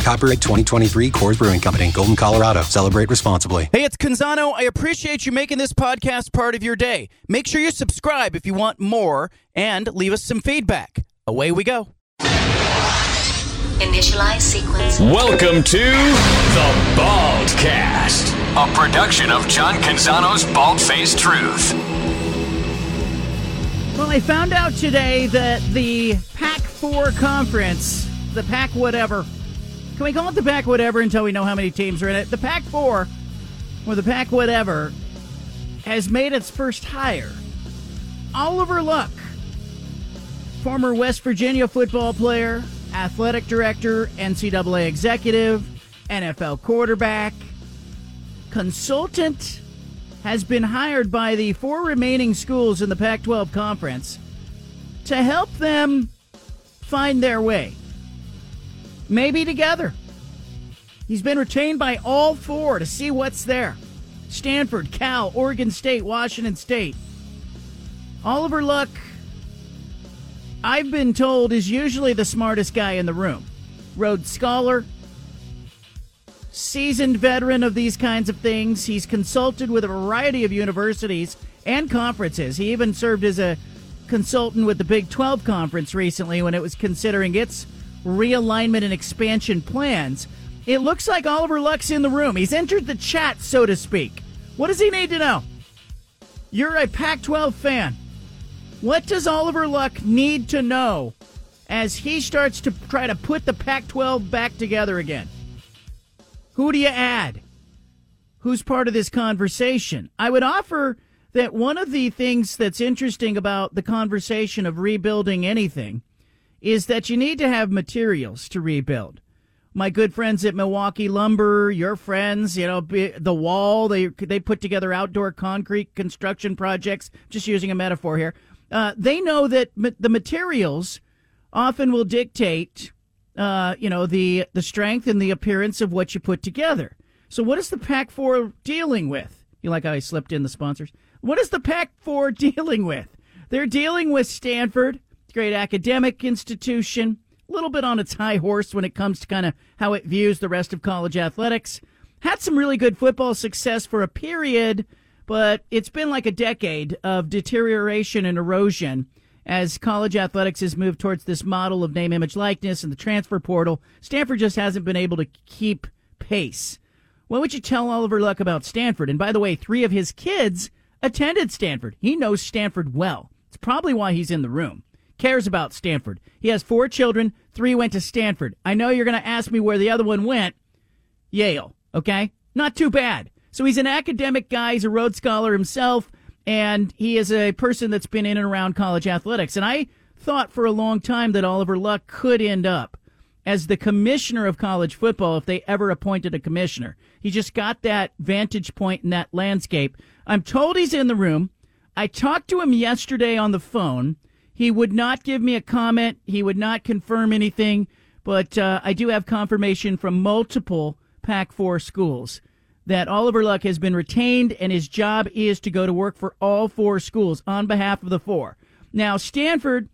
Copyright 2023 Coors Brewing Company, Golden, Colorado. Celebrate responsibly. Hey, it's Canzano. I appreciate you making this podcast part of your day. Make sure you subscribe if you want more and leave us some feedback. Away we go. Initialize sequence. Welcome to the Baldcast, a production of John Canzano's Bald Faced Truth. Well, I found out today that the Pac 4 conference, the Pac whatever, can we call it the Pac whatever until we know how many teams are in it? The Pac 4, or the Pac whatever, has made its first hire. Oliver Luck, former West Virginia football player, athletic director, NCAA executive, NFL quarterback, consultant, has been hired by the four remaining schools in the Pac 12 conference to help them find their way. Maybe together. He's been retained by all four to see what's there Stanford, Cal, Oregon State, Washington State. Oliver Luck, I've been told, is usually the smartest guy in the room. Rhodes Scholar, seasoned veteran of these kinds of things. He's consulted with a variety of universities and conferences. He even served as a consultant with the Big 12 conference recently when it was considering its realignment and expansion plans. It looks like Oliver Luck's in the room. He's entered the chat, so to speak. What does he need to know? You're a Pac 12 fan. What does Oliver Luck need to know as he starts to try to put the Pac 12 back together again? Who do you add? Who's part of this conversation? I would offer that one of the things that's interesting about the conversation of rebuilding anything is that you need to have materials to rebuild. My good friends at Milwaukie Lumber, your friends, you know, the wall, they they put together outdoor concrete construction projects, just using a metaphor here. Uh, they know that ma- the materials often will dictate uh, you know, the the strength and the appearance of what you put together. So, what is the Pac Four dealing with? You like how I slipped in the sponsors? What is the Pac Four dealing with? They're dealing with Stanford, great academic institution, a little bit on its high horse when it comes to kind of how it views the rest of college athletics. Had some really good football success for a period, but it's been like a decade of deterioration and erosion as college athletics has moved towards this model of name, image, likeness and the transfer portal, Stanford just hasn't been able to keep pace. What would you tell Oliver Luck about Stanford? And by the way, three of his kids attended Stanford. He knows Stanford well. It's probably why he's in the room. Cares about Stanford. He has four children. Three went to Stanford. I know you're going to ask me where the other one went. Yale. Okay? Not too bad. So he's an academic guy. He's a Rhodes Scholar himself and he is a person that's been in and around college athletics. And I thought for a long time that Oliver Luck could end up as the commissioner of college football if they ever appointed a commissioner. He just got that vantage point in that landscape. I'm told he's in the room. I talked to him yesterday on the phone. He would not give me a comment. He would not confirm anything, but uh, I do have confirmation from multiple Pac 4 schools that Oliver Luck has been retained and his job is to go to work for all four schools on behalf of the four. Now, Stanford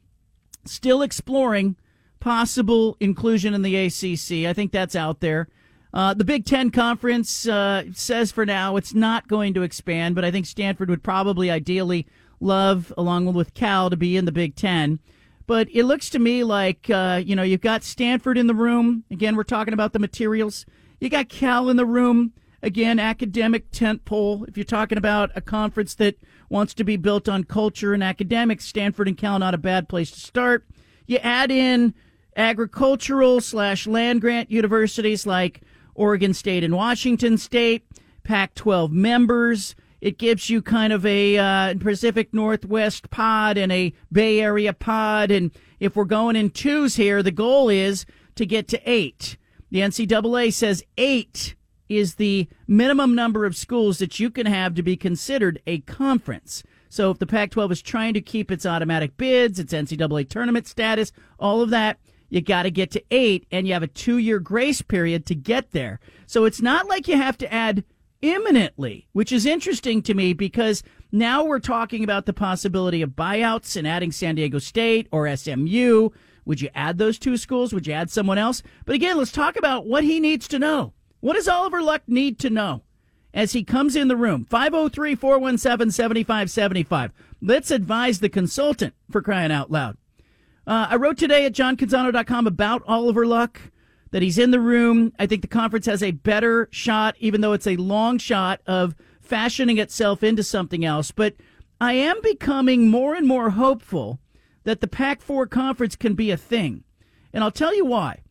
still exploring possible inclusion in the ACC. I think that's out there. Uh, the Big Ten Conference uh, says for now it's not going to expand, but I think Stanford would probably ideally love, along with Cal, to be in the Big Ten. But it looks to me like, uh, you know, you've got Stanford in the room. Again, we're talking about the materials. You got Cal in the room. Again, academic tentpole. If you're talking about a conference that wants to be built on culture and academics, Stanford and Cal not a bad place to start. You add in agricultural slash land grant universities like Oregon State and Washington State, Pac-12 members. It gives you kind of a uh, Pacific Northwest pod and a Bay Area pod. And if we're going in twos here, the goal is to get to eight. The NCAA says eight is the minimum number of schools that you can have to be considered a conference. So if the Pac 12 is trying to keep its automatic bids, its NCAA tournament status, all of that, you got to get to eight, and you have a two year grace period to get there. So it's not like you have to add imminently, which is interesting to me because now we're talking about the possibility of buyouts and adding San Diego State or SMU. Would you add those two schools? Would you add someone else? But again, let's talk about what he needs to know. What does Oliver Luck need to know as he comes in the room? 503 417 7575. Let's advise the consultant for crying out loud. Uh, I wrote today at johncanzano.com about Oliver Luck that he's in the room. I think the conference has a better shot, even though it's a long shot of fashioning itself into something else. But I am becoming more and more hopeful that the Pac 4 conference can be a thing. And I'll tell you why.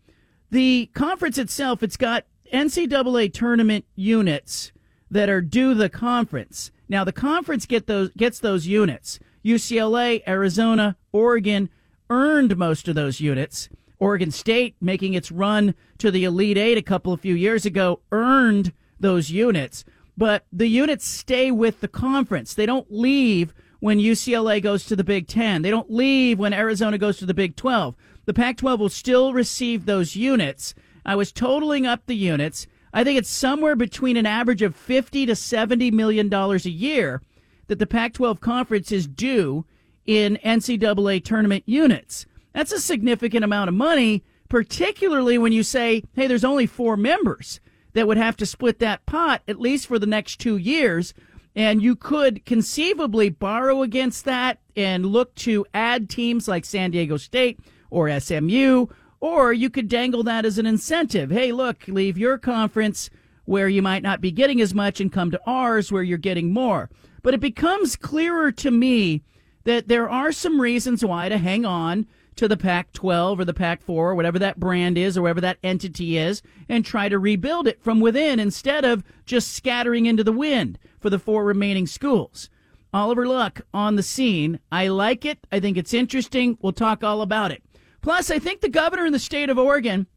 The conference itself, it's got NCAA tournament units that are due the conference. Now the conference get those gets those units. UCLA, Arizona, Oregon earned most of those units. Oregon State, making its run to the Elite Eight a couple of few years ago, earned those units. But the units stay with the conference. They don't leave when UCLA goes to the Big Ten. They don't leave when Arizona goes to the Big 12. The Pac 12 will still receive those units. I was totaling up the units. I think it's somewhere between an average of 50 to 70 million dollars a year that the Pac 12 conference is due in NCAA tournament units. That's a significant amount of money, particularly when you say, hey, there's only four members that would have to split that pot at least for the next two years. And you could conceivably borrow against that and look to add teams like San Diego State or SMU, or you could dangle that as an incentive. Hey, look, leave your conference where you might not be getting as much and come to ours where you're getting more. But it becomes clearer to me that there are some reasons why to hang on to the Pac 12 or the Pac 4 or whatever that brand is or whatever that entity is and try to rebuild it from within instead of just scattering into the wind for the four remaining schools. Oliver Luck on the scene. I like it. I think it's interesting. We'll talk all about it. Plus, I think the governor in the state of Oregon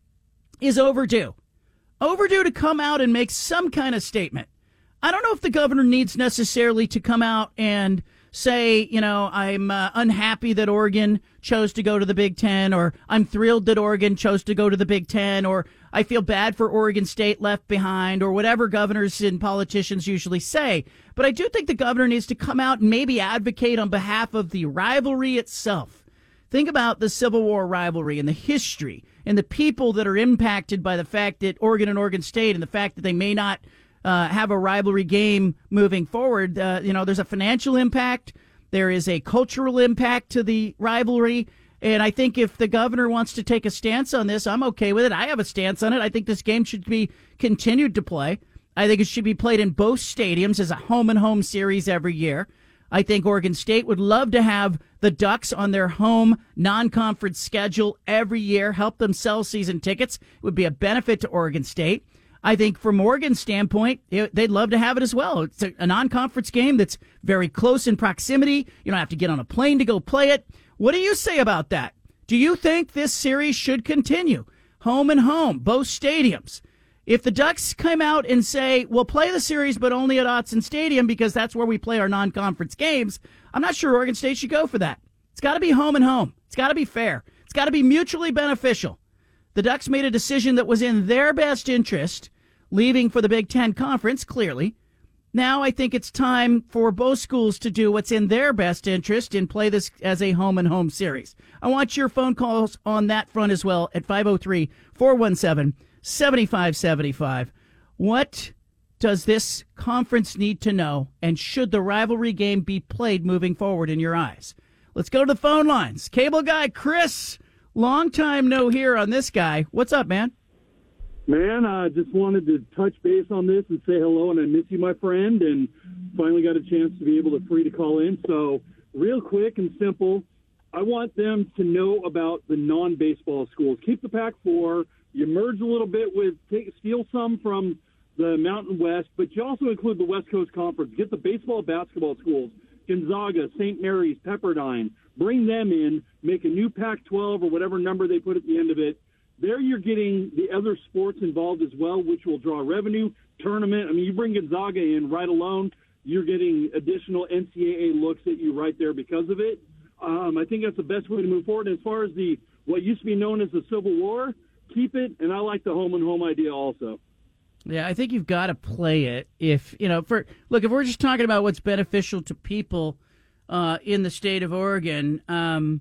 is overdue. Overdue to come out and make some kind of statement. I don't know if the governor needs necessarily to come out and say, you know, I'm uh, unhappy that Oregon chose to go to the Big Ten, or I'm thrilled that Oregon chose to go to the Big Ten, or I feel bad for Oregon State left behind, or whatever governors and politicians usually say. But I do think the governor needs to come out and maybe advocate on behalf of the rivalry itself. Think about the Civil War rivalry and the history and the people that are impacted by the fact that Oregon and Oregon State and the fact that they may not uh, have a rivalry game moving forward. Uh, you know, there's a financial impact, there is a cultural impact to the rivalry. And I think if the governor wants to take a stance on this, I'm okay with it. I have a stance on it. I think this game should be continued to play. I think it should be played in both stadiums as a home and home series every year. I think Oregon State would love to have the Ducks on their home non conference schedule every year, help them sell season tickets. It would be a benefit to Oregon State. I think from Oregon's standpoint, they'd love to have it as well. It's a, non conference game that's very close in proximity. You don't have to get on a plane to go play it. What do you say about that? Do you think this series should continue? Home and home, both stadiums. If the Ducks come out and say, we'll play the series, but only at Autzen Stadium because that's where we play our non conference games, I'm not sure Oregon State should go for that. It's got to be home and home. It's got to be fair. It's got to be mutually beneficial. The Ducks made a decision that was in their best interest, leaving for the Big Ten Conference, clearly. Now I think it's time for both schools to do what's in their best interest and play this as a home and home series. I want your phone calls on that front as well at 503 417 7575. What does this conference need to know, and should the rivalry game be played moving forward in your eyes? Let's go to the phone lines. Cable guy Chris Long time no hear on this guy. What's up, man? Man, I just wanted to touch base on this and say hello, and I miss you, my friend, and finally got a chance to be able to free to call in. So, real quick and simple, I want them to know about the non-baseball schools. Keep the Pac-4. You merge a little bit with take, steal some from the Mountain West, but you also include the West Coast Conference. Get the baseball, basketball schools. Gonzaga, St. Mary's, Pepperdine, bring them in, make a new Pac 12 or whatever number they put at the end of it, there you're getting the other sports involved as well, which will draw revenue, tournament. I mean, you bring Gonzaga in right alone, you're getting additional NCAA looks at you right there because of it. Um, I think that's the best way to move forward. As far as the what used to be known as the Civil War, keep it, and I like the home and home idea also. Yeah, I think you've got to play it. If you know, for look, if we're just talking about what's beneficial to people uh, in the state of Oregon, um,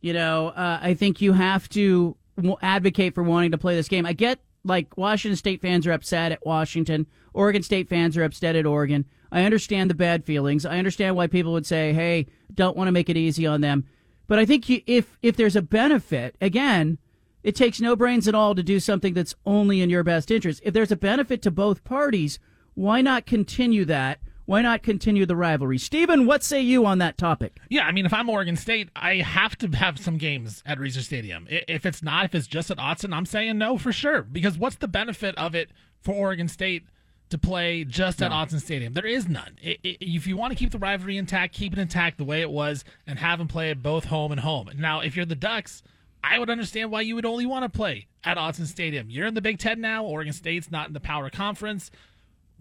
you know, uh, I think you have to advocate for wanting to play this game. I get like Washington State fans are upset at Washington, Oregon State fans are upset at Oregon. I understand the bad feelings. I understand why people would say, "Hey, don't want to make it easy on them." But I think if if there's a benefit, again, it takes no brains at all to do something that's only in your best interest. If there's a benefit to both parties, why not continue that? Why not continue the rivalry? Stephen, what say you on that topic? Yeah, I mean, if I'm Oregon State, I have to have some games at Reser Stadium. If it's not, if it's just at Autzen, I'm saying no for sure. Because what's the benefit of it for Oregon State to play just no. at Autzen Stadium? There is none. It, it, if you want to keep the rivalry intact, keep it intact the way it was, and have them play it both home and home. Now, if you're the Ducks, I would understand why you would only want to play at Autzen Stadium. You're in the Big Ten now. Oregon State's not in the Power Conference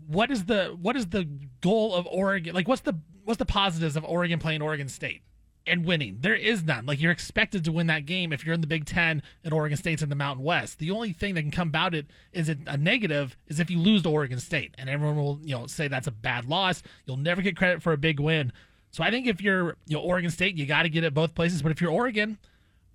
what is the what is the goal of Oregon? Like, what's the what's the positives of Oregon playing Oregon State and winning? There is none. Like, you're expected to win that game if you're in the Big Ten and Oregon State's in the Mountain West. The only thing that can come about it is a negative is if you lose to Oregon State, and everyone will you know say that's a bad loss. You'll never get credit for a big win. So I think if you're you know Oregon State, you got to get it both places. But if you're Oregon,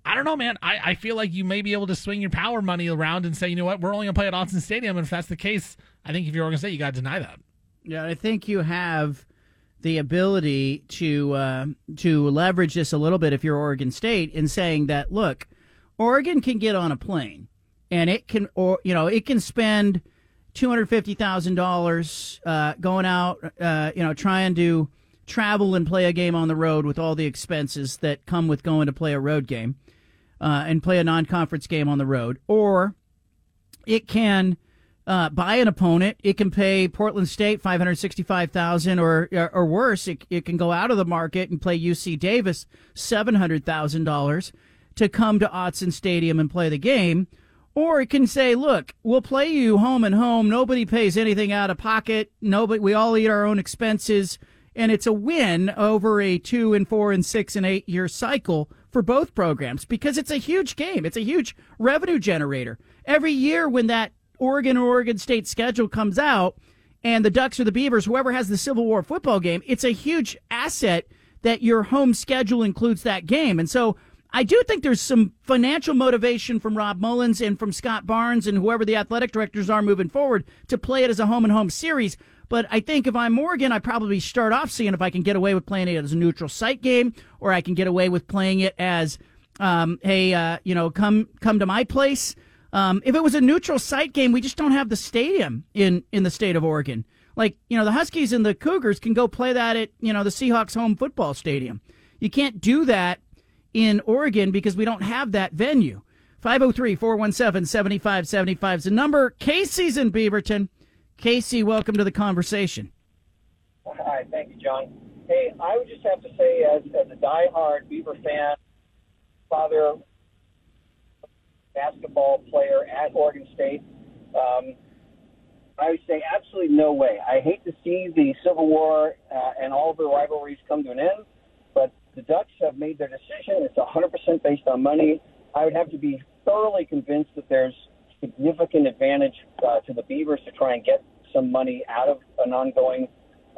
I don't know, man. I, I feel like you may be able to swing your power money around and say, you know what, we're only going to play at Autzen Stadium. And if that's the case, I think if you're Oregon State, you got to deny that. Yeah, I think you have the ability to uh, to leverage this a little bit if you're Oregon State in saying that, look, Oregon can get on a plane and it can, or you know, it can spend two hundred fifty thousand uh, dollars going out, uh, you know, trying to travel and play a game on the road with all the expenses that come with going to play a road game uh, and play a non-conference game on the road, or it can uh, buy an opponent. It can pay Portland State five hundred sixty-five thousand, or or worse. It, it can go out of the market and play UC Davis seven hundred thousand dollars to come to Autzen Stadium and play the game. Or it can say, look, we'll play you home and home. Nobody pays anything out of pocket. Nobody, we all eat our own expenses and it's a win over a two and four and six and eight year cycle for both programs because it's a huge game. It's a huge revenue generator. Every year when that Oregon or Oregon State schedule comes out and the Ducks or the Beavers, whoever has the Civil War football game, it's a huge asset that your home schedule includes that game. And so I do think there's some financial motivation from Rob Mullens and from Scott Barnes and whoever the athletic directors are moving forward to play it as a home and home series. But I think if I'm Oregon, I probably start off seeing if I can get away with playing it as a neutral site game, or I can get away with playing it as, um, hey, uh, you know, come come to my place. Um, if it was a neutral site game, we just don't have the stadium in in the state of Oregon. Like you know, the Huskies and the Cougars can go play that at you know the Seahawks home football stadium. You can't do that in Oregon because we don't have that venue. 503 417 7575 is the number. Casey's in Beaverton. Casey, welcome to the conversation. Hi, thank you, John. Hey, I would just have to say, as, as a die-hard Beaver fan, father, basketball player at Oregon State, um, I would say absolutely no way. I hate to see the Civil War uh, and all of the rivalries come to an end, but the Ducks have made their decision. It's 100% based on money. I would have to be thoroughly convinced that there's significant advantage uh, to the Beavers to try and get some money out of an ongoing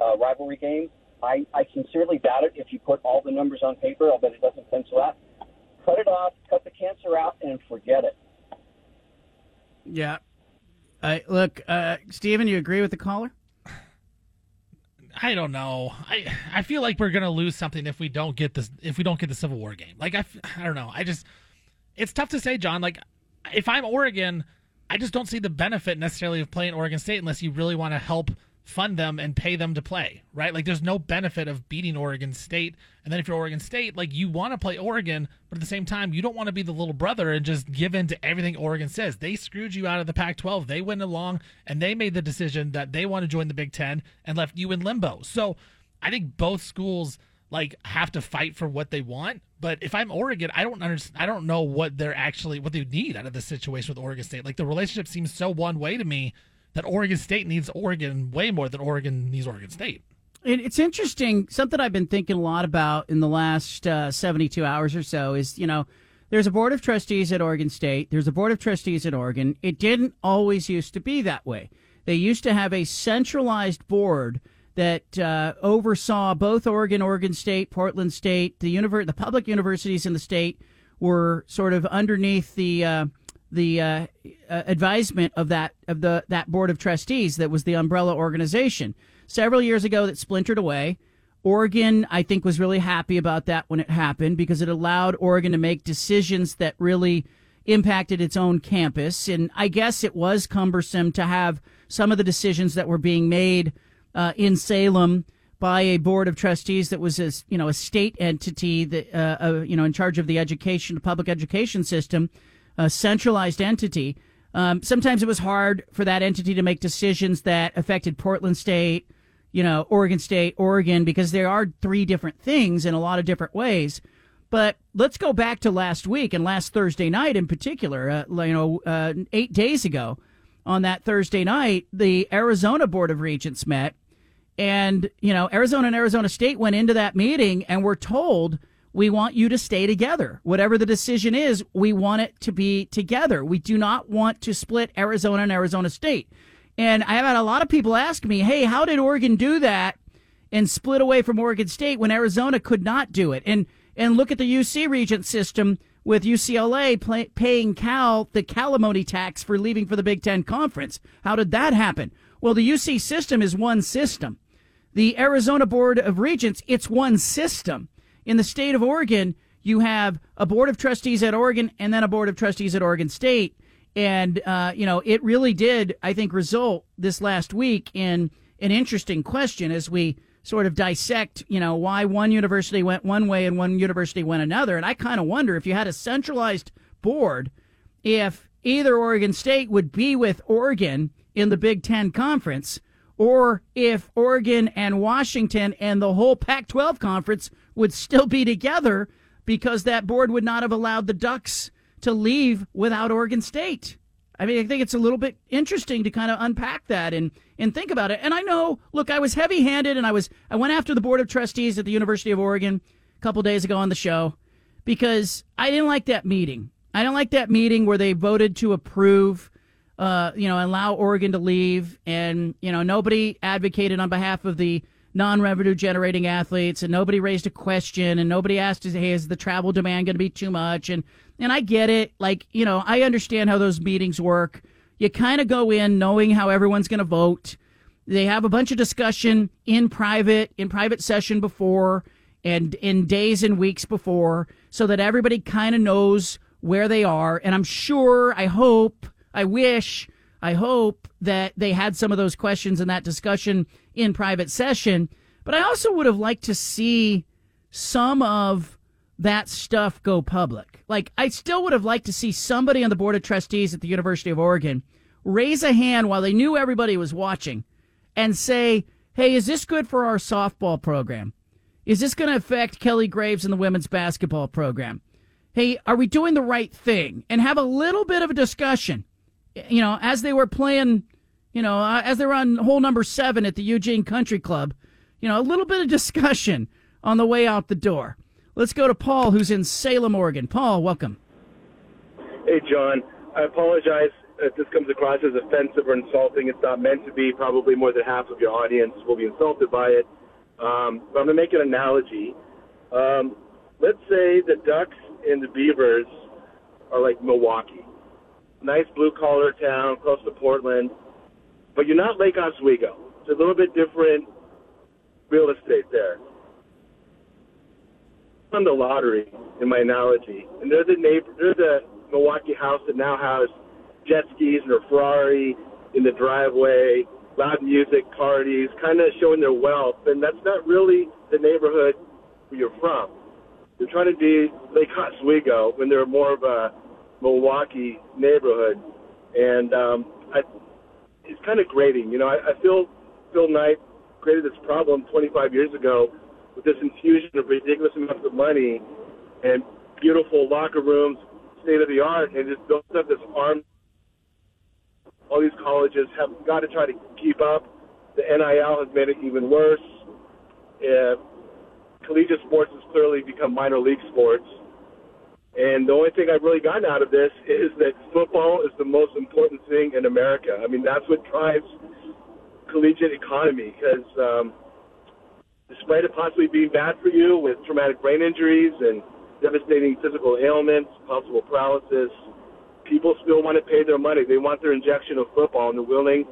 uh, rivalry game. I, I sincerely doubt it. If you put all the numbers on paper, I'll bet it doesn't pencil out. Cut it off, cut the cancer out, and forget it. Yeah. I look, uh, Stephen. You agree with the caller? I don't know. I I feel like we're gonna lose something if we don't get this if we don't get the Civil War game. Like I, I don't know. I just it's tough to say, John. Like if I'm Oregon, I just don't see the benefit necessarily of playing Oregon State unless you really want to help fund them and pay them to play, right? Like there's no benefit of beating Oregon State. And then if you're Oregon State, like you want to play Oregon, but at the same time, you don't want to be the little brother and just give in to everything Oregon says. They screwed you out of the Pac 12. They went along and they made the decision that they want to join the Big Ten and left you in limbo. So I think both schools like have to fight for what they want. But if I'm Oregon, I don't understand. I don't know what they're actually what they need out of this situation with Oregon State. Like the relationship seems so one way to me that Oregon State needs Oregon way more than Oregon needs Oregon State. It's interesting. Something I've been thinking a lot about in the last uh, 72 hours or so is, you know, there's a board of trustees at Oregon State. There's a board of trustees at Oregon. It didn't always used to be that way. They used to have a centralized board that uh, oversaw both Oregon, Oregon State, Portland State, the univer- the public universities in the state were sort of underneath the uh, the uh, uh, advisement of that of the that board of trustees that was the umbrella organization. Several years ago, that splintered away. Oregon, I think, was really happy about that when it happened because it allowed Oregon to make decisions that really impacted its own campus. And I guess it was cumbersome to have some of the decisions that were being made uh, in Salem by a board of trustees that was a you know a state entity that uh, uh, you know in charge of the education, public education system, a centralized entity. Um, sometimes it was hard for that entity to make decisions that affected Portland State, you know, Oregon State, Oregon, because there are three different things in a lot of different ways. But let's go back to last week and last Thursday night in particular. Uh, you know, uh, eight days ago, on that Thursday night, the Arizona Board of Regents met and, you know, Arizona and Arizona State went into that meeting and were told, we want you to stay together. Whatever the decision is, we want it to be together. We do not want to split Arizona and Arizona State. And I have had a lot of people ask me, hey, how did Oregon do that and split away from Oregon State when Arizona could not do it? And and look at the UC Regent system with UCLA play, paying Cal the calimony tax for leaving for the Big Ten Conference. How did that happen? Well, the UC system is one system. The Arizona Board of Regents, it's one system. In the state of Oregon, you have a board of trustees at Oregon and then a board of trustees at Oregon State. And, uh, you know, it really did, I think, result this last week in an interesting question as we sort of dissect, you know, why one university went one way and one university went another. And I kind of wonder if you had a centralized board, if either Oregon State would be with Oregon in the Big Ten Conference or if Oregon and Washington and the whole Pac 12 conference would still be together because that board would not have allowed the Ducks to leave without Oregon State. I mean, I think it's a little bit interesting to kind of unpack that and, and think about it. And I know, look, I was heavy handed and I was, I went after the board of trustees at the University of Oregon a couple days ago on the show because I didn't like that meeting. I didn't like that meeting where they voted to approve uh, you know, allow Oregon to leave, and you know, nobody advocated on behalf of the non-revenue generating athletes, and nobody raised a question, and nobody asked, "Hey, is the travel demand going to be too much?" And and I get it, like you know, I understand how those meetings work. You kind of go in knowing how everyone's going to vote. They have a bunch of discussion in private, in private session before, and in days and weeks before, so that everybody kind of knows where they are. And I'm sure, I hope I wish, I hope that they had some of those questions in that discussion in private session. But I also would have liked to see some of that stuff go public. Like, I still would have liked to see somebody on the board of trustees at the University of Oregon raise a hand while they knew everybody was watching and say, hey, is this good for our softball program? Is this going to affect Kelly Graves and the women's basketball program? Hey, are we doing the right thing? And have a little bit of a discussion you know, as they were playing, you know, uh, as they were on hole number seven at the Eugene Country Club, you know, a little bit of discussion on the way out the door. Let's go to Paul, who's in Salem, Oregon. Paul, welcome. Hey, John. I apologize if this comes across as offensive or insulting. It's not meant to be. Probably more than half of your audience will be insulted by it. Um, but I'm going to make an analogy. Um, let's say the Ducks and the Beavers are like Milwaukie nice blue collar town close to Portland, but you're not Lake Oswego. It's a little bit different real estate there. On the lottery, in my analogy, and they're the neighbor, they're the Milwaukie house that now has jet skis and a Ferrari in the driveway, loud music, parties, kind of showing their wealth, and that's not really the neighborhood where you're from. They're trying to be Lake Oswego when they're more of a Milwaukie neighborhood, and um, I, it's kind of grating. You know, I, I feel Phil Knight created this problem 25 years ago with this infusion of ridiculous amounts of money and beautiful locker rooms, state of the art, and just built up this arm. All these colleges have got to try to keep up. The NIL has made it even worse. Uh, collegiate sports has clearly become minor league sports. And the only thing I've really gotten out of this is that football is the most important thing in America. I mean, that's what drives collegiate economy because um, despite it possibly being bad for you with traumatic brain injuries and devastating physical ailments, possible paralysis, people still want to pay their money. They want their injection of football, and they're willing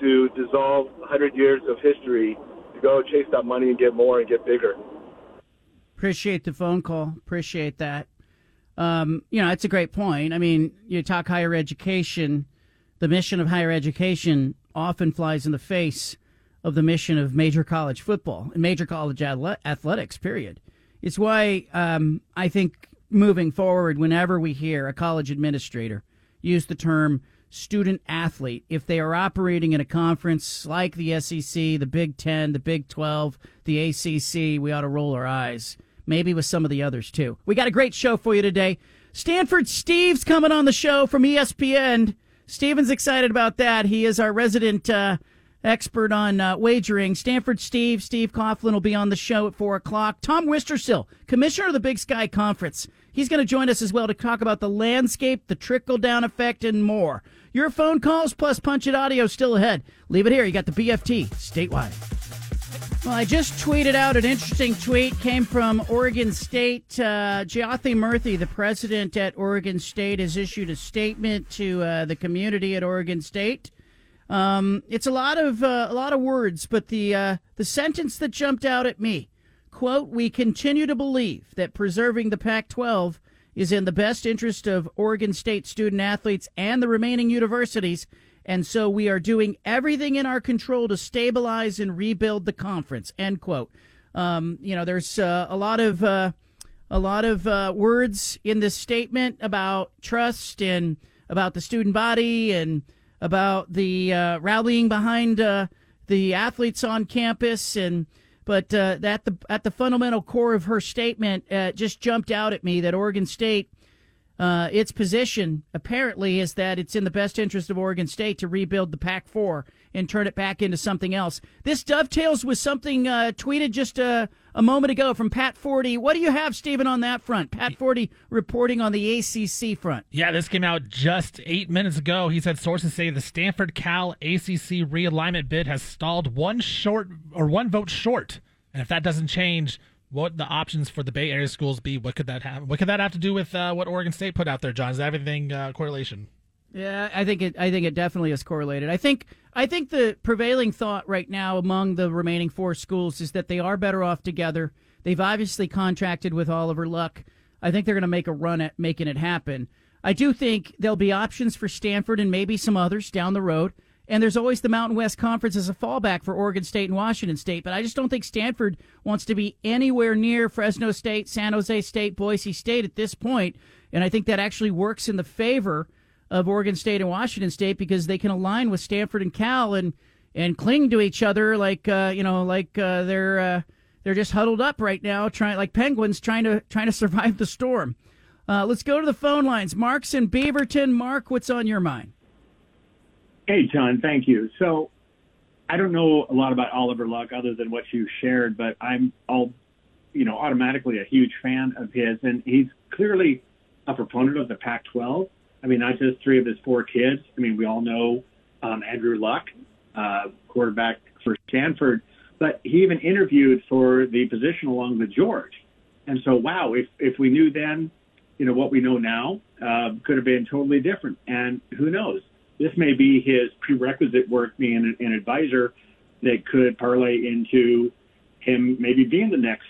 to dissolve 100 years of history to go chase that money and get more and get bigger. Appreciate the phone call. Appreciate that. Um, you know, it's a great point. I mean, you talk higher education. The mission of higher education often flies in the face of the mission of major college football and major college athletics, period. It's why um, I think moving forward, whenever we hear a college administrator use the term student athlete, if they are operating in a conference like the SEC, the Big Ten, the Big 12, the ACC, we ought to roll our eyes. Maybe with some of the others too. We got a great show for you today. Stanford Steve's coming on the show from ESPN. Steven's excited about that. He is our resident uh, expert on uh, wagering. Stanford Steve, Steve Coughlin will be on the show at 4 o'clock. Tom Wistrcill, commissioner of the Big Sky Conference. He's going to join us as well to talk about the landscape, the trickle down effect, and more. Your phone calls plus punch it audio still ahead. Leave it here. You got the BFT statewide. Well, I just tweeted out an interesting tweet. Came from Oregon State. Uh, Jayathi Murthy, the president at Oregon State, has issued a statement to uh, the community at Oregon State. Um, it's a lot of uh, a lot of words, but the uh, the sentence that jumped out at me, quote: "We continue to believe that preserving the Pac-12 is in the best interest of Oregon State student athletes and the remaining universities." And so we are doing everything in our control to stabilize and rebuild the conference. End quote. Um, you know, there's uh, a lot of uh, a lot of uh, words in this statement about trust and about the student body and about the uh, rallying behind uh, the athletes on campus and but uh, at the at the fundamental core of her statement just jumped out at me that Oregon State uh, its position apparently is that it's in the best interest of Oregon State to rebuild the Pac 4 and turn it back into something else. This dovetails with something uh, tweeted just a, a moment ago from Pat Forde. What do you have, Stephen, on that front? Pat Forde reporting on the ACC front. Yeah, this came out just eight minutes ago. He said sources say the Stanford Cal ACC realignment bid has stalled one short or one vote short. And if that doesn't change, what the options for the Bay Area schools be? What could that have? What could that have to do with uh, what Oregon State put out there, John? Is that everything uh, correlation? Yeah, I think it. I think it definitely is correlated. I think. I think the prevailing thought right now among the remaining four schools is that they are better off together. They've obviously contracted with Oliver Luck. I think they're going to make a run at making it happen. I do think there'll be options for Stanford and maybe some others down the road. And there's always the Mountain West Conference as a fallback for Oregon State and Washington State. But I just don't think Stanford wants to be anywhere near Fresno State, San Jose State, Boise State at this point. And I think that actually works in the favor of Oregon State and Washington State because they can align with Stanford and Cal and and cling to each other like uh, you know like uh, they're uh, they're just huddled up right now, trying like penguins trying to trying to survive the storm. Uh, let's go to the phone lines. Mark's in Beaverton. Mark, what's on your mind? Hey, John, thank you. So I don't know a lot about Oliver Luck other than what you shared, but I'm all, you know, automatically a huge fan of his, and he's clearly a proponent of the Pac-12. I mean, not just three of his four kids. I mean, we all know um, Andrew Luck, uh, quarterback for Stanford, but he even interviewed for the position along with George. And so, wow, if if we knew then, you know, what we know now, uh, could have been totally different. And who knows? This may be his prerequisite work being an, an advisor that could parlay into him maybe being the next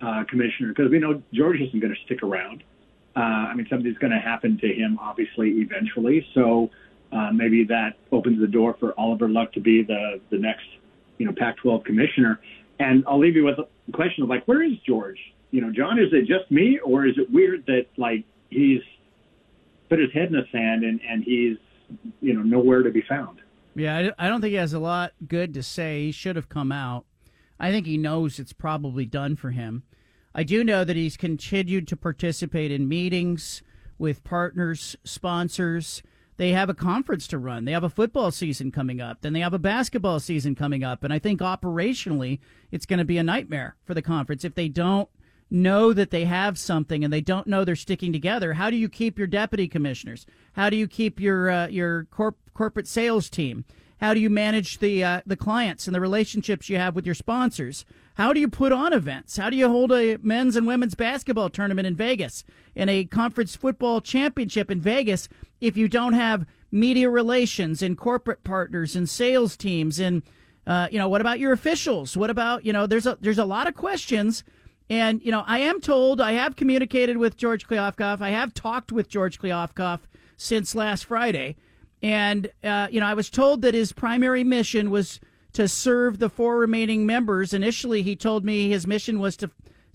uh, commissioner because we know George isn't going to stick around. Uh, I mean, something's going to happen to him, obviously, eventually. So uh, maybe that opens the door for Oliver Luck to be the the next, you know, Pac-12 commissioner. And I'll leave you with a question of like, where is George? You know, John, is it just me, or is it weird that like he's put his head in the sand and and he's you know nowhere to be found. Yeah, I don't think he has a lot good to say. He should have come out. I think he knows it's probably done for him. I do know that he's continued to participate in meetings with partners, sponsors. They have a conference to run. They have a football season coming up. Then they have a basketball season coming up. And I think operationally, it's going to be a nightmare for the conference if they don't know that they have something and they don't know they're sticking together. How do you keep your deputy commissioners? How do you keep your uh, your corp- corporate sales team? How do you manage the uh, the clients and the relationships you have with your sponsors? How do you put on events? How do you hold a men's and women's basketball tournament in Vegas and a conference football championship in Vegas if you don't have media relations and corporate partners and sales teams and uh, you know what about your officials? What about you know there's a there's a lot of questions. And, you know, I am told, I have communicated with George Kliavkoff. I have talked with George Kliavkoff since last Friday. And, uh, you know, I was told that his primary mission was to serve the four remaining members. Initially, he told me his mission was to,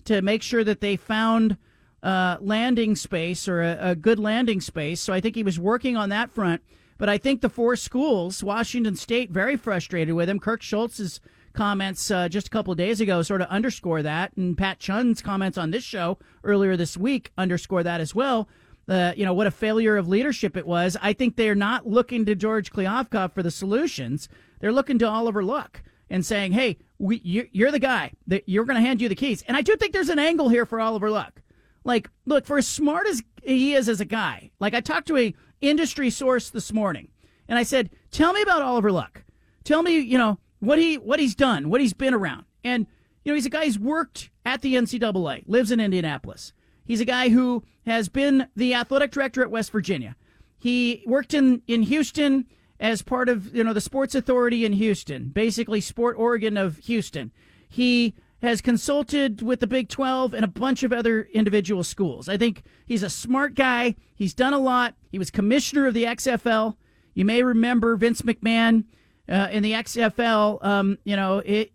to make sure that they found uh, landing space or a, a good landing space. So I think he was working on that front. But I think the four schools, Washington State, very frustrated with him. Kirk Schulz's comments uh, just a couple of days ago sort of underscore that, and Pat Chun's comments on this show earlier this week underscore that as well uh, you know, what a failure of leadership it was. I think they're not looking to George Kliavkoff for the solutions. They're looking to Oliver Luck and saying, hey, we, you're the guy that you're going to hand you the keys. And I do think there's an angle here for Oliver Luck. Like, look, for as smart as he is as a guy, like I talked to a industry source this morning and I said, tell me about Oliver Luck. Tell me, you know, what he, what he's done, what he's been around. And, you know, he's a guy who's worked at the NCAA, lives in Indianapolis. He's a guy who has been the athletic director at West Virginia. He worked in, in Houston as part of you know the sports authority in Houston, basically Sport Oregon of Houston. He has consulted with the Big 12 and a bunch of other individual schools. I think he's a smart guy. He's done a lot. He was commissioner of the XFL. You may remember Vince McMahon uh, in the XFL. Um, you know, it,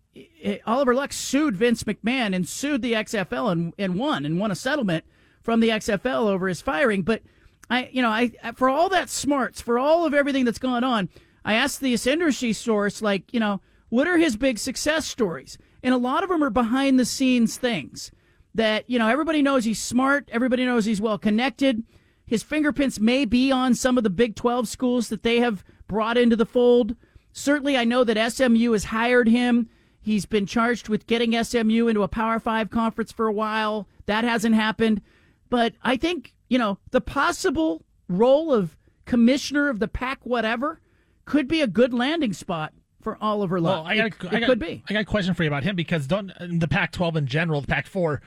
Oliver Luck sued Vince McMahon and sued the XFL and, and won and won a settlement from the XFL over his firing. But I, you know, I for all that smarts, for all of everything that's gone on, I asked this industry source, like, you know, what are his big success stories? And a lot of them are behind the scenes things that you know everybody knows he's smart, everybody knows he's well connected. His fingerprints may be on some of the Big 12 schools that they have brought into the fold. Certainly, I know that SMU has hired him He's been charged with getting SMU into a Power Five conference for a while. That hasn't happened. But I think, you know, the possible role of commissioner of the Pac whatever could be a good landing spot for Oliver Luck. Well, I got, it, I it could be. I got a question for you about him because don't the Pac-12 in general, the Pac-4,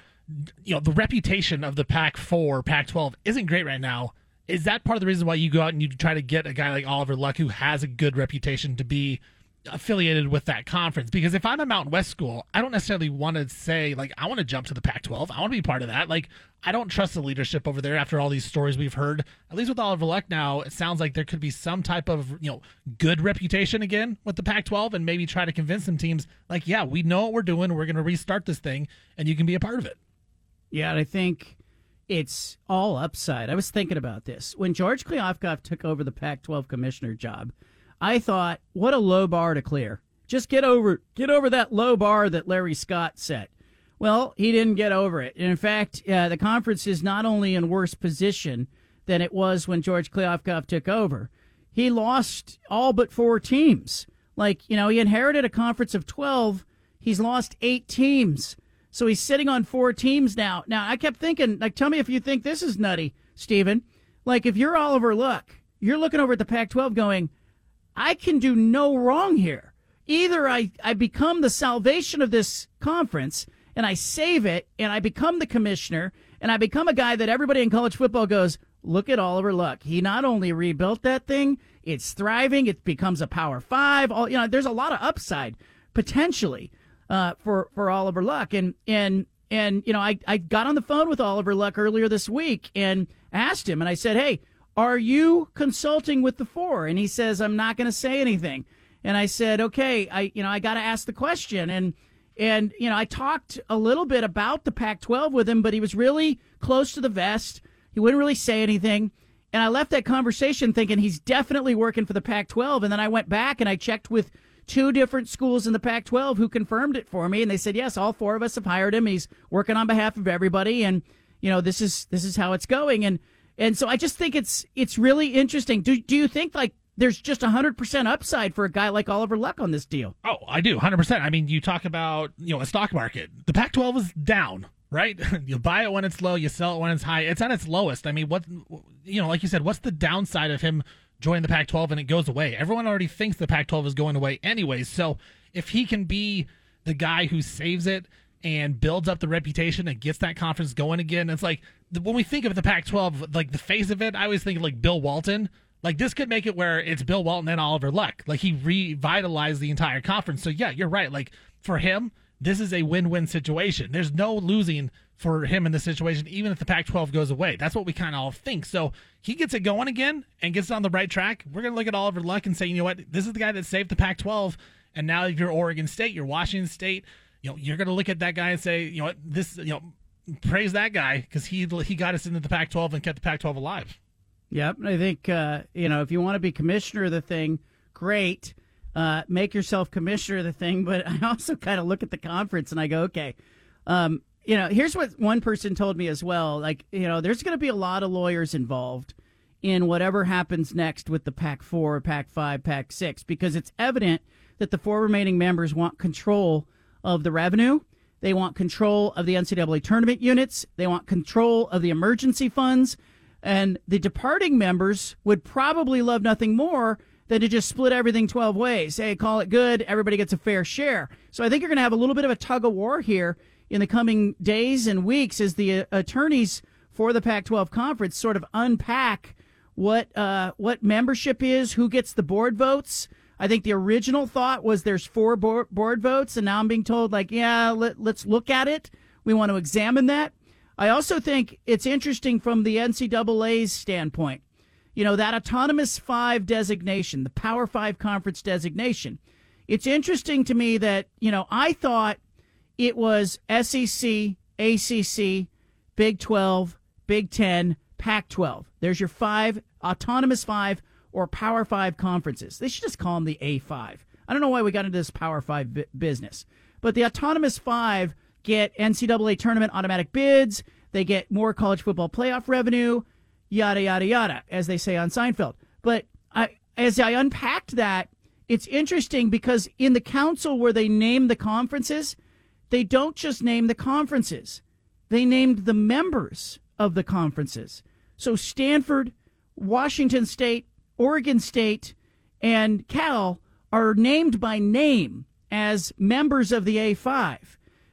you know, the reputation of the Pac-4, Pac-12 isn't great right now. Is that part of the reason why you go out and you try to get a guy like Oliver Luck who has a good reputation to be affiliated with that conference because if I'm a Mountain West school, I don't necessarily want to say like I want to jump to the Pac-12. I want to be part of that. Like I don't trust the leadership over there after all these stories we've heard. At least with Oliver Luck now, it sounds like there could be some type of you know good reputation again with the Pac-12 and maybe try to convince some teams like yeah we know what we're doing. We're going to restart this thing and you can be a part of it. Yeah, and I think it's all upside. I was thinking about this when George Kliavkoff took over the Pac-12 commissioner job I thought, what a low bar to clear. Just get over get over that low bar that Larry Scott set. Well, he didn't get over it. In fact, uh, the conference is not only in worse position than it was when George Kliavkoff took over. He lost all but four teams. Like, you know, he inherited a conference of 12. He's lost eight teams. So he's sitting on four teams now. Now, I kept thinking, like, tell me if you think this is nutty, Stephen. Like, if you're Oliver Luck, you're looking over at the Pac 12 going, I can do no wrong here. Either I, I become the salvation of this conference and I save it and I become the commissioner and I become a guy that everybody in college football goes, look at Oliver Luck. He not only rebuilt that thing, it's thriving, it becomes a power five. All you know, there's a lot of upside potentially uh, for for Oliver Luck. And and and you know, I, I got on the phone with Oliver Luck earlier this week and asked him and I said, Hey, are you consulting with the four? And he says, I'm not going to say anything. And I said, okay, I, you know, I got to ask the question. And, and, you know, I talked a little bit about the Pac 12 with him, but he was really close to the vest. He wouldn't really say anything. And I left that conversation thinking he's definitely working for the Pac 12. And then I went back and I checked with two different schools in the Pac 12 who confirmed it for me. And they said, yes, all four of us have hired him. He's working on behalf of everybody. And, you know, this is, this is how it's going. And, and so I just think it's, it's really interesting. Do, do you think like there's just 100% upside for a guy like Oliver Luck on this deal? Oh, I do. 100%. I mean, you talk about, you know, a stock market. The Pac 12 is down right? you buy it when it's low, you sell it when it's high. It's at its lowest. I mean, what you know, like you said, what's the downside of him joining the Pac-12 and it goes away? Everyone already thinks the Pac-12 is going away anyways. So if he can be the guy who saves it and builds up the reputation and gets that conference going again, it's like when we think of the Pac-12, like the face of it, I always think like Bill Walton. Like this could make it where it's Bill Walton and Oliver Luck. Like he revitalized the entire conference. So yeah, you're right. Like for him, this is a win-win situation. There's no losing for him in this situation, even if the Pac-12 goes away. That's what we kind of all think. So he gets it going again and gets it on the right track. We're gonna look at Oliver Luck and say, you know what, this is the guy that saved the Pac-12. And now if you're Oregon State, you're Washington State, you know, you're gonna look at that guy and say, you know what, this, you know, praise that guy because he he got us into the Pac-12 and kept the Pac-12 alive. Yep, I think uh, you know if you want to be commissioner of the thing, great uh, make yourself commissioner of the thing. But I also kind of look at the conference and I go, okay, um, you know, here's what one person told me as well. Like, you know, there's going to be a lot of lawyers involved in whatever happens next with the Pac 4, Pac 5, Pac 6, because it's evident that the four remaining members want control of the revenue. They want control of the NCAA tournament units. They want control of the emergency funds. And the departing members would probably love nothing more than to just split everything 12 ways. Hey, call it good. Everybody gets a fair share. So I think you're going to have a little bit of a tug of war here in the coming days and weeks as the uh, attorneys for the Pac-12 conference sort of unpack what uh, what membership is, who gets the board votes. I think the original thought was there's four board, board votes, and now I'm being told like, yeah, let, let's look at it. We want to examine that. I also think it's interesting from the NCAA's standpoint you know, that autonomous five designation, the Power Five conference designation. It's interesting to me that, you know, I thought it was SEC, ACC, Big 12, Big 10, Pac 12. There's your five, autonomous five or Power Five conferences. They should just call them the A5. I don't know why we got into this Power Five b- business, but the autonomous five get NCAA tournament automatic bids. They get more college football playoff revenue yada yada yada, as they say on Seinfeld. But I, as I unpacked that, it's interesting because in the council where they name the conferences, they don't just name the conferences; they named the members of the conferences. So Stanford, Washington State, Oregon State, and Cal are named by name as members of the A5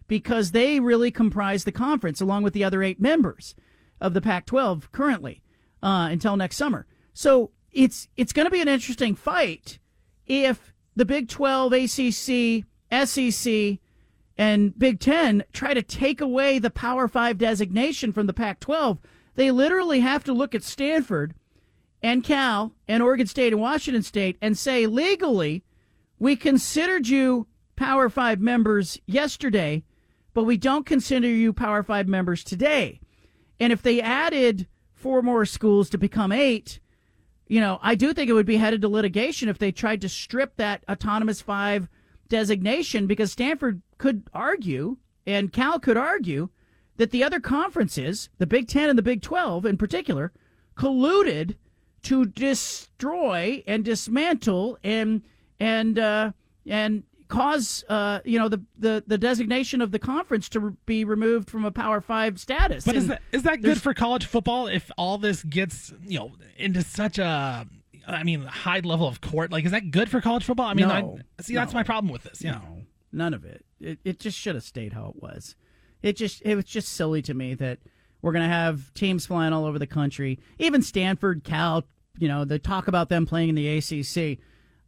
because they really comprise the conference along with the other eight members of the Pac 12 currently uh, until next summer. So it's it's going to be an interesting fight if the Big 12, ACC, SEC, and Big 10 try to take away the Power 5 designation from the Pac 12. They literally have to look at Stanford and Cal and Oregon State and Washington State and say legally, we considered you Power 5 members yesterday, but we don't consider you Power 5 members today. And if they added four more schools to become eight, you know, I do think it would be headed to litigation if they tried to strip that autonomous five designation because Stanford could argue and Cal could argue that the other conferences, the Big Ten and the Big 12 in particular, colluded to destroy and dismantle and and uh, and cause uh, you know the, the the designation of the conference to be removed from a Power Five status. But and is that is that good for college football if all this gets you know into such a I mean high level of court? Like, is that good for college football? I mean, no, I, see no, that's my problem with this. No, none of it. It it just should have stayed how it was. It just it was just silly to me that we're gonna have teams flying all over the country. Even Stanford, Cal, you know, they talk about them playing in the ACC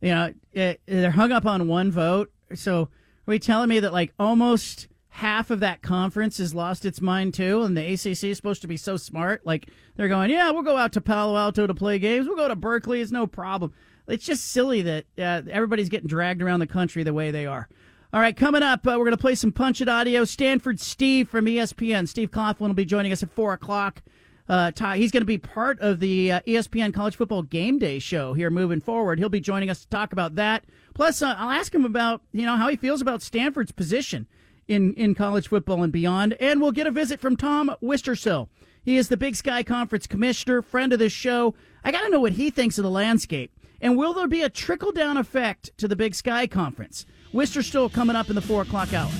you know, it, they're hung up on one vote. So are we telling me that like almost half of that conference has lost its mind too, and the ACC is supposed to be so smart? Like they're going, yeah, we'll go out to Palo Alto to play games. We'll go to Berkeley. It's no problem. It's just silly that uh, everybody's getting dragged around the country the way they are. All right, coming up, uh, we're going to play some Punch It audio. Stanford Steve from ESPN, Steve Coughlin will be joining us at 4 o'clock. Uh, he's going to be part of the uh, ESPN College Football Game Day show here moving forward. He'll be joining us to talk about that. Plus, uh, I'll ask him about you know how he feels about Stanford's position in in college football and beyond, and we'll get a visit from Tom Wistrcill. He is the Big Sky Conference commissioner, friend of this show. I got to know what he thinks of the landscape, and will there be a trickle down effect to the Big Sky Conference? Wistrcill coming up in the four o'clock hour.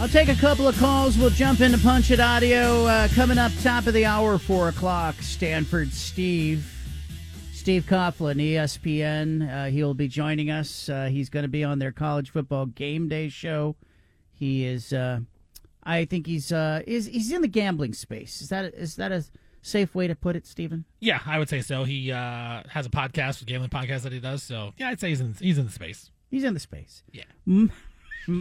I'll take a couple of calls. We'll jump into Punch It Audio. Uh, coming up top of the hour, 4 o'clock, Stanford Steve. Steve Coughlin, ESPN. Uh, he'll be joining us. Uh, he's going to be on their college football game day show. He is, uh, I think he's, uh, is he's in the gambling space. Is that is that a safe way to put it, Stephen? Yeah, I would say so. He uh, has a podcast, a gambling podcast that he does. So yeah, I'd say he's in he's in the space. He's in the space. Yeah. Mm,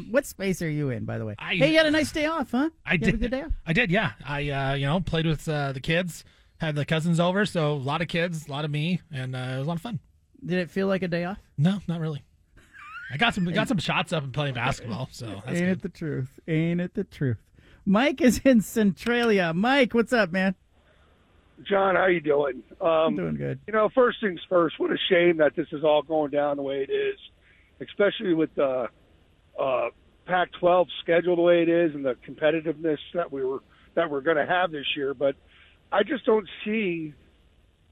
What space are you in, by the way? I- hey, you had a nice day off, huh? I You did. good day off? I did. Yeah. I uh, you know played with uh, the kids, had the cousins over, so a lot of kids, a lot of me, and uh, it was a lot of fun. Did it feel like a day off? No, not really. I got some got some shots up and playing basketball, so that's Ain't good. it the truth? Ain't it the truth? Mike is in Centralia. Mike, what's up, man? John, how you doing? Um, doing good. You know, first things first. What a shame that this is all going down the way it is, especially with the uh, Pac-12 schedule the way it is and the competitiveness that we were that we're going to have this year. But I just don't see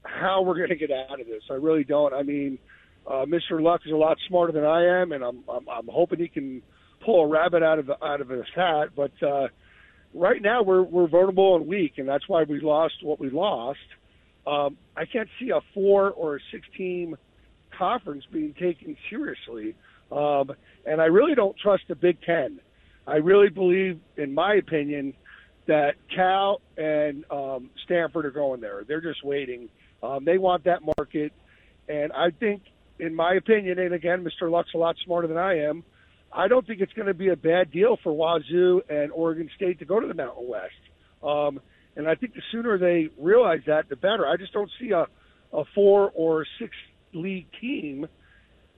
how we're going to get out of this. I really don't. I mean, uh, Mr. Luck is a lot smarter than I am, and I'm I'm, I'm hoping he can pull a rabbit out of out of his hat. But uh, right now we're we're vulnerable and weak, and that's why we lost what we lost. Um, I can't see a four or a six team conference being taken seriously, um, and I really don't trust the Big Ten. I really believe, in my opinion, that Cal and um, Stanford are going there. They're just waiting. Um, they want that market, and I think, in my opinion, and again, Mr. Luck's a lot smarter than I am. I don't think it's going to be a bad deal for Wazoo and Oregon State to go to the Mountain West. Um, and I think the sooner they realize that, the better. I just don't see a, a four or six league team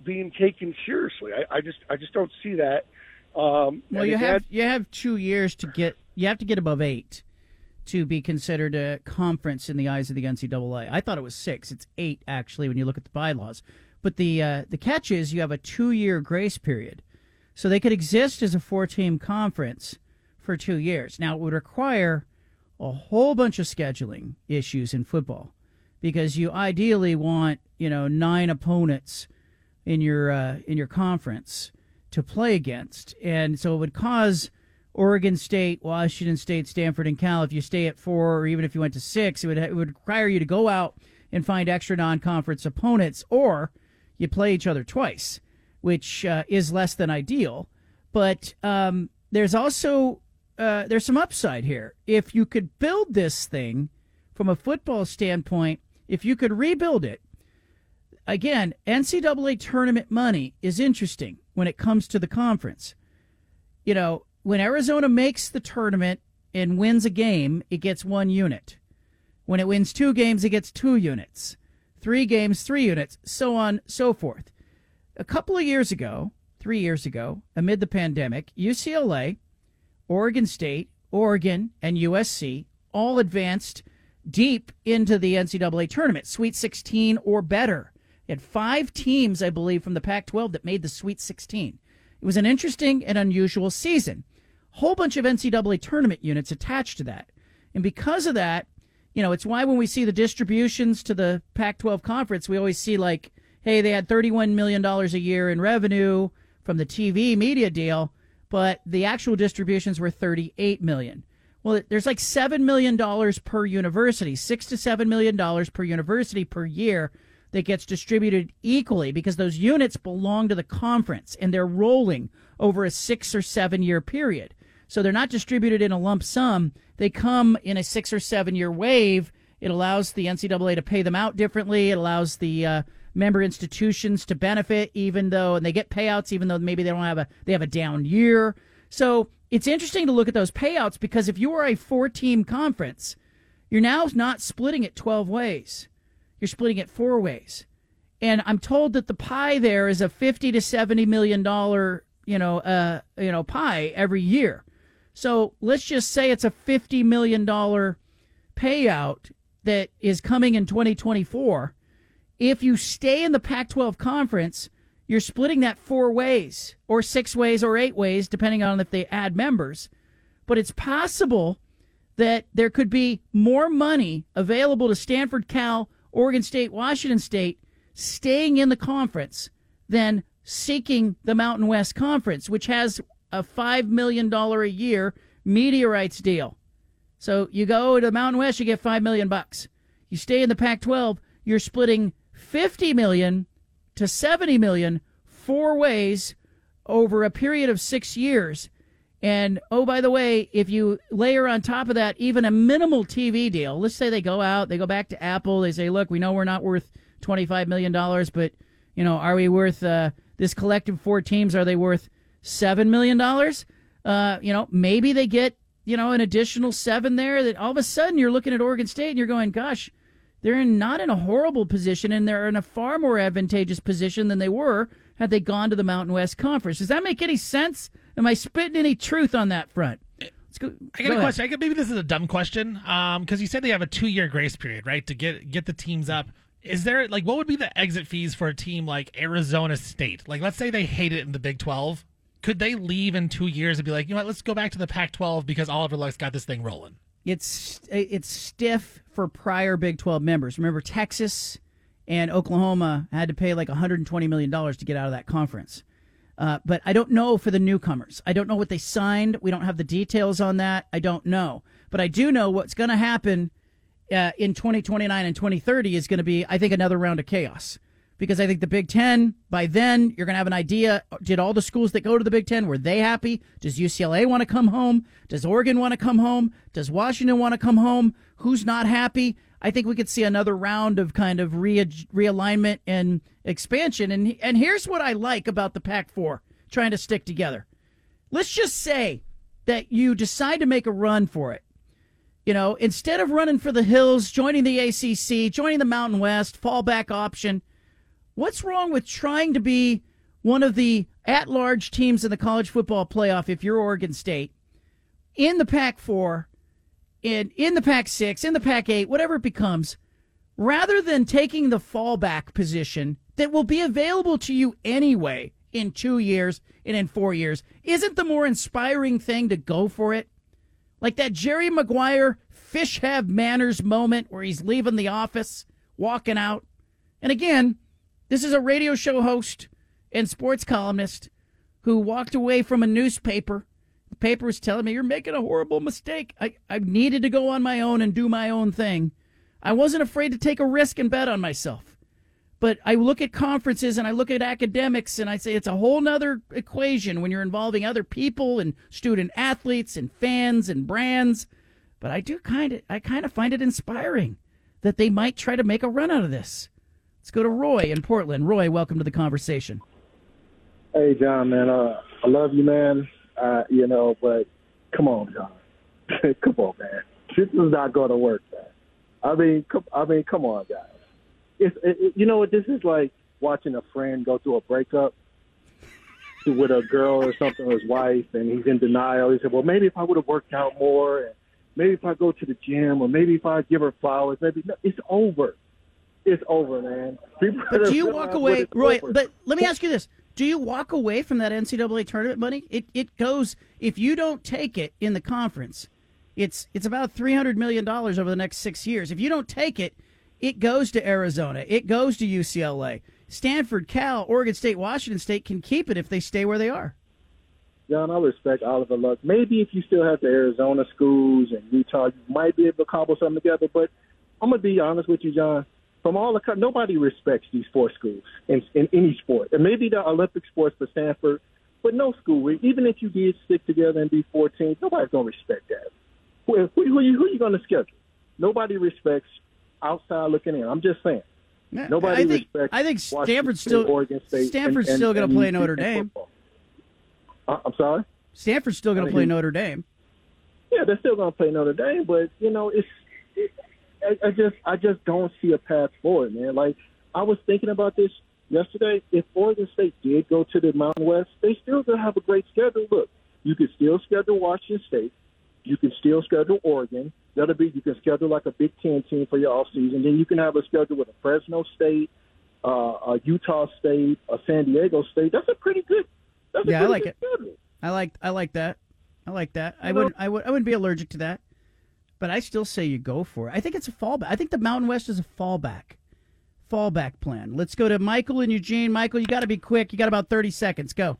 being taken seriously. I, I just I just don't see that. Um, Well, you again- have you have two years to get. You have to get above eight to be considered a conference in the eyes of the NCAA. I thought it was six. It's eight actually when you look at the bylaws. But the uh, the catch is you have a two year grace period, so they could exist as a four team conference for two years. Now it would require a whole bunch of scheduling issues in football because you ideally want you know nine opponents in your uh, in your conference to play against, and so it would cause Oregon State, Washington State, Stanford, and Cal. If you stay at four, or even if you went to six, it would it would require you to go out and find extra non-conference opponents, or you play each other twice, which uh, is less than ideal. But um, there's also uh, there's some upside here. If you could build this thing from a football standpoint, if you could rebuild it, again, NCAA tournament money is interesting when it comes to the conference. You know, when Arizona makes the tournament and wins a game, it gets one unit. When it wins two games, it gets two units. Three games, three units, so on, so forth. A couple of years ago, three years ago, amid the pandemic, UCLA, Oregon State, Oregon, and USC all advanced deep into the NCAA tournament, Sweet 16 or better. You had five teams, I believe, from the Pac 12 that made the Sweet 16. It was an interesting and unusual season. Whole bunch of NCAA tournament units attached to that. And because of that, you know, it's why when we see the distributions to the Pac 12 conference, we always see like, hey, they had $31 million a year in revenue from the TV media deal, but the actual distributions were 38 million. Well, there's like $7 million per university, six to $7 million per university per year that gets distributed equally because those units belong to the conference and they're rolling over a six or seven year period. So they're not distributed in a lump sum. They come in a six or seven year wave. It allows the NCAA to pay them out differently. It allows the uh, member institutions to benefit, even though, and they get payouts, even though maybe they don't have a they have a down year. So it's interesting to look at those payouts because if you are a four team conference, you're now not splitting it twelve ways. You're splitting it four ways. And I'm told that the pie there is a fifty to seventy million dollar, you know, uh, you know, pie every year. So let's just say it's a $50 million payout that is coming in 2024. If you stay in the Pac 12 conference, you're splitting that four ways, or six ways, or eight ways, depending on if they add members. But it's possible that there could be more money available to Stanford, Cal, Oregon State, Washington State staying in the conference than seeking the Mountain West Conference, which has a $5 million a year rights deal. So you go to the Mountain West, you get 5 million bucks. You stay in the Pac-12, you're splitting 50 million to 70 million four ways over a period of 6 years. And oh by the way, if you layer on top of that even a minimal TV deal, let's say they go out, they go back to Apple, they say, "Look, we know we're not worth 25 million dollars, but you know, are we worth uh, this collective four teams are they worth 7 million dollars?" Uh, you know, maybe they get you know, an additional seven there that all of a sudden you're looking at Oregon State and you're going, gosh, they're in, not in a horrible position and they're in a far more advantageous position than they were had they gone to the Mountain West Conference. Does that make any sense? Am I spitting any truth on that front? Let's go. I got go a ahead. question. I got, maybe this is a dumb question, because you said they have a two-year grace period, right, to get get the teams up. Is there like what would be the exit fees for a team like Arizona State? Like, let's say they hate it in the Big Twelve, could they leave in two years and be like, you know what, let's go back to the Pac-12 because Oliver Luck's got this thing rolling? It's it's stiff for prior Big 12 members. Remember, Texas and Oklahoma had to pay like 120 million dollars to get out of that conference. Uh, but I don't know for the newcomers. I don't know what they signed. We don't have the details on that. I don't know. But I do know what's going to happen uh, in 2029 and 2030 is going to be, I think, another round of chaos. Because I think the Big Ten, by then, you're going to have an idea. Did all the schools that go to the Big Ten, were they happy? Does UCLA want to come home? Does Oregon want to come home? Does Washington want to come home? Who's not happy? I think we could see another round of kind of re- realignment and expansion. And, and here's what I like about the Pac 4 trying to stick together. Let's just say that you decide to make a run for it. You know, instead of running for the hills, joining the ACC, joining the Mountain West, fallback option, what's wrong with trying to be one of the at large teams in the college football playoff if you're Oregon State in the Pac 4, in, in the Pac 6, in the Pac 8, whatever it becomes, rather than taking the fallback position that will be available to you anyway in two years and in four years? Isn't the more inspiring thing to go for it? Like that Jerry Maguire fish have manners moment where he's leaving the office, walking out. And again, this is a radio show host and sports columnist who walked away from a newspaper. The paper was telling me, You're making a horrible mistake. I, I needed to go on my own and do my own thing. I wasn't afraid to take a risk and bet on myself. But I look at conferences and I look at academics and I say it's a whole nother equation when you're involving other people and student athletes and fans and brands. But I do kind of I kind of find it inspiring that they might try to make a run out of this. Let's go to Roy in Portland. Roy, welcome to the conversation. Hey, John, man. Uh, I love you, man. Uh, you know, but come on, John. come on, man. This is not going to work, man. I mean, come, I mean, come on, guys. It's, it, you know what? This is like watching a friend go through a breakup with a girl or something, or his wife, and he's in denial. He said, "Well, maybe if I would have worked out more, and maybe if I go to the gym, or maybe if I give her flowers, maybe no, it's over. It's over, man." People But do you walk away, Roy? over. But let me ask you this: Do you walk away from that NCAA tournament money? It it goes if you don't take it in the conference, it's it's about three hundred million dollars over the next six years. If you don't take it, it goes to Arizona, it goes to UCLA, Stanford, Cal, Oregon State, Washington State can keep it if they stay where they are. John, I respect Oliver Luck. Maybe if you still have the Arizona schools and Utah, you might be able to cobble something together. But I'm gonna be honest with you, John. From all the nobody respects these four schools in, in any sport, and maybe the Olympic sports for Stanford, but no school. Even if you did stick together and be 14, nobody's gonna respect that. Who, who, who, you, who you gonna schedule? Nobody respects outside looking in. I'm just saying. Nobody I think respects. I think Stanford's still Oregon State, Stanford's and- and- still and- to play Notre Dame. Uh, I'm sorry. Stanford's still gonna play Notre Dame. Yeah, they're still going to play Notre Dame, but you know, it's. I, I just, I just don't see a path forward, man. Like I was thinking about this yesterday. If Oregon State did go to the Mountain West, they still gonna have a great schedule. Look, you could still schedule Washington State. You can still schedule Oregon. That'll be you can schedule like a Big Ten team for your off season. Then you can have a schedule with a Fresno State, uh, a Utah State, a San Diego State. That's a pretty good. That's a Yeah, I like it. schedule. I like I like that. I like that. I know- wouldn't I would I wouldn't be allergic to that. But I still say you go for it. I think it's a fallback. I think the Mountain West is a fallback. Fallback plan. Let's go to Michael and Eugene. Michael, you got to be quick. You got about 30 seconds. Go.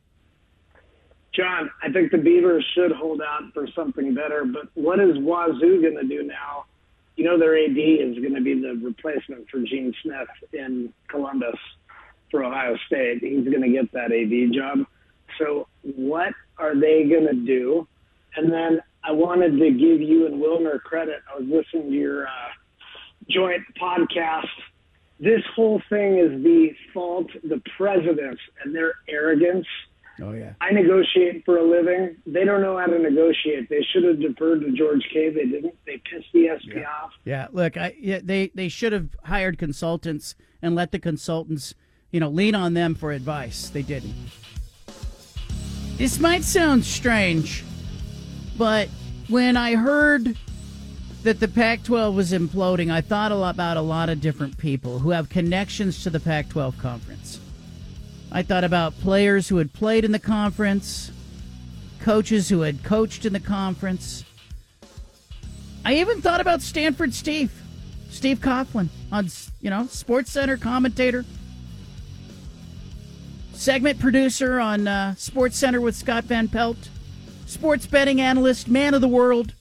John, I think the Beavers should hold out for something better, but what is Wazoo going to do now? You know, their AD is going to be the replacement for Gene Smith in Columbus for Ohio State. He's going to get that AD job. So, what are they going to do? And then I wanted to give you and Wilner credit. I was listening to your uh, joint podcast. This whole thing is the fault the presidents and their arrogance. Oh yeah. I negotiate for a living. They don't know how to negotiate. They should have deferred to George K. They didn't. They pissed the SP off. Yeah, look, I yeah, they they should have hired consultants and let the consultants, you know, lean on them for advice. They didn't. This might sound strange, but when I heard that the Pac-12 was imploding, I thought about a lot of different people who have connections to the Pac-12 conference. I thought about players who had played in the conference, coaches who had coached in the conference. I even thought about Stanford Steve, Steve Coughlin on you know Sports Center commentator, segment producer on uh, Sports Center with Scott Van Pelt, sports betting analyst, man of the world,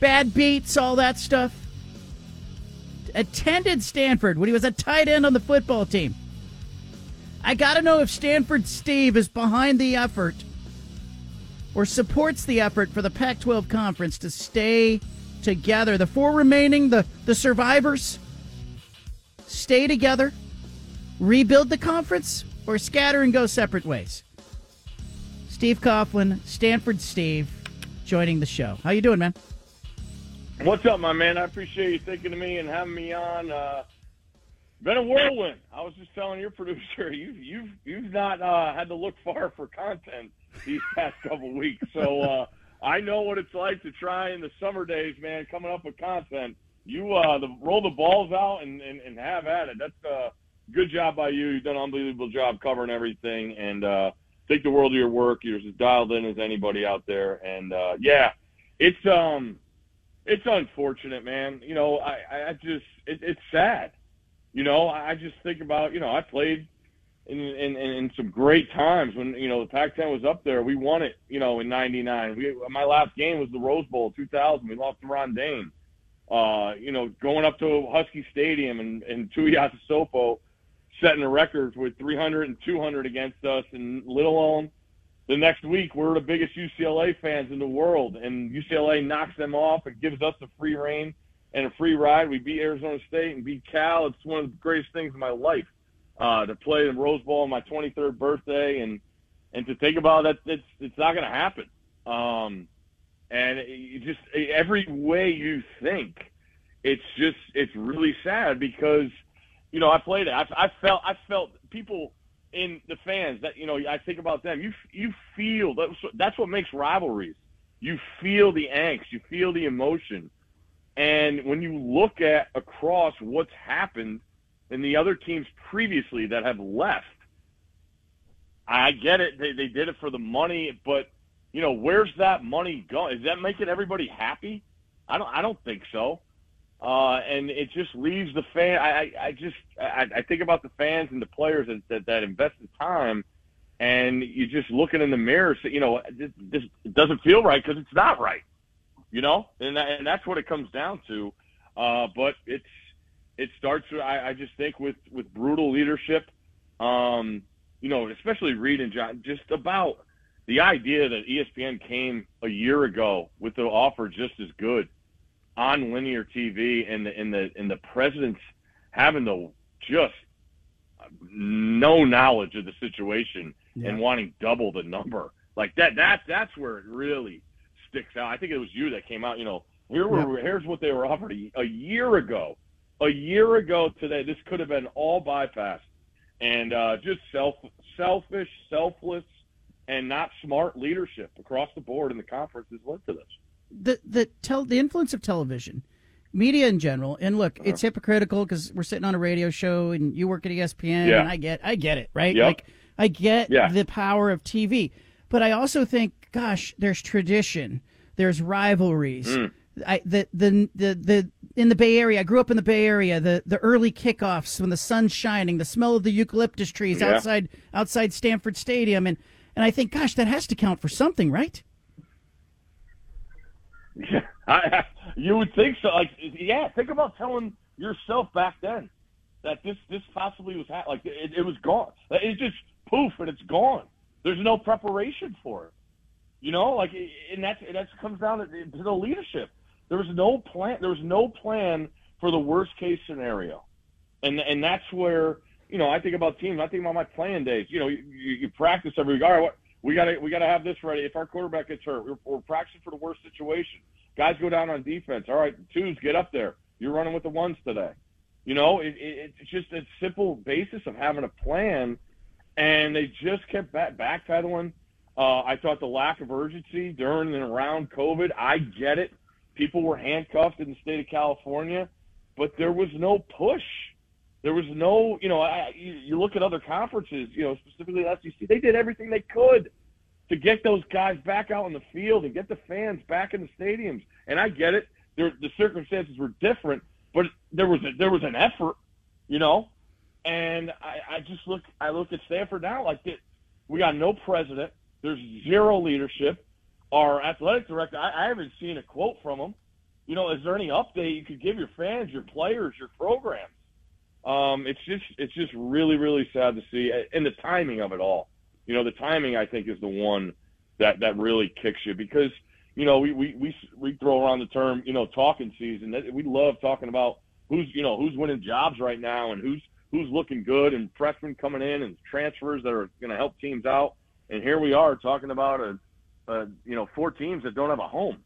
bad beats, all that stuff. Attended Stanford when he was a tight end on the football team. I got to know if Stanford Steve is behind the effort or supports the effort for the Pac 12 conference to stay together. The four remaining, the, the survivors, stay together, rebuild the conference, or scatter and go separate ways. Steve Coughlin, Stanford Steve, joining the show. How you doing, man? What's up, my man? I appreciate you thinking of me and having me on. Uh, been a whirlwind. I was just telling your producer, you've you've you've not uh, had to look far for content these past couple weeks. So uh, I know what it's like to try in the summer days, man, coming up with content. You uh, the, roll the balls out and, and, and have at it. That's uh, good job by you. You've done an unbelievable job covering everything, and uh, think the world of your work. You're as dialed in as anybody out there, and uh, yeah, it's um, it's unfortunate, man. You know, I I just it, it's sad. You know, I just think about you know I played in, in in some great times when you know the Pac-10 was up there. We won it, you know, in '99. We my last game was the Rose Bowl 2000. We lost to Ron Dayne. Uh, you know, going up to Husky Stadium and and Tuiasosopo setting a record with 300 and 200 against us, and let alone the next week we're the biggest UCLA fans in the world, and UCLA knocks them off and gives us a free reign and a free ride. We beat Arizona State and beat Cal. It's one of the greatest things in my life uh, to play the Rose Bowl on my 23rd birthday, and and to think about that, it's it's not going to happen. Um, and it just every way you think, it's just it's really sad because you know I played it. I, I felt I felt people in the fans that you know I think about them. You you feel that's that's what makes rivalries. You feel the angst, you feel the emotion, and when you look at across what's happened in the other teams previously that have left, I get it. They they did it for the money, but you know where's that money going? Is that making everybody happy? I don't I don't think so. Uh, and it just leaves the fan. I, I, just I, I think about the fans and the players that, that that invested time, and you're just looking in the mirror. So, you know, this, this doesn't feel right because it's not right. You know, and that, and that's what it comes down to. Uh, but it's it starts. I, I just think with with brutal leadership. Um, you know, especially Reed and John, just about the idea that ESPN came a year ago with the offer just as good on linear TV and the and the and the presidents having the just no knowledge of the situation and wanting double the number like that that that's where it really sticks out. I think it was you that came out. You know, here were here's what they were offered a, a year ago. A year ago today, this could have been all bypassed and uh, just self selfish, selfless, and not smart leadership across the board in the conference has led to this. The the tel- the influence of television, media in general, and look, it's hypocritical because we're sitting on a radio show and you work at ESPN, Yeah. and I get I get it, right? Yep. Like I get Yeah. the power of TV, but I also think, gosh, there's tradition, there's rivalries. Mm. I the, the the the in the Bay Area. I grew up in the Bay Area. The the early kickoffs when the sun's shining, the smell of the eucalyptus trees Yeah. outside outside Stanford Stadium, and and I think, gosh, that has to count for something, right? Yeah, you would think so. Like, yeah, think about telling yourself back then that this this possibly was ha- like it, it was gone. It just poof and it's gone. There's no preparation for it. You know, like, and that's that comes down to, to the leadership. There was no plan. There was no plan for the worst case scenario, and and that's where you know I think about teams. I think about my playing days. You know, you, you, you practice every. All right, what, we got to we got to have this ready. If our quarterback gets hurt, we're, we're practicing for the worst situation. Guys go down on defense. All right, twos get up there. You're running with the ones today. You know, it, it, it's just a simple basis of having a plan, and they just kept back, backpedaling. Uh, I thought the lack of urgency during and around COVID. I get it. People were handcuffed in the state of California, but there was no push. There was no, you know, I, you, look at other conferences, you know, specifically the SEC. They did everything they could to get those guys back out in the field and get the fans back in the stadiums. And I get it. There, the circumstances were different, but there was a, there was an effort, you know. And I, I just look I look at Stanford now like. We got no president. There's zero leadership. Our athletic director, I, I haven't seen a quote from him. You know, is there any update you could give your fans, your players, your programs? Um, it's just it's just really really sad to see, and the timing of it all. You know, the timing I think is the one that that really kicks you because you know we we we we throw around the term you know talking season. We love talking about who's you know who's winning jobs right now and who's who's looking good and freshmen coming in and transfers that are going to help teams out. And here we are talking about a, a you know four teams that don't have a home.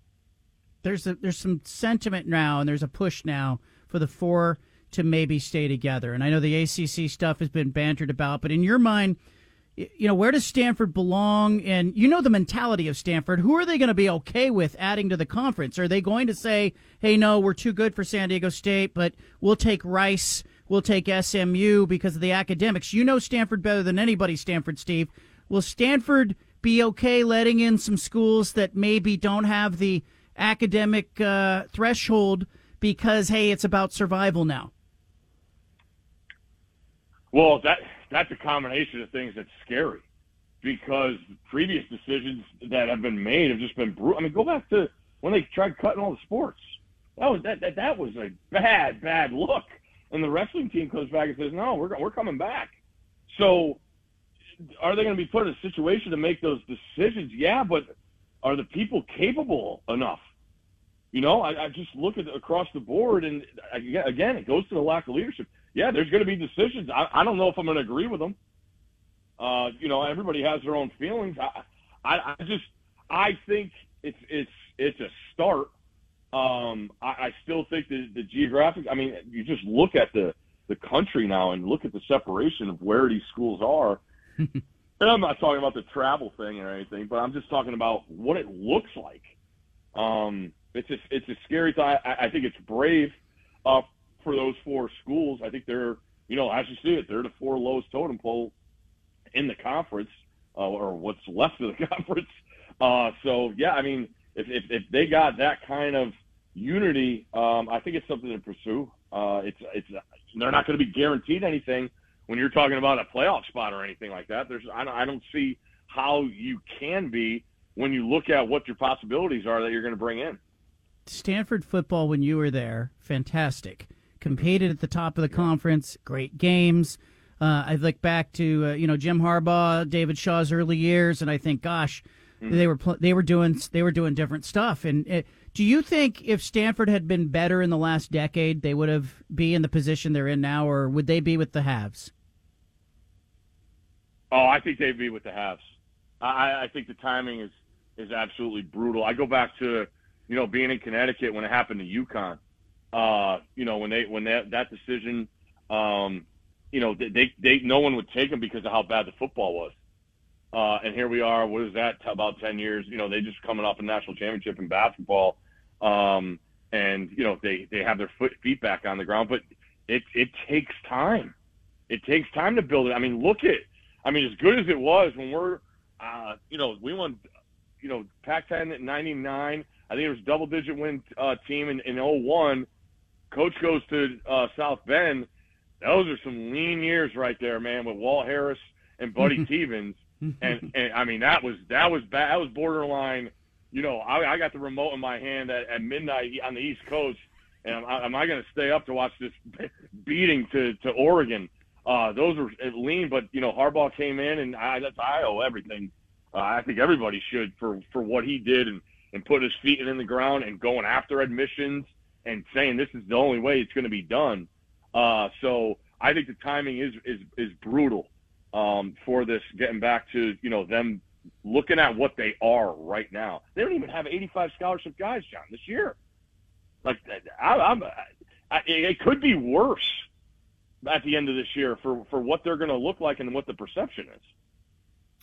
there's a, there's some sentiment now, and there's a push now for the four to maybe stay together. And I know the ACC stuff has been bantered about, but in your mind, you know, where does Stanford belong? And you know the mentality of Stanford. Who are they going to be okay with adding to the conference? Are they going to say, "Hey, no, we're too good for San Diego State, but we'll take Rice, we'll take SMU because of the academics"? You know Stanford better than anybody, Stanford, Steve. Will Stanford be okay letting in some schools that maybe don't have the academic uh, threshold because hey, it's about survival now? Well, that that's a combination of things that's scary because previous decisions that have been made have just been brutal. I mean, go back to when they tried cutting all the sports. That was that that, that was a bad bad look. And the wrestling team comes back and says, "No, we're we're coming back." So, are they going to be put in a situation to make those decisions? Yeah, but are the people capable enough? You know, I, I just look at across the board, and I, again, it goes to the lack of leadership. Yeah, there's going to be decisions. I, I don't know if I'm going to agree with them. Uh, you know, everybody has their own feelings. I, I, I just, I think it's it's it's a start. Um, I, I still think that the geographic. I mean, you just look at the the country now and look at the separation of where these schools are. and I'm not talking about the travel thing or anything, but I'm just talking about what it looks like. Um, it's a, it's a scary thought. I, I think it's brave uh, for those four schools. I think they're, you know, as you see it, they're the four lowest totem pole in the conference, uh, or what's left of the conference. Uh, so yeah, I mean, if, if if they got that kind of unity, um, I think it's something to pursue. Uh, it's it's they're not going to be guaranteed anything when you're talking about a playoff spot or anything like that. There's I don't, I don't see how you can be when you look at what your possibilities are that you're going to bring in. Stanford football when you were there, fantastic. Competed at the top of the conference, great games. Uh, I look back to uh, you know Jim Harbaugh, David Shaw's early years, and I think, gosh, Mm-hmm. they were pl- they were doing they were doing different stuff. And uh, do you think if Stanford had been better in the last decade, they would have be in the position they're in now, or would they be with the haves? Oh, I think they'd be with the halves. I, I think the timing is is absolutely brutal. I go back to you know being in Connecticut when it happened to UConn. Uh, you know when they when that that decision, um, you know they, they no one would take them because of how bad the football was. Uh, and here we are. What is that? About ten years. You know, they just coming off a national championship in basketball, um, and you know they they have their foot feet back on the ground. But it it takes time. It takes time to build it. I mean, look at. I mean, as good as it was when we're, uh, you know, we won, you know, Pac-10 at '99. I think it was double digit win uh, team in, in 01. Coach goes to uh, South Bend. Those are some lean years right there, man, with Walt Harris and Buddy Teevens. And, and I mean, that was that was bad. That was borderline. You know, I, I got the remote in my hand at, at midnight on the East Coast, and am, am I going to stay up to watch this beating to to Oregon? Uh, those were lean, but you know, Harbaugh came in, and I, that's I owe everything. Uh, I think everybody should for for what he did and and put his feet in the ground and going after admissions and saying this is the only way it's going to be done. Uh, so I think the timing is is is brutal um, for this. Getting back to you know them looking at what they are right now. They don't even have 85 scholarship guys, John, this year. Like I, I'm, I, it could be worse at the end of this year for for what they're going to look like and what the perception is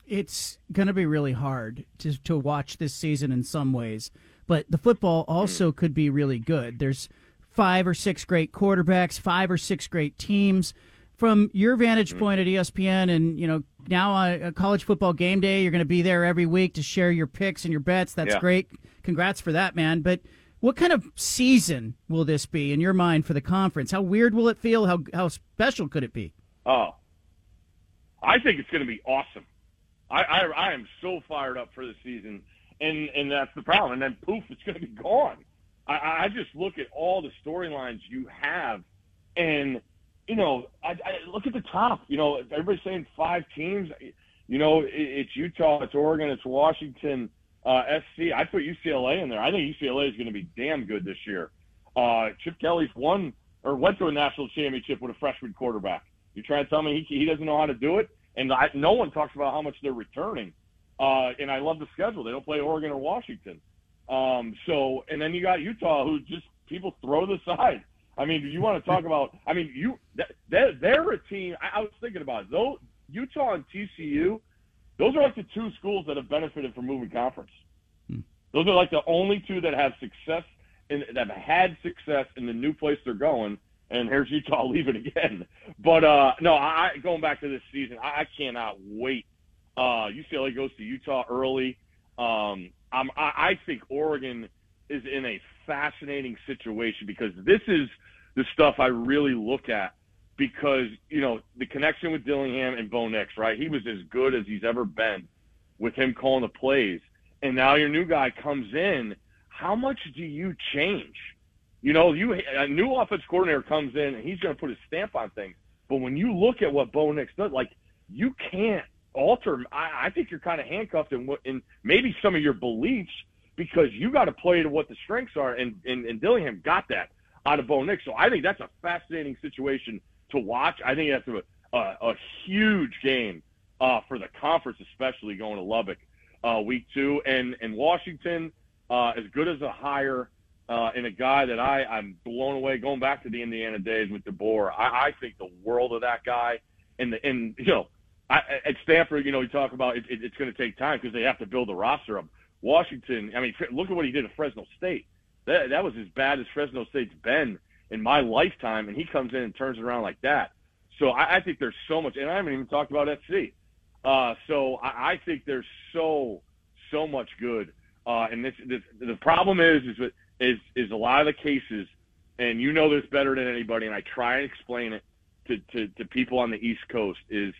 it's going to be really hard to to watch this season in some ways, but the football also could be really good. There's five or six great quarterbacks, five or six great teams. From your vantage Mm-hmm. point at ESPN, and you know now on a college football game day, you're going to be there every week to share your picks and your bets. That's Yeah. great. Congrats for that, man. But what kind of season will this be in your mind for the conference? How weird will it feel? How how special could it be? Oh, I think it's going to be awesome. I, I I am so fired up for the season, and and that's the problem. And then poof, it's going to be gone. I, I just look at all the storylines you have, and you know, I, I look at the top. You know, everybody's saying five teams. You know, it, it's Utah, it's Oregon, it's Washington, uh, SC. I put UCLA in there. I think UCLA is going to be damn good this year. Uh, Chip Kelly's won or went to a national championship with a freshman quarterback. You try to tell me he, he doesn't know how to do it? And I, no one talks about how much they're returning. Uh, and I love the schedule. They don't play Oregon or Washington. Um, so, and then you got Utah, who just people throw the side. I mean, do you want to talk about? I mean, you they're, they're a team. I, I was thinking about it. Though Utah and TCU, those are like the two schools that have benefited from moving conference. Those are like the only two that have success and that have had success in the new place they're going. And here's Utah leaving again. But uh, no, I going back to this season, I, I cannot wait. Uh, UCLA goes to Utah early. Um, I'm, I, I think Oregon is in a fascinating situation because this is the stuff I really look at because you know the connection with Dillingham and Bo Nix, right? He was as good as he's ever been with him calling the plays, and now your new guy comes in. How much do you change? You know, you a new offense coordinator comes in and he's going to put his stamp on things. But when you look at what Bo Nix does, like you can't alter. I, I think you're kind of handcuffed in what in maybe some of your beliefs because you got to play to what the strengths are, and, and and Dillingham got that out of Bo Nix. So I think that's a fascinating situation to watch. I think that's a a, a huge game uh, for the conference, especially going to Lubbock uh, week two, and and Washington uh, as good as a hire. Uh, and a guy that I, I'm blown away going back to the Indiana days with DeBoer. I, I think the world of that guy. And the, and you know, I, at Stanford, you know, you talk about it, it, it's going to take time because they have to build the roster up. Washington, I mean, look at what he did at Fresno State. That that was as bad as Fresno State's been in my lifetime, and he comes in and turns it around like that. So I, I think there's so much, and I haven't even talked about SC. Uh, so I, I think there's so so much good. Uh, and this, this the problem is is is is a lot of the cases, and you know this better than anybody, and I try and explain it to, to, to people on the East Coast is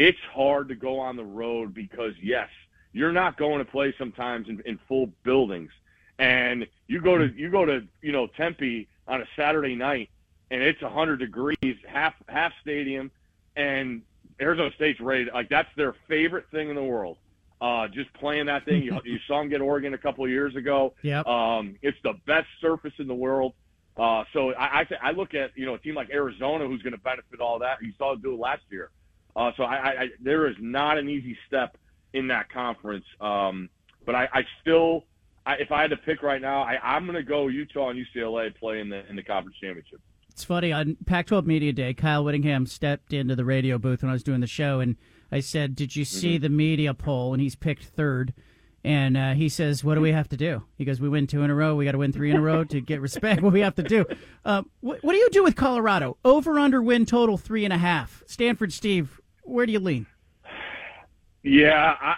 it's hard to go on the road because yes, you're not going to play sometimes in, in full buildings, and you go to you go to you know Tempe on a Saturday night, and it's 100 degrees, half half stadium, and Arizona State's ready. To, like that's their favorite thing in the world. Uh, just playing that thing. You, you saw them get Oregon a couple of years ago. Yep. Um, it's the best surface in the world. Uh, so I, I, th- I look at you know a team like Arizona who's going to benefit all that. You saw it do it last year. Uh, so I, I, there is not an easy step in that conference. Um, but I, I still, I, if I had to pick right now, I, I'm going to go Utah and UCLA play in the in the conference championship. It's funny on Pac-12 Media Day, Kyle Whittingham stepped into the radio booth when I was doing the show, and I said, "Did you see Mm-hmm. the media poll?" And he's picked third. And uh, he says, "What do we have to do?" He goes, "We win two in a row. We got to win three in a row to get respect. What do we have to do?" Uh, what, what do you do with Colorado? Over under win total three and a half. Stanford Steve, where do you lean? Yeah, I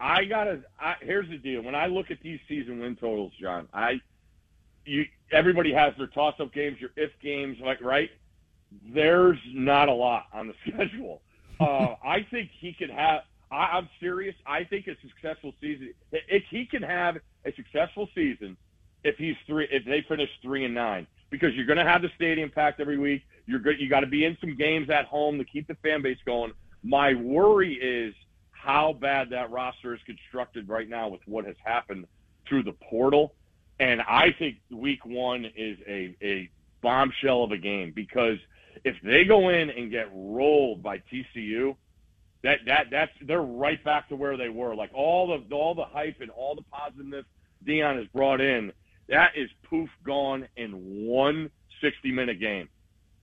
I gotta. I, here's the deal. When I look at these season win totals, John, I you everybody has their toss-up games, your if games, like right. There's not a lot on the schedule. Uh, I think he could have. I, I'm serious. I think a successful season. If he can have a successful season, if he's three, if they finish three and nine, because you're going to have the stadium packed every week. You're good. You got to be in some games at home to keep the fan base going. My worry is how bad that roster is constructed right now with what has happened through the portal. And I think week one is a, a bombshell of a game because if they go in and get rolled by TCU, that that that's they're right back to where they were. Like all the all the hype and all the positiveness Dion has brought in, that is poof gone in one 60 minute game.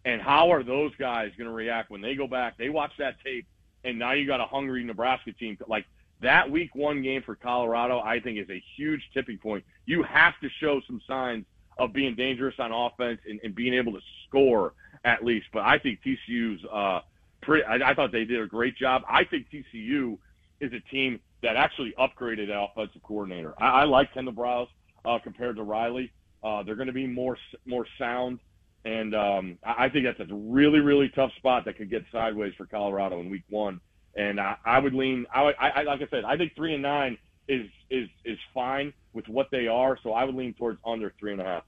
And how are those guys going to react when they go back? They watch that tape, and now you got a hungry Nebraska team. Like that week one game for Colorado, I think is a huge tipping point. You have to show some signs of being dangerous on offense and, and being able to score at least. But I think TCU's uh, pretty. I, I thought they did a great job. I think TCU is a team that actually upgraded that offensive coordinator. I, I like Kendal Briles uh, compared to Riley. Uh, they're going to be more more sound, and um, I I think that's a really really tough spot that could get sideways for Colorado in Week One. And I, I would lean. I, I, I like I said, I think three and nine is is is fine with what they are. So I would lean towards under three and a half.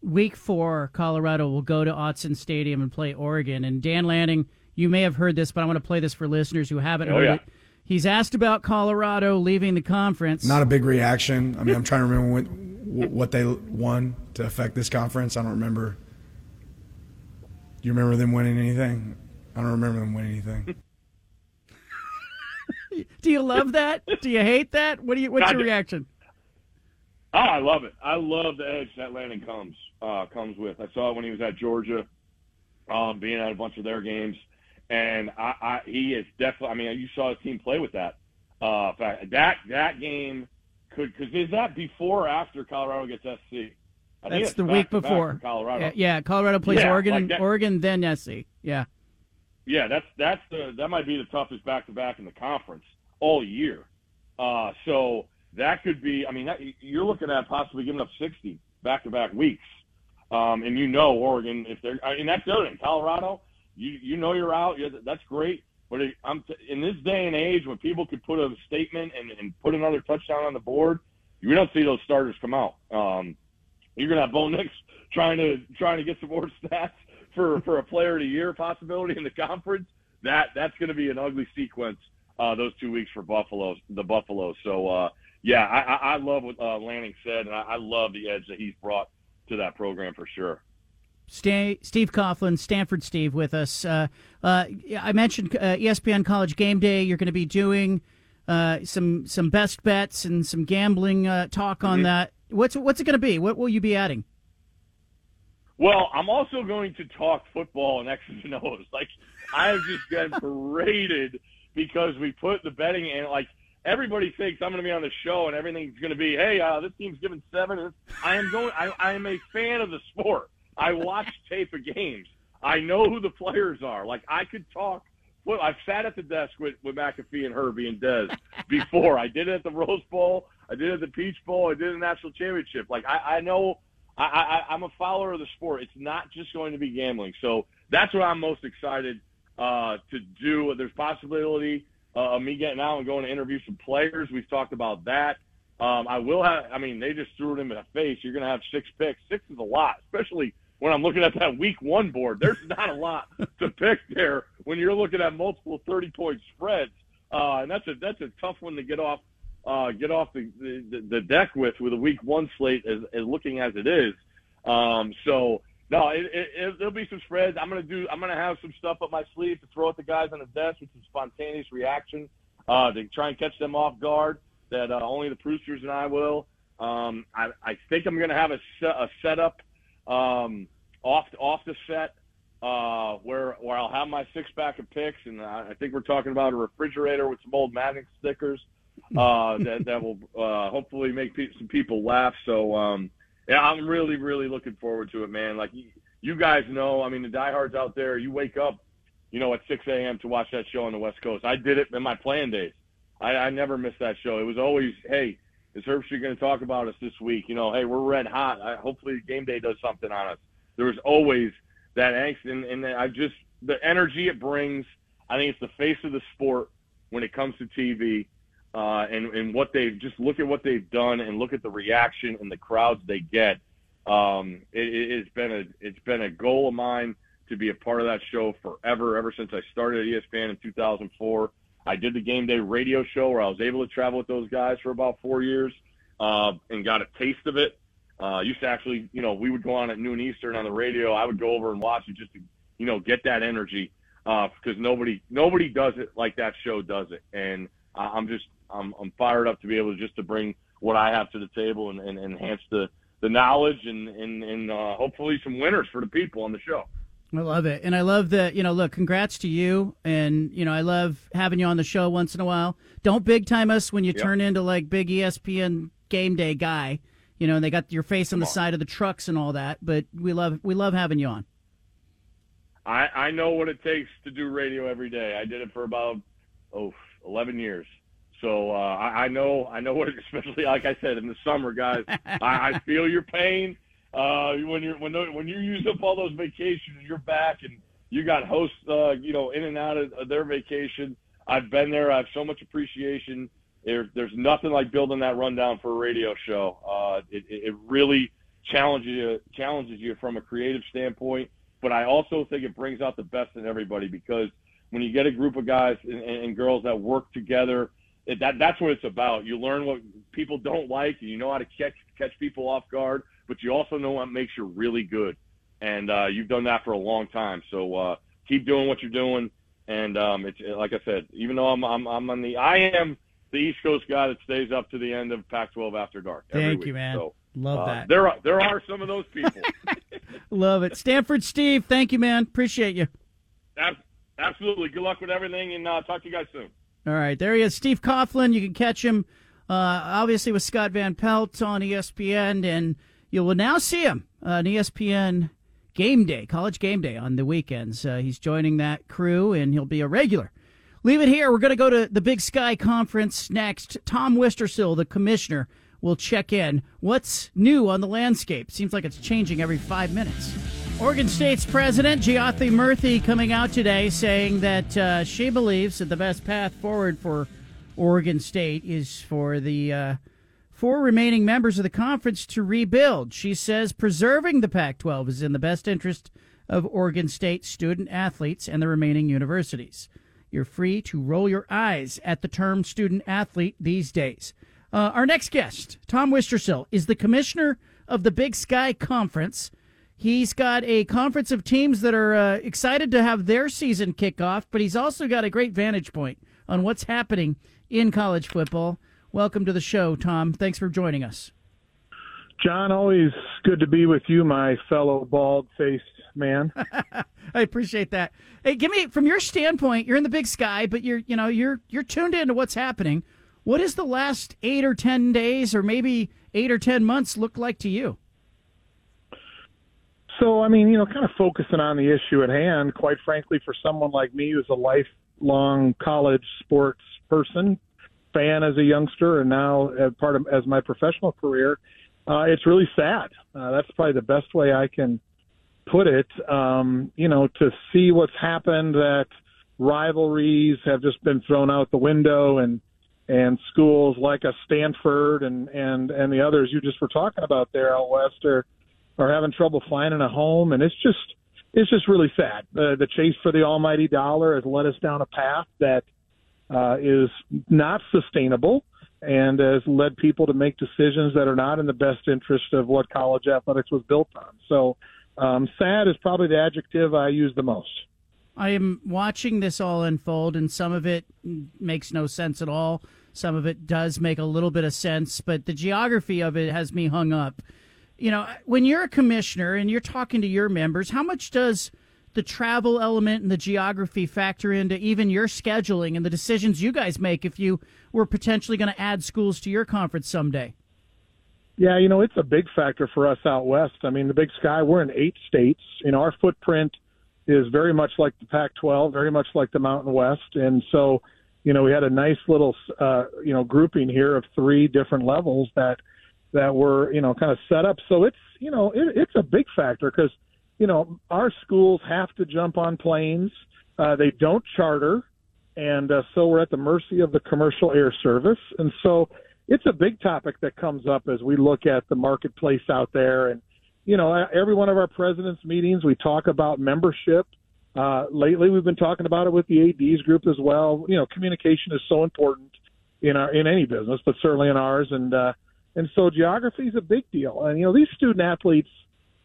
Week four, Colorado will go to Autzen Stadium and play Oregon. And Dan Lanning, you may have heard this, but I want to play this for listeners who haven't Oh, heard yeah. it. He's asked about Colorado leaving the conference. Not a big reaction. I mean, I'm trying to remember when, what they won to affect this conference. I don't remember. Do you remember them winning anything? I don't remember them winning anything. Do you love that? Do you hate that? What do you? What's I your do. reaction? Oh, I love it. I love the edge that Lanning comes uh, comes with. I saw it when he was at Georgia, um, being at a bunch of their games, and I, I he is definitely. I mean, you saw his team play with that. Uh, in fact, that that game could because is that before or after Colorado gets SC? I That's the week before. Colorado. Yeah, yeah, Colorado plays Yeah, Oregon like that- Oregon, then SC. Yeah. Yeah, that's that's the that might be the toughest back to back in the conference all year. Uh, so that could be. I mean, that, you're looking at possibly giving up 60 back to back weeks. Um, and you know Oregon if they're I mean that's the other thing. Colorado, you you know you're out. You're, that's great. But it, I'm t- in this day and age when people could put a statement and, and put another touchdown on the board, we don't see those starters come out. Um, you're gonna have Bo Nix trying to trying to get some more stats for for a player of the year possibility in the conference. That that's gonna be an ugly sequence uh, those two weeks for Buffalo, the Buffalo. So uh, yeah, I, I, I love what uh, Lanning said, and I, I love the edge that he's brought to that program for sure. Stay, Steve Coughlin, Stanford Steve, with us. Uh, uh, I mentioned uh, ESPN College Game Day. You're going to be doing uh, some some best bets and some gambling uh, talk on Mhm. that. What's what's it going to be? What will you be adding? Well, I'm also going to talk football and X's and O's. Like I have just been paraded because we put the betting in. Like everybody thinks I'm going to be on the show and everything's going to be, hey, uh, this team's giving seven. I am going. I, I am a fan of the sport. I watch tape of games. I know who the players are. Like I could talk. Well, I've sat at the desk with, with McAfee and Herbie and Dez before. I did it at the Rose Bowl. I did it at the Peach Bowl. I did the national championship. Like I, I know I, I, I'm a follower of the sport. It's not just going to be gambling. So that's what I'm most excited uh, to do. There's possibility uh, of me getting out and going to interview some players. We've talked about that. Um, I will have. I mean, they just threw it in my face. You're going to have six picks. Six is a lot, especially when I'm looking at that week one board. There's not a lot to pick there when you're looking at multiple 30 point spreads, uh, and that's a that's a tough one to get off uh, get off the, the the deck with with a week one slate as, as looking as it is. Um, so no, it, it, there'll be some spreads. I'm gonna do. I'm gonna have some stuff up my sleeve to throw at the guys on the desk with some spontaneous reaction uh, to try and catch them off guard. That uh, only the producers and I will. Um, I, I think I'm gonna have a, set, a setup um, off off the set uh, where where I'll have my six pack of picks, and I, I think we're talking about a refrigerator with some old Madden stickers uh, that that will uh, hopefully make pe- some people laugh. So um, yeah, I'm really really looking forward to it, man. Like you, you guys know, I mean the diehards out there, you wake up, you know, at 6 a.m. to watch that show on the West Coast. I did it in my playing days. I, I never missed that show. It was always, hey, is Herbstreit going to talk about us this week? You know, hey, we're red hot. I, hopefully, game day does something on us. There was always that angst, and, and I just the energy it brings. I think it's the face of the sport when it comes to TV, uh, and and what they've just look at what they've done and look at the reaction and the crowds they get. Um, it, it's been a it's been a goal of mine to be a part of that show forever, ever since I started at ESPN in 2004. I did the game day radio show where I was able to travel with those guys for about four years uh, and got a taste of it. Uh, used to actually, you know, we would go on at noon Eastern on the radio. I would go over and watch it just to, you know, get that energy because uh, nobody nobody does it like that show does it. And I'm just I'm I'm fired up to be able to just to bring what I have to the table and, and enhance the the knowledge and and, and uh, hopefully some winners for the people on the show. I love it. And I love that, you know, look, congrats to you. And, you know, I love having you on the show once in a while. Don't big time us when you yep. turn into like big ESPN game day guy. You know, and they got your face on the side of the trucks and all that. But we love we love having you on. I, I know what it takes to do radio every day. I did it for about oh 11 years. So uh, I, I know I know what, especially like I said in the summer, guys. I, I feel your pain uh, when you're when when you use up all those vacations and you're back and you got hosts, uh, you know, in and out of, of their vacation. I've been there. I have so much appreciation. There, there's nothing like building that rundown for a radio show. Uh, it, it really challenges you, challenges you from a creative standpoint. But I also think it brings out the best in everybody because when you get a group of guys and, and girls that work together, it, that that's what it's about. You learn what people don't like, and you know how to catch catch people off guard but you also know what makes you really good. And uh, you've done that for a long time. So uh, keep doing what you're doing. And um, it's like I said, even though I'm, I'm I'm on the I am the East Coast guy that stays up to the end of Pac-12 after dark. Thank week. you, man. So, Love uh, that. There are there are some of those people. Love it, Stanford Steve. Thank you, man. Appreciate you. Absolutely. Good luck with everything, and uh, talk to you guys soon. All right, there he is, Steve Coughlin. You can catch him, uh, obviously, with Scott Van Pelt on ESPN, and you will now see him on ESPN Game Day, College Game Day on the weekends. Uh, he's joining that crew, and he'll be a regular. Leave it here. We're going to go to the Big Sky Conference next. Tom Wistrcill, the commissioner, will check in. What's new on the landscape? Seems like it's changing every five minutes. Oregon State's president, Jayathi Murthy, coming out today saying that uh, she believes that the best path forward for Oregon State is for the uh, four remaining members of the conference to rebuild. She says preserving the Pac 12 is in the best interest of Oregon State student athletes and the remaining universities. You're free to roll your eyes at the term student athlete these days. Uh, our next guest, Tom Wistrcill, is the commissioner of the Big Sky Conference. He's got a conference of teams that are uh, excited to have their season kick off, but he's also got a great vantage point on what's happening in college football. Welcome to the show, Tom. Thanks for joining us. John, always good to be with you, my fellow bald faced man. I appreciate that. Hey, give me from your standpoint, you're in the big sky, but you're you know, you're you're tuned into what's happening. What does the last eight or ten days or maybe eight or ten months look like to you? So, I mean, you know, kind of focusing on the issue at hand, quite frankly, for someone like me who's a lifelong college sports person, fan as a youngster and now part of as my professional career, uh, it's really sad. Uh, that's probably the best way I can put it. Um, you know, to see what's happened, that rivalries have just been thrown out the window, and and schools like a Stanford and and and the others you just were talking about there out west are are having trouble finding a home, and it's just it's just really sad. The chase for the almighty dollar has led us down a path that uh, is not sustainable and has led people to make decisions that are not in the best interest of what college athletics was built on. So, um, sad is probably the adjective I use the most. I am watching this all unfold, and some of it makes no sense at all. Some of it does make a little bit of sense, but the geography of it has me hung up. You know, when you're a commissioner and you're talking to your members, how much does the travel element and the geography factor into even your scheduling and the decisions you guys make if you were potentially going to add schools to your conference someday? Yeah, you know, it's a big factor for us out west. I mean, the Big Sky, we're in eight states. Know, our footprint is very much like the Pac 12, very much like the Mountain West. And so, you know, we had a nice little, uh, you know, grouping here of three different levels that, that were, you know, kind of set up. So it's, you know, it, it's a big factor because, you know, our schools have to jump on planes. Uh, they don't charter. And uh, so we're at the mercy of the commercial air service. And so, it's a big topic that comes up as we look at the marketplace out there. And, you know, every one of our president's meetings, we talk about membership. Uh, lately, we've been talking about it with the ADs group as well. You know, communication is so important in our in any business, but certainly in ours. And uh, and so geography is a big deal. And you know, these student athletes,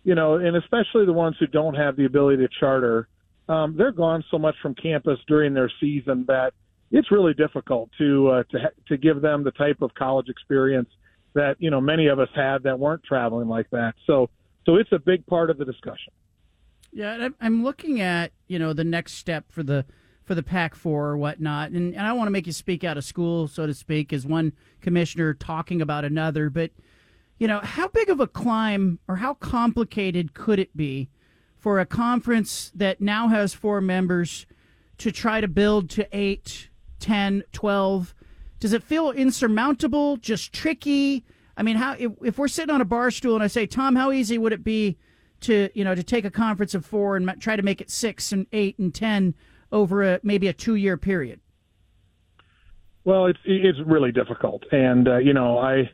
you know, and especially the ones who don't have the ability to charter, um, they're gone so much from campus during their season that it's really difficult to uh, to to give them the type of college experience that you know many of us had that weren't traveling like that. So so it's a big part of the discussion. Yeah, I'm looking at you know the next step for the for the Pac Four or whatnot, and, and I want to make you speak out of school, so to speak, as one commissioner talking about another. But you know, how big of a climb or how complicated could it be for a conference that now has four members to try to build to eight 10, 12? Does it feel insurmountable, just tricky? I mean, how if, if we're sitting on a bar stool and I say, Tom, how easy would it be to you know to take a conference of four and try to make it six and eight and ten over a maybe a two year period? Well, it's it's really difficult, and uh, you know I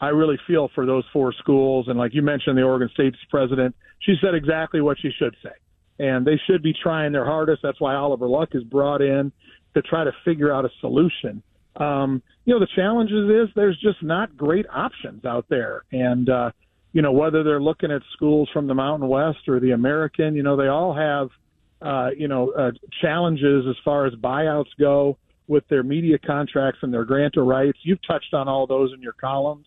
I really feel for those four schools, and like you mentioned, the Oregon State's president, she said exactly what she should say, and they should be trying their hardest. That's why Oliver Luck is brought in to try to figure out a solution. Um, you know, the challenges is there's just not great options out there. And, uh, you know, whether they're looking at schools from the Mountain West or the American, you know, they all have, uh, you know, uh, challenges as far as buyouts go with their media contracts and their grant of rights. You've touched on all those in your columns.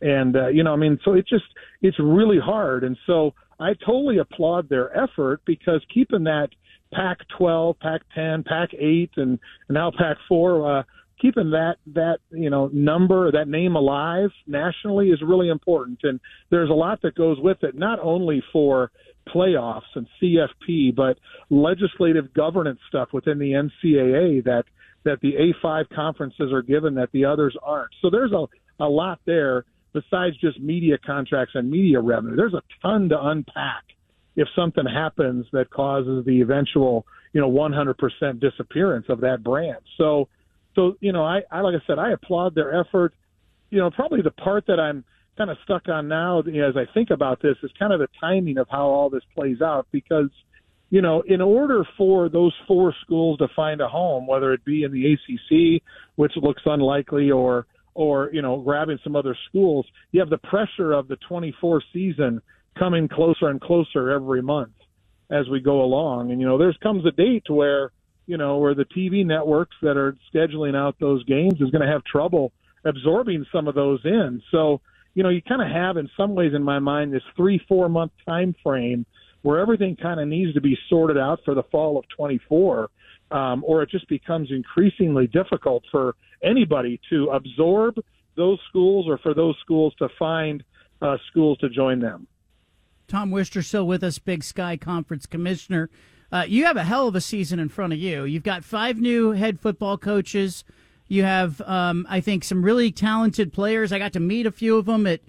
And, uh, you know, I mean, so it's just, it's really hard. And so I totally applaud their effort because keeping that – Pac 12, Pac 10, Pac 8, and, and now Pac 4. Uh, keeping that that you know number that name alive nationally is really important and there's a lot that goes with it not only for playoffs and CFP but legislative governance stuff within the NCAA that that the A5 conferences are given that the others aren't so there's a a lot there besides just media contracts and media revenue there's a ton to unpack if something happens that causes the eventual, you know, 100% disappearance of that brand. So, so you know, I, I like I said, I applaud their effort. You know, probably the part that I'm kind of stuck on now as I think about this is kind of the timing of how all this plays out because, you know, in order for those four schools to find a home, whether it be in the ACC, which looks unlikely, or or you know grabbing some other schools, you have the pressure of the 24 season coming closer and closer every month as we go along. And you know, there's comes a date where you know where the TV networks that are scheduling out those games is going to have trouble absorbing some of those in. So you know, you kind of have in some ways in my mind this three four month time frame where everything kind of needs to be sorted out for the fall of 24. Um, or it just becomes increasingly difficult for anybody to absorb those schools or for those schools to find uh, schools to join them. Tom Wistrcill with us, Big Sky Conference Commissioner. Uh, you have a hell of a season in front of you. You've got five new head football coaches. You have, um, I think, some really talented players. I got to meet a few of them at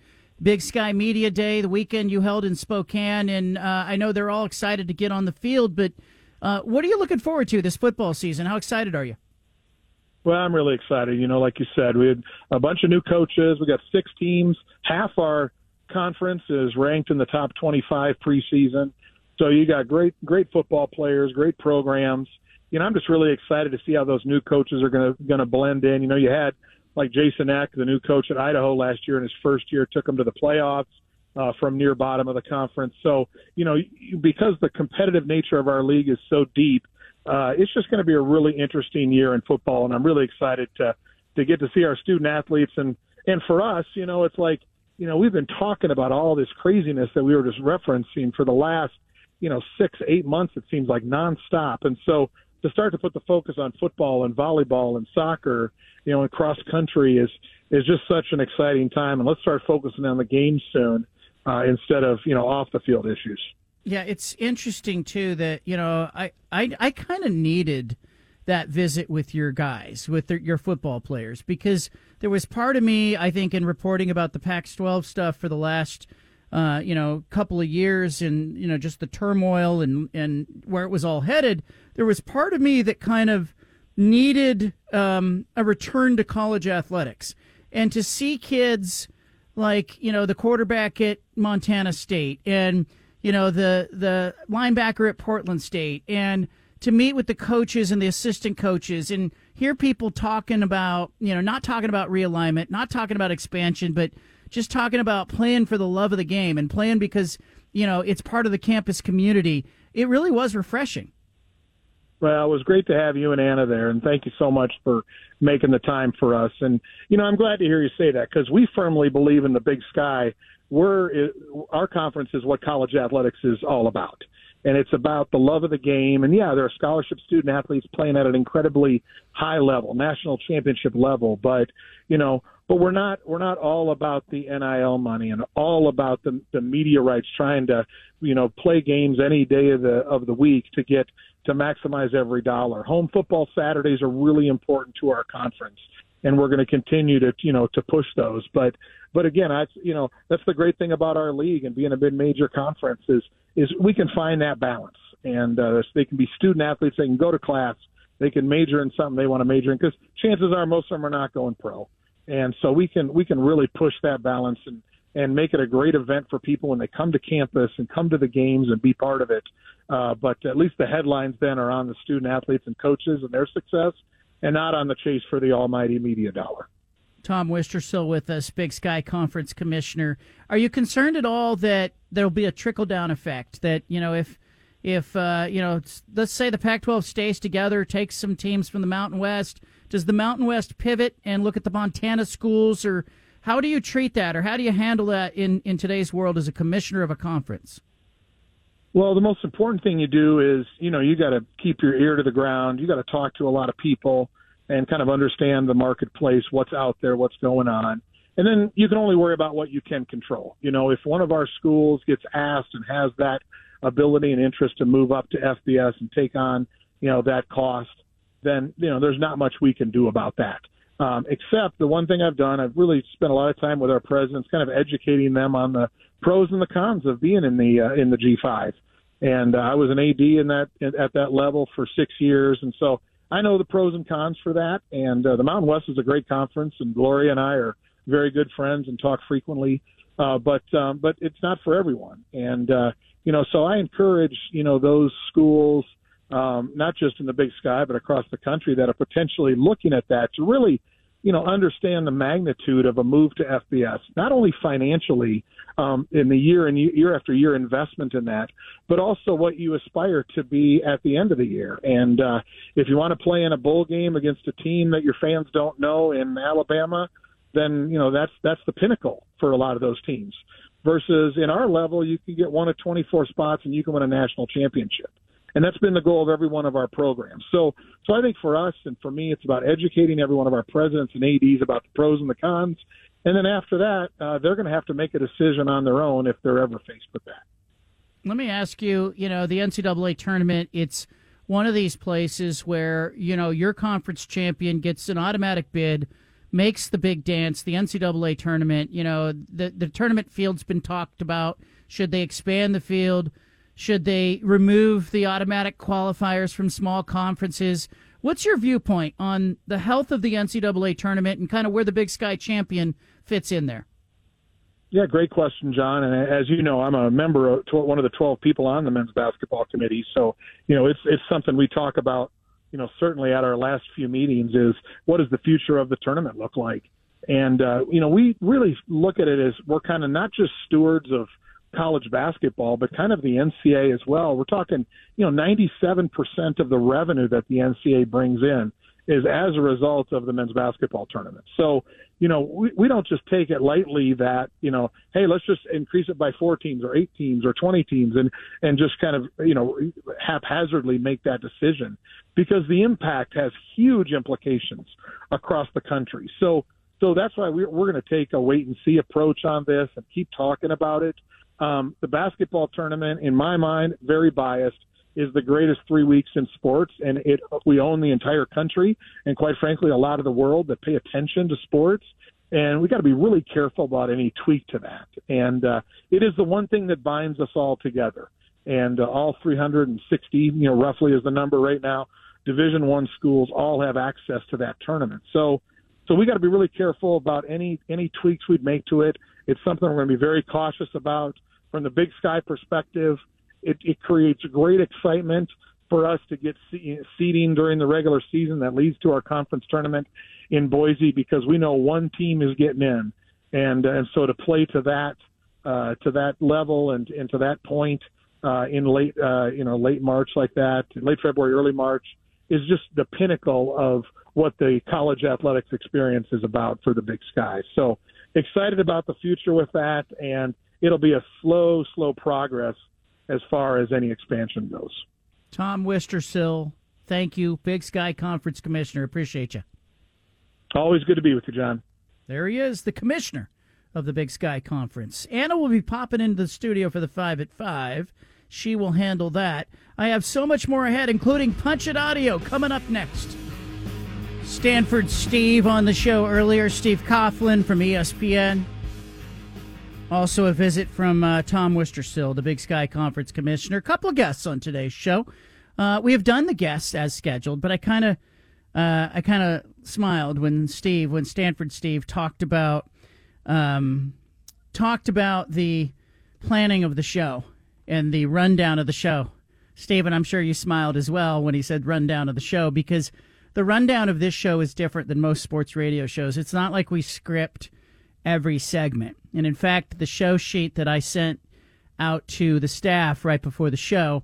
Big Sky Media Day, the weekend you held in Spokane, and uh, I know they're all excited to get on the field. But uh, what are you looking forward to this football season? How excited are you? Well, I'm really excited. You know, like you said, we had a bunch of new coaches. We got six teams. Half our conference is ranked in the top 25 preseason. So you got great, great football players, great programs. You know, I'm just really excited to see how those new coaches are going to going to blend in. You know, you had like Jason Eck, the new coach at Idaho last year in his first year, took them to the playoffs uh, from near bottom of the conference. So you know, because the competitive nature of our league is so deep, uh, it's just going to be a really interesting year in football, and I'm really excited to to get to see our student athletes and and for us, you know, it's like you know, we've been talking about all this craziness that we were just referencing for the last you know, six, eight months, it seems like nonstop. And so to start to put the focus on football and volleyball and soccer, you know, and cross country is, is just such an exciting time. And let's start focusing on the games soon uh, instead of, you know, off the field issues. Yeah, it's interesting too that you know I I, I kind of needed that visit with your guys, with your football players, because there was part of me I think in reporting about the Pac-12 stuff for the last uh, you know couple of years and you know just the turmoil and and where it was all headed. There was part of me that kind of needed um, a return to college athletics and to see kids like you know the quarterback at Montana State and you know the the linebacker at Portland State and to meet with the coaches and the assistant coaches and hear people talking about you know not talking about realignment not talking about expansion but just talking about playing for the love of the game and playing because you know it's part of the campus community. It really was refreshing well, it was great to have you and Anna there, and thank you so much for making the time for us. And you know, I'm glad to hear you say that because we firmly believe in the Big Sky. We're our conference is what college athletics is all about. And it's about the love of the game. And yeah there are scholarship student athletes playing at an incredibly high level national championship level. But you know but we're not we're not all about the NIL money and all about the the media rights trying to you know play games any day of the of the week to get to maximize every dollar. Home football saturdays are really important to our conference and we're going to continue to you know to push those. But but again, I you know that's the great thing about our league and being a mid major conference is is we can find that balance, and uh, they can be student athletes, they can go to class, they can major in something they want to major in because chances are most of them are not going pro, and so we can we can really push that balance and and make it a great event for people when they come to campus and come to the games and be part of it. Uh, but at least the headlines then are on the student athletes and coaches and their success and not on the chase for the almighty media dollar. Tom Wistrcill with us, Big Sky Conference Commissioner. Are you concerned at all that there'll be a trickle down effect? That you know, if if uh, you know, let's say the Pac-12 stays together, takes some teams from the Mountain West, does the Mountain West pivot and look at the Montana schools, or how do you treat that, or how do you handle that in in today's world as a commissioner of a conference? Well, the most important thing you do is, you know, you got to keep your ear to the ground. You got to talk to a lot of people and kind of understand the marketplace, what's out there, what's going on. And then you can only worry about what you can control. You know, if one of our schools gets asked and has that ability and interest to move up to FBS and take on, you know, that cost, then, you know, there's not much we can do about that. Um, except the one thing I've done, I've really spent a lot of time with our presidents, kind of educating them on the pros and the cons of being in the uh, in the G5. And uh, I was an AD in that at that level for six years, and so I know the pros and cons for that. And uh, the Mountain West is a great conference, and Gloria and I are very good friends and talk frequently. Uh, but um, but it's not for everyone, and uh, you know, so I encourage you know those schools, um, not just in the Big Sky, but across the country that are potentially looking at that to really you know, understand the magnitude of a move to FBS, not only financially um, in the year and year after year investment in that, but also what you aspire to be at the end of the year. And uh, if you want to play in a bowl game against a team that your fans don't know in Alabama, then you know that's that's the pinnacle for a lot of those teams. Versus in our level, you can get one of 24 spots and you can win a national championship and that's been the goal of every one of our programs. So, so I think for us and for me, it's about educating every one of our presidents and ads about the pros and the cons, and then after that, uh, they're going to have to make a decision on their own if they're ever faced with that. Let me ask you. You know, the NCAA tournament. It's one of these places where you know your conference champion gets an automatic bid makes the big dance, the NCAA tournament. You know, the the tournament field's been talked about. Should they expand the field? Should they remove the automatic qualifiers from small conferences? What's your viewpoint on the health of the NCAA tournament and kind of where the Big Sky champion fits in there? Yeah, great question, John. And as you know, I'm a member of one of the 12 people on the men's basketball committee. So, you know, it's it's something we talk about. You know, certainly at our last few meetings is what does the future of the tournament look like? And uh, you know, we really look at it as we're kind of not just stewards of college basketball, but kind of the NCAA as well. We're talking, you know, 97% of the revenue that the NCAA brings in is as a result of the men's basketball tournament. So, you know, we, we don't just take it lightly that, you know, hey, let's just increase it by four teams or eight teams or 20 teams and, and just kind of, you know, haphazardly make that decision because the impact has huge implications across the country. So, so that's why we're, we're going to take a wait and see approach on this and keep talking about it. Um, the basketball tournament, in my mind, very biased is the greatest three weeks in sports, and it we own the entire country, and quite frankly, a lot of the world that pay attention to sports. And we got to be really careful about any tweak to that. And uh, it is the one thing that binds us all together. And uh, all 360, you know, roughly is the number right now. Division One schools all have access to that tournament. So, so we got to be really careful about any any tweaks we'd make to it. It's something we're going to be very cautious about from the Big Sky perspective it, it creates great excitement for us to get seeding during the regular season that leads to our conference tournament in Boise because we know one team is getting in, and and so to play to that uh, to that level and and to that point uh, in late uh, you know late March like that, late February, early March is just the pinnacle of what the college athletics experience is about for the Big Sky. So excited about the future with that, and it'll be a slow, slow progress as far as any expansion goes. Tom Wistrcill, thank you. Big Sky Conference Commissioner. Appreciate you. Always good to be with you, John. There he is, the commissioner of the Big Sky Conference. Anna will be popping into the studio for the 5 at 5. She will handle that. I have so much more ahead, including Punch It Audio coming up next. Stanford Steve on the show earlier, Steve Coughlin from ESPN. Also, a visit from uh, Tom Wistrcill, the Big Sky Conference Commissioner. A couple of guests on today's show. Uh, we have done the guests as scheduled, but I kind of, uh, I kind of smiled when Steve, when Stanford Steve talked about, um, talked about the planning of the show and the rundown of the show. Stephen, I'm sure you smiled as well when he said rundown of the show because the rundown of this show is different than most sports radio shows. It's not like we script every segment. And in fact, the show sheet that I sent out to the staff right before the show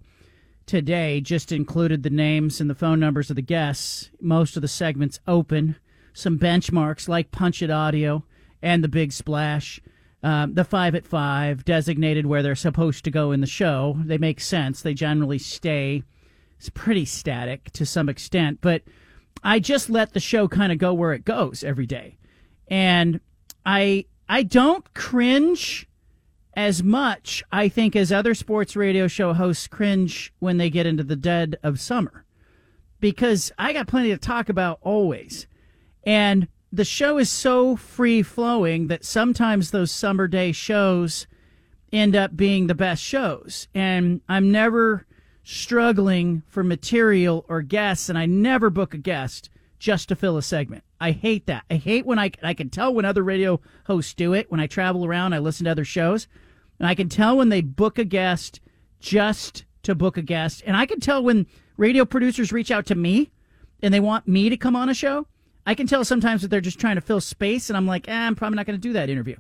today just included the names and the phone numbers of the guests. Most of the segments open, some benchmarks like Punch It Audio and the Big Splash. Um, the five at five designated where they're supposed to go in the show. They make sense. They generally stay. It's pretty static to some extent, but I just let the show kind of go where it goes every day. And I I don't cringe as much, I think, as other sports radio show hosts cringe when they get into the dead of summer. Because I got plenty to talk about always. And the show is so free flowing that sometimes those summer day shows end up being the best shows. And I'm never struggling for material or guests, and I never book a guest just to fill a segment. I hate that. I hate when I I can tell when other radio hosts do it. When I travel around, I listen to other shows, and I can tell when they book a guest just to book a guest, and I can tell when radio producers reach out to me and they want me to come on a show. I can tell sometimes that they're just trying to fill space, and I'm like, eh, I'm probably not going to do that interview.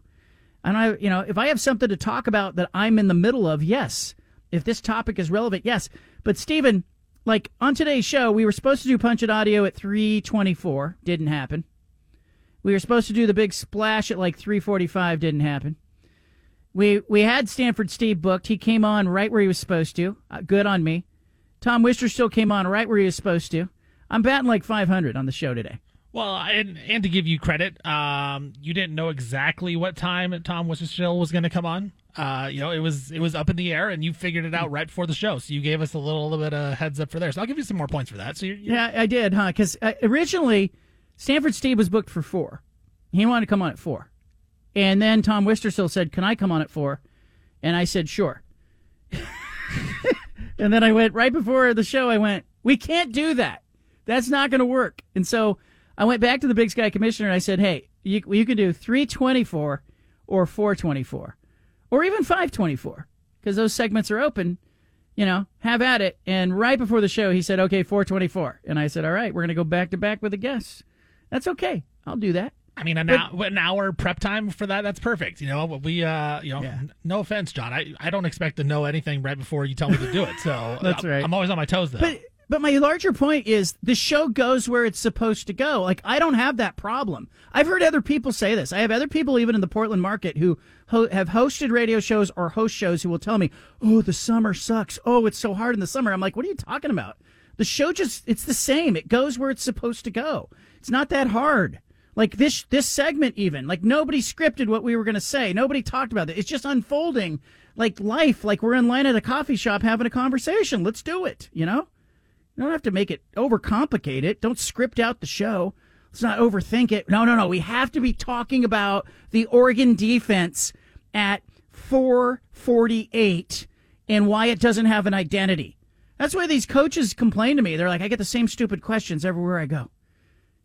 And I, you know, if I have something to talk about that I'm in the middle of, yes. If this topic is relevant, yes. But Stephen, like on today's show, we were supposed to do Punch It Audio at 324. Didn't happen. We were supposed to do the big splash at like 345. Didn't happen. We we had Stanford Steve booked. He came on right where he was supposed to. Uh, good on me. Tom Wistrcill came on right where he was supposed to. I'm batting like 500 on the show today. Well, and, and to give you credit, um, you didn't know exactly what time Tom Wistrcill was going to come on uh, you know, it was it was up in the air, and you figured it out right before the show. So you gave us a little, little bit of heads up for there. So I'll give you some more points for that. So you're, you're... yeah, I did, huh? Because uh, originally Stanford Steve was booked for four. He wanted to come on at four, and then Tom Wistrcill said, "Can I come on at four? And I said, "Sure." and then I went right before the show. I went, "We can't do that. That's not going to work." And so I went back to the Big Sky Commissioner and I said, "Hey, you you can do three twenty four or four twenty four or even 524 because those segments are open. You know, have at it. And right before the show, he said, "Okay, 424," and I said, "All right, we're going to go back to back with the guests. That's okay. I'll do that." I mean, an, but, hour, an hour prep time for that, that's perfect. You know, we, uh, you know, yeah. no offense, John. I, I don't expect to know anything right before you tell me to do it. So that's right. I'm always on my toes, though. But But my larger point is the show goes where it's supposed to go. Like I don't have that problem. I've heard other people say this. I have other people even in the Portland market who ho- have hosted radio shows or host shows who will tell me, "Oh, the summer sucks. Oh, it's so hard in the summer." I'm like, "What are you talking about?" The show just it's the same. It goes where it's supposed to go. It's not that hard. Like this this segment even. Like nobody scripted what we were going to say. Nobody talked about it. It's just unfolding like life, like we're in line at a coffee shop having a conversation. Let's do it, you know? You don't have to make it overcomplicate it. Don't script out the show. Let's not overthink it. No, no, no. We have to be talking about the Oregon defense at 448 and why it doesn't have an identity. That's why these coaches complain to me. They're like, I get the same stupid questions everywhere I go.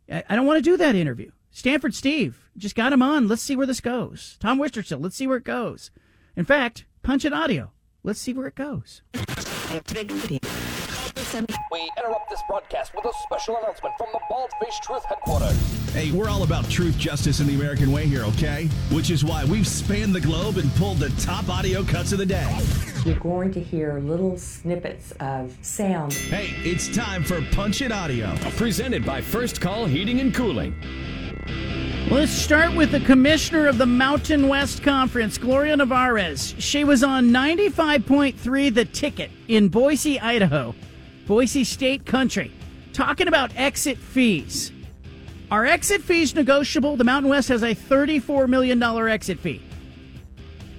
I, don't want to do that interview. Stanford Steve, just got him on. Let's see where this goes. Tom Wistrcill, let's see where it goes. In fact, punch it audio. Let's see where it goes. We interrupt this broadcast with a special announcement from the Bald Face Truth Headquarters. Hey, we're all about truth, justice, and the American way here, okay? Which is why we've spanned the globe and pulled the top audio cuts of the day. You're going to hear little snippets of sound. Hey, it's time for Punch It Audio. Presented by First Call Heating and Cooling. Let's start with the commissioner of the Mountain West Conference, Gloria Nevarez. She was on 95.3 The Ticket in Boise, Idaho, Boise State Country, talking about exit fees. Are exit fees negotiable? The Mountain West has a $34 million exit fee.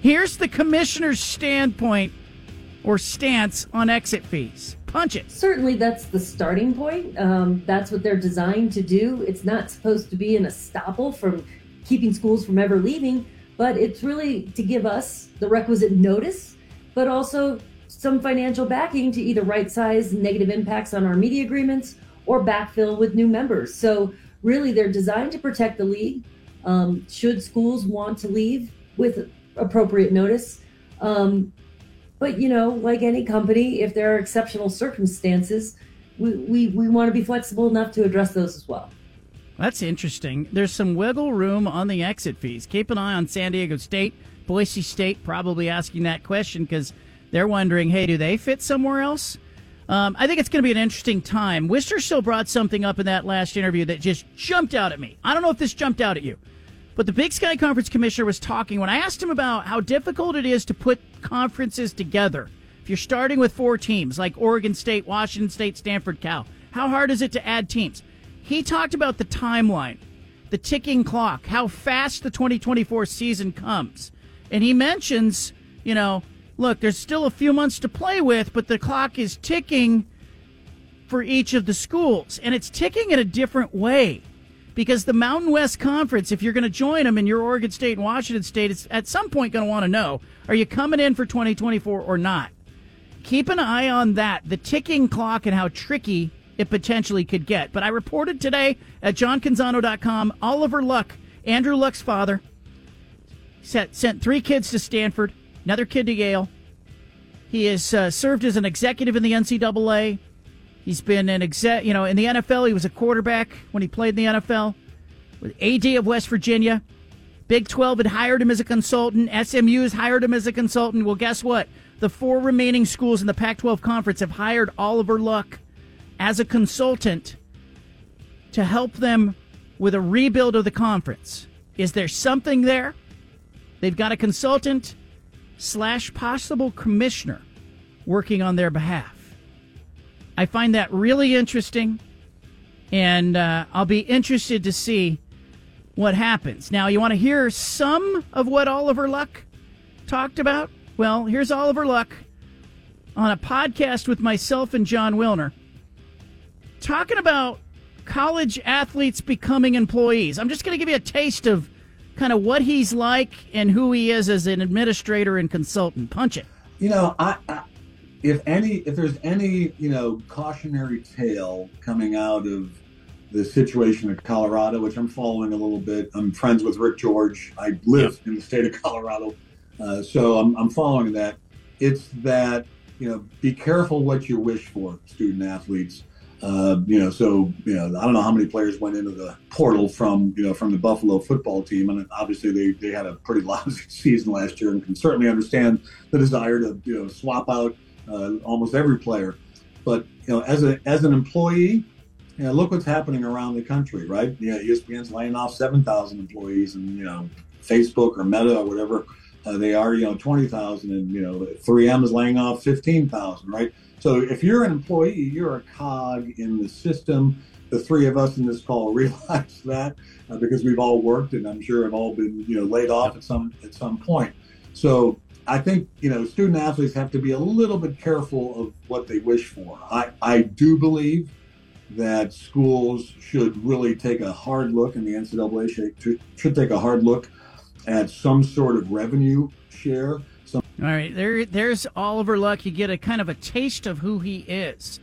Here's the commissioner's standpoint or stance on exit fees. Punch it. Certainly, that's the starting point. Um, that's what they're designed to do. It's not supposed to be an estoppel from keeping schools from ever leaving, but it's really to give us the requisite notice, but also some financial backing to either right size negative impacts on our media agreements or backfill with new members. So, really, they're designed to protect the league. Um, should schools want to leave with appropriate notice? Um, but you know, like any company, if there are exceptional circumstances, we, we, we want to be flexible enough to address those as well. That's interesting. There's some wiggle room on the exit fees. Keep an eye on San Diego State, Boise State, probably asking that question because they're wondering, hey, do they fit somewhere else? Um, I think it's going to be an interesting time. Wistrcill brought something up in that last interview that just jumped out at me. I don't know if this jumped out at you. But the Big Sky Conference commissioner was talking when I asked him about how difficult it is to put conferences together. If you're starting with four teams like Oregon State, Washington State, Stanford, Cal, how hard is it to add teams? He talked about the timeline, the ticking clock, how fast the 2024 season comes. And he mentions, you know, look, there's still a few months to play with, but the clock is ticking for each of the schools. And it's ticking in a different way because the Mountain West Conference, if you're going to join them in your Oregon State and Washington State, it's at some point going to want to know are you coming in for 2024 or not? Keep an eye on that, the ticking clock, and how tricky it potentially could get. But I reported today at johncanzano.com Oliver Luck, Andrew Luck's father, sent, sent three kids to Stanford, another kid to Yale. He has uh, served as an executive in the NCAA. He's been an exec, you know, in the NFL. He was a quarterback when he played in the NFL. With AD of West Virginia, Big 12 had hired him as a consultant. SMU has hired him as a consultant. Well, guess what? The four remaining schools in the Pac 12 conference have hired Oliver Luck as a consultant to help them with a rebuild of the conference. Is there something there? They've got a consultant slash possible commissioner working on their behalf. I find that really interesting, and uh, I'll be interested to see what happens. Now, you want to hear some of what Oliver Luck talked about? Well, here's Oliver Luck on a podcast with myself and Jon Wilner talking about college athletes becoming employees. I'm just going to give you a taste of kind of what he's like and who he is as an administrator and consultant. Punch it. You know, I, I if any if there's any you know cautionary tale coming out of the situation in Colorado, which I'm following a little bit. I'm friends with Rick George. I live yep. in the state of Colorado, uh, so I'm, I'm following that. It's that you know be careful what you wish for, student athletes. Uh, you know, so you know, I don't know how many players went into the portal from you know from the Buffalo football team, and obviously they, they had a pretty lousy season last year, and can certainly understand the desire to you know swap out uh, almost every player. But you know, as a as an employee, you know, look what's happening around the country, right? You know, ESPN's laying off seven thousand employees, and you know, Facebook or Meta or whatever uh, they are, you know, twenty thousand, and you know, 3M is laying off fifteen thousand, right? So if you're an employee, you're a cog in the system. The three of us in this call realize that uh, because we've all worked, and I'm sure have all been, you know, laid off at some at some point. So I think you know student athletes have to be a little bit careful of what they wish for. I, I do believe that schools should really take a hard look, and the NCAA should, should take a hard look at some sort of revenue share. Some- All right, there, there's Oliver Luck. You get a kind of a taste of who he is.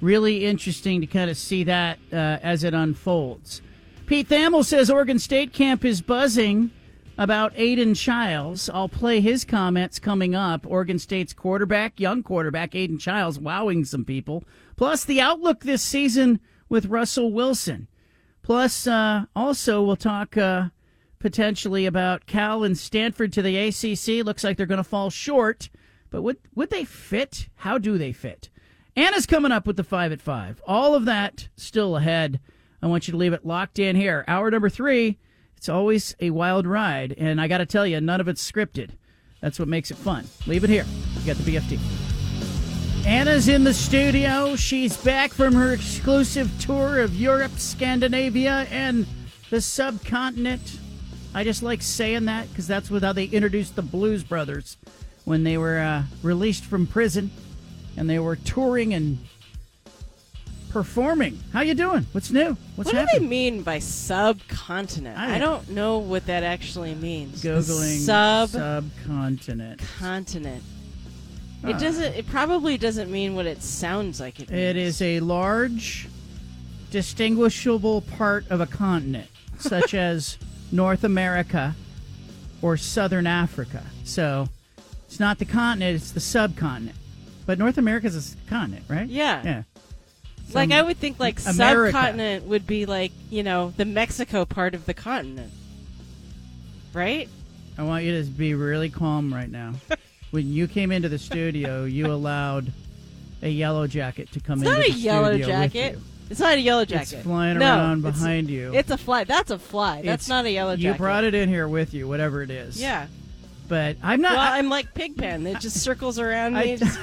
Really interesting to kind of see that uh, as it unfolds. Pete Thamel says Oregon State camp is buzzing about Aidan Chiles. I'll play his comments coming up. Oregon State's quarterback, young quarterback, Aidan Chiles, wowing some people. Plus, the outlook this season with Russell Wilson. Plus, uh, also, we'll talk uh, potentially about Cal and Stanford to the ACC. Looks like they're going to fall short, but would, would they fit? How do they fit? Anna's coming up with the five at five. All of that still ahead. I want you to leave it locked in here. Hour number three. It's always a wild ride, and I got to tell you, none of it's scripted. That's what makes it fun. Leave it here. You got the BFT. Anna's in the studio. She's back from her exclusive tour of Europe, Scandinavia, and the subcontinent. I just like saying that because that's how they introduced the Blues Brothers when they were uh, released from prison and they were touring and performing. How you doing? What's new? What's what happening? do they mean by subcontinent? I I, don't know what that actually means. Googling sub subcontinent. continent. It doesn't. It probably doesn't mean what it sounds like it. Means. It is a large, distinguishable part of a continent, such as North America or Southern Africa. So it's not the continent, it's the subcontinent. But North America is a continent, right? Yeah. Yeah. like I would think like America. subcontinent would be like you know the Mexico part of the continent, right? I want you to be really calm right now. when you came into the studio, you allowed a yellow jacket to come It's into not a yellow jacket. It's not a yellow jacket. It's flying No, around it's- behind you. It's a fly. That's a fly. That's It's- not a yellow jacket. You brought it in here with you, whatever it is. Yeah. But I'm not. well, I, I'm like Pigpen. It just circles around I- me. Just,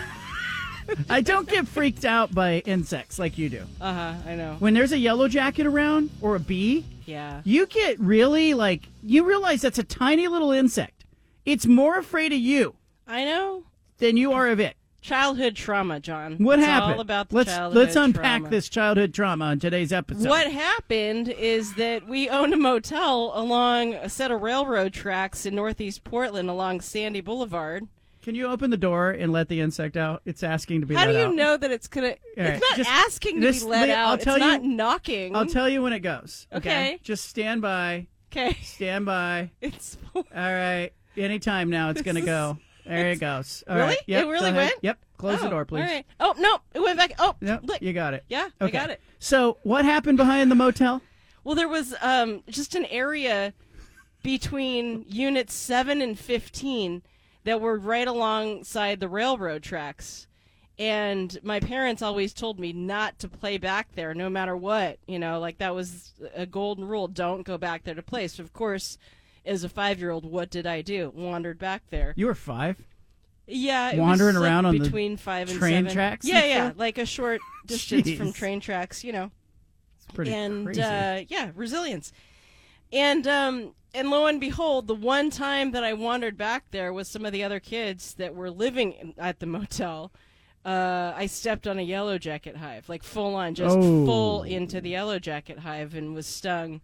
I don't get freaked out by insects like you do. uh huh. I know. When there's a yellow jacket around or a bee, Yeah. you get really like you realize that's a tiny little insect. It's more afraid of you I know. than you are of it. Childhood trauma, John. What It's happened? All about the let's childhood let's unpack trauma. this childhood trauma on today's episode. What happened is that we owned a motel along a set of railroad tracks in northeast Portland along Sandy Boulevard. Can you open the door and let the insect out? It's asking to be let out. How do you out. know that it's gonna? Right, It's not just- asking to this- be let out. I'll tell it's you- not knocking. I'll tell you when it goes. Okay. Okay. Just stand by. Okay. Stand by. It's All right. Anytime now, it's going to This go. There it goes. All really? right. Yep, it really went. Yep. Close the Oh, door, please. All right. Oh no! It went back. Oh, you got it. Yeah, I got it. So, what happened behind the motel? Well, there was um, just an area between units 7 and 15 that were right alongside the railroad tracks. And my parents always told me not to play back there no matter what. You know, like that was a golden rule don't go back there to play. So, of course, as a five year old, what did I do? Wandered back there. You were five. Yeah, Wandering was, like, around on the between five and train seven. tracks Yeah, yeah, stuff? like a short distance from train tracks. You know, It's pretty and crazy. Uh, yeah, resilience. And um, and lo and behold, the one time that I wandered back there with some of the other kids that were living at the motel, uh, I stepped on a yellow jacket hive, like full on, just Oh. full into the yellow jacket hive, and was stung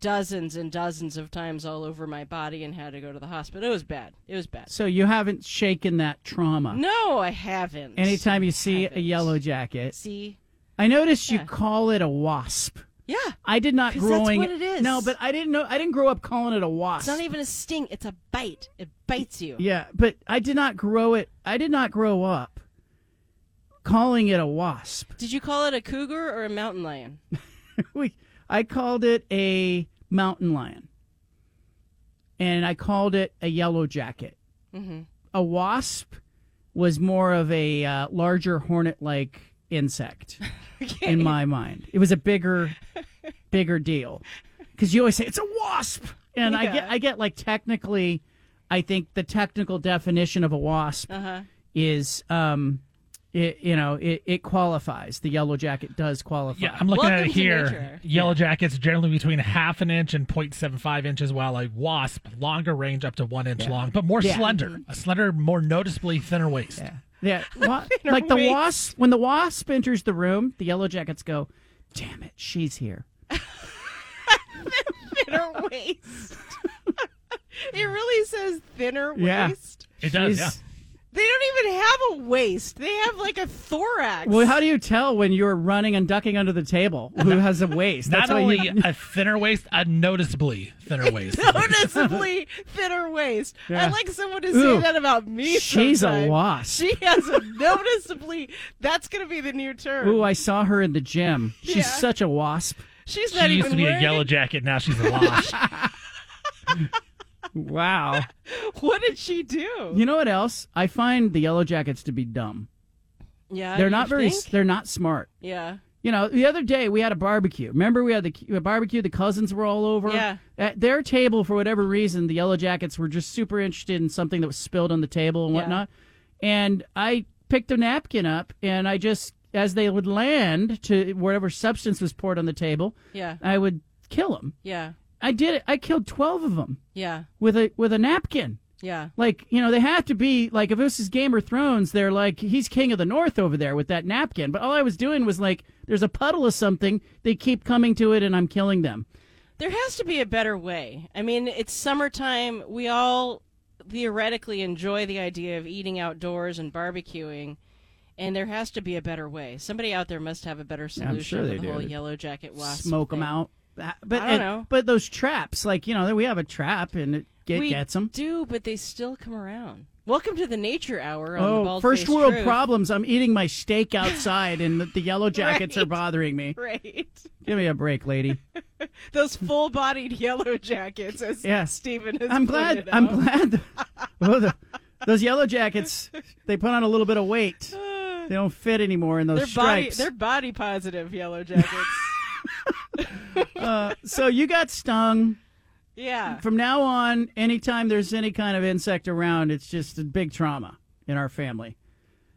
dozens and dozens of times all over my body, and had to go to the hospital. It was bad. It was bad. so, you haven't shaken that trauma. No, I haven't. Anytime you see a yellow jacket, See? I noticed you call it a wasp. Yeah. I did not 'Cause that's growing what it is. No, but I didn't know. I didn't grow up calling it a wasp. It's not even a sting. It's a bite. It bites you. Yeah, but I did not grow it. I did not grow up calling it a wasp. Did you call it a cougar or a mountain lion? we, I called it a mountain lion, and I called it a yellow jacket. Mm-hmm. A wasp was more of a uh, larger hornet-like insect in my mind. It was a bigger, bigger deal because you always say it's a wasp, and I get, I get like technically, I think the technical definition of a wasp Uh-huh. is, um, it, you know, it, it qualifies. The yellow jacket does qualify. Yeah, I'm looking at it here. Yellow jackets generally between half an inch and 0.75 inches, while a wasp longer range up to one inch Yeah. long, but more Yeah. slender. Mm-hmm. A slender, more noticeably thinner waist. Yeah. Yeah, wa- like the wasp. When the wasp enters the room, the yellow jackets go, "Damn it, she's here." thinner waist. it really says thinner Yeah. waist. It does, She's- yeah. They don't even have a waist. They have like a thorax. Well, how do you tell when you're running and ducking under the table who has a waist? Not why only you- a thinner waist, a noticeably thinner waist. noticeably thinner waist. Yeah. I'd like someone to Ooh, say that about me. she's a wasp. She has a noticeably. That's going to be the new term. Ooh, I saw her in the gym. She's Yeah. such a wasp. She's not She used even to be a wearing yellow jacket, now she's a wasp. Wow. What did she do? You know what else? I find the yellow jackets to be dumb. Yeah, they're not very. think? They're not smart. Yeah. You know, the other day we had a barbecue. Remember, we had the barbecue. The cousins were all over. Yeah. At their table, for whatever reason, the Yellow Jackets were just super interested in something that was spilled on the table and Yeah. whatnot. And I picked a napkin up, and I just, as they would land to whatever substance was poured on the table, Yeah. I would kill them. Yeah. I did it. I killed twelve of them Yeah. with a with a napkin. Yeah. Like, you know, they have to be like if this is Game of Thrones, they're like he's king of the north over there with that napkin. But all I was doing was like there's a puddle of something, they keep coming to it and I'm killing them. There has to be a better way. I mean, it's summertime. We all theoretically enjoy the idea of eating outdoors and barbecuing, and there has to be a better way. Somebody out there must have a better Yeah, I'm solution sure they the do. whole yellow jacket wasp. Smoke them out. But I don't and- know. but those traps, like, you know, we have a trap and it get, we gets them. do, but they still come around. Welcome to the Nature Hour on the Oh, first world Truth. problems. I'm eating my steak outside and the, the yellow jackets are bothering me. Right. Give me a break, lady. Those full-bodied yellow jackets, as Yeah. Stephen has I'm glad. I'm glad. well, oh, the, those yellow jackets, they put on a little bit of weight. They don't fit anymore in those They're body, stripes. they're body positive yellow jackets. uh, so you got stung. yeah. From now on, anytime there's any kind of insect around, it's just a big trauma in our family.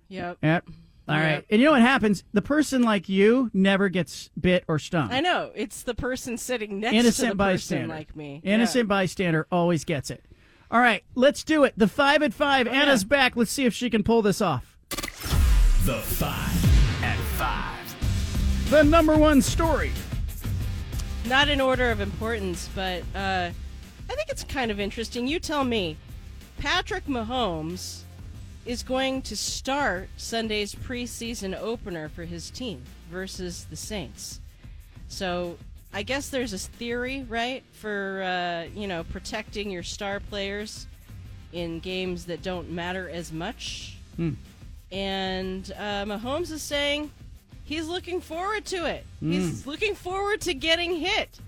Yep. Yep. All right. Yep. And you know what happens? The person like you never gets bit or stung. I know. It's the person sitting next Innocent to the person bystander. like me. Innocent bystander always gets it. All right, let's do it. The five at five. Oh, Anna's back. Let's see if she can pull this off. The five at five. The number one story. Not in order of importance, but uh, I think it's kind of interesting. You tell me. Patrick Mahomes is going to start Sunday's preseason opener for his team versus the Saints. So I guess there's a theory, right, for uh, you know protecting your star players in games that don't matter as much. Hmm. And uh, Mahomes is saying he's looking forward to it. Hmm. He's looking forward to getting hit.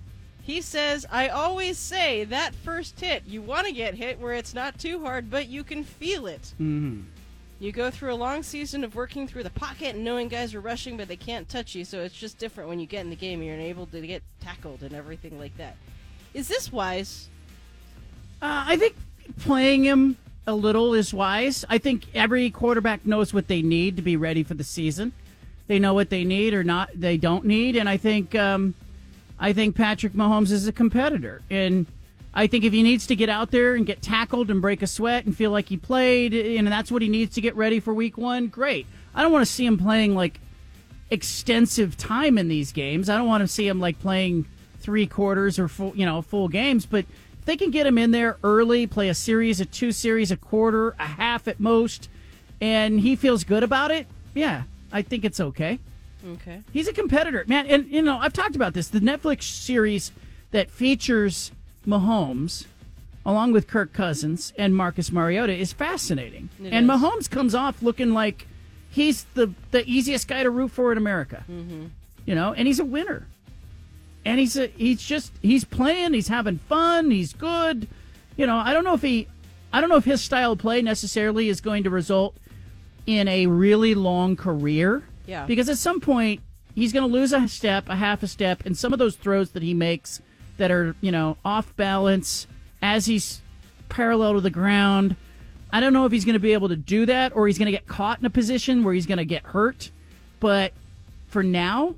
He says, I always say that first hit, you want to get hit where it's not too hard, but you can feel it. Mm-hmm. You go through a long season of working through the pocket and knowing guys are rushing, but they can't touch you, so it's just different when you get in the game. You're able to get tackled and everything like that. Is this wise? Uh, I think playing him a little is wise. I think every quarterback knows what they need to be ready for the season. They know what they need or not they don't need, and I think um, I think Patrick Mahomes is a competitor, and I think if he needs to get out there and get tackled and break a sweat and feel like he played, and that's what he needs to get ready for Week One, great. I don't want to see him playing like extensive time in these games. I don't want to see him like playing three quarters or full, you know, full games. But if they can get him in there early, play a series, a two series, a quarter, a half at most, and he feels good about it, yeah, I think it's okay. Okay. He's a competitor, man. And you know, I've talked about this. The Netflix series that features Mahomes, along with Kirk Cousins and Marcus Mariota, is fascinating. It and is. Mahomes comes off looking like he's the the easiest guy to root for in America. Mm-hmm. You know, and he's a winner. And he's a, he's just he's playing, he's having fun, he's good. You know, I don't know if he I don't know if his style of play necessarily is going to result in a really long career Yeah. Because at some point he's going to lose a step, a half a step, and some of those throws that he makes that are you know off balance as he's parallel to the ground. I don't know if he's going to be able to do that or he's going to get caught in a position where he's going to get hurt. But for now,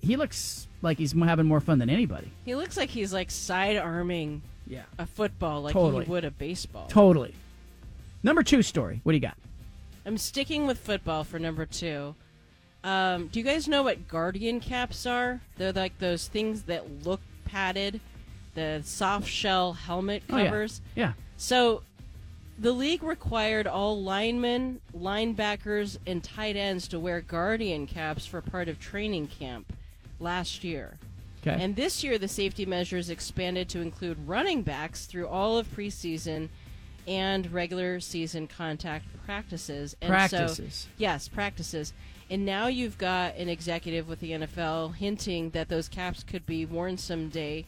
he looks like he's having more fun than anybody. He looks like he's like side arming Yeah. a football like Totally. he would a baseball. Totally. Number two story. What do you got? I'm sticking with football for number two. Um, do you guys know what guardian caps are? They're like those things that look padded, the soft shell helmet Oh, yeah. covers. Yeah. So the league required all linemen, linebackers, and tight ends to wear guardian caps for part of training camp last year. Okay. And this year, the safety measures expanded to include running backs through all of preseason and regular season contact practices. And Practices. So, yes, practices. And now you've got an executive with the NFL hinting that those caps could be worn someday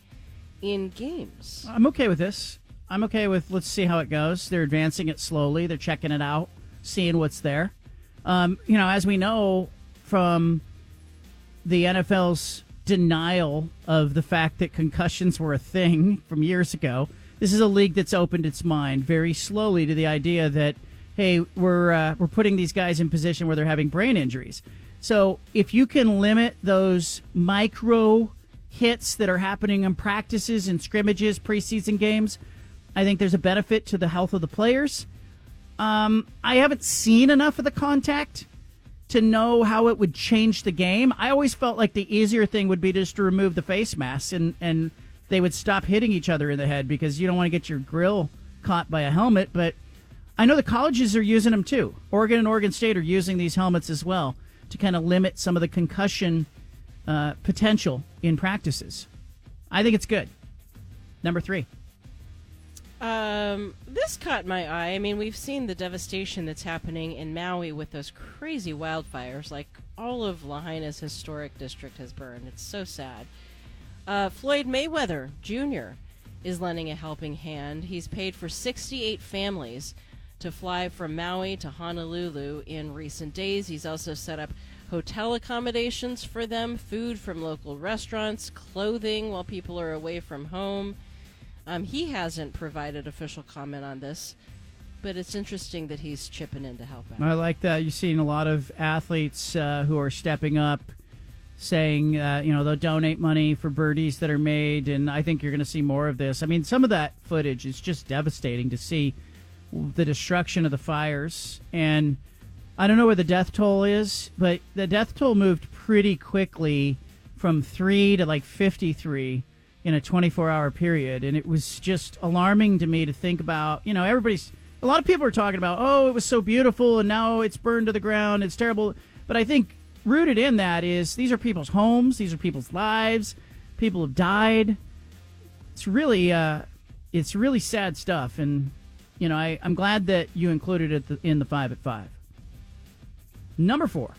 in games. I'm okay with this. I'm okay with let's see how it goes. They're advancing it slowly. They're checking it out, seeing what's there. Um, you know, as we know from the NFL's denial of the fact that concussions were a thing from years ago, this is a league that's opened its mind very slowly to the idea that hey, we're uh, we're putting these guys in position where they're having brain injuries. So if you can limit those micro hits that are happening in practices and scrimmages, preseason games, I think there's a benefit to the health of the players. Um, I haven't seen enough of the contact to know how it would change the game. I always felt like the easier thing would be just to remove the face masks and, and they would stop hitting each other in the head because you don't want to get your grill caught by a helmet. But I know the colleges are using them too. Oregon and Oregon State are using these helmets as well to kind of limit some of the concussion uh, potential in practices. I think it's good. Number three. Um, this caught my eye. I mean, we've seen the devastation that's happening in Maui with those crazy wildfires. Like all of Lahaina's historic district has burned. It's so sad. Uh, Floyd Mayweather Jr. is lending a helping hand. He's paid for 68 families to fly from Maui to Honolulu in recent days. He's also set up hotel accommodations for them, food from local restaurants, clothing while people are away from home. Um, he hasn't provided official comment on this, but it's interesting that he's chipping in to help out. I like that. You're seeing a lot of athletes uh, who are stepping up, saying, uh, you know, they'll donate money for birdies that are made, and I think you're going to see more of this. I mean, some of that footage is just devastating to see the destruction of the fires. And I don't know where the death toll is, but the death toll moved pretty quickly from three to like 53 in a 24 hour period. And it was just alarming to me to think about, you know, everybody's, a lot of people are talking about, oh, it was so beautiful and now it's burned to the ground. It's terrible. But I think rooted in that is these are people's homes, these are people's lives, people have died. It's really, uh, it's really sad stuff. And, you know, I, I'm glad that you included it in the five at five. Number four.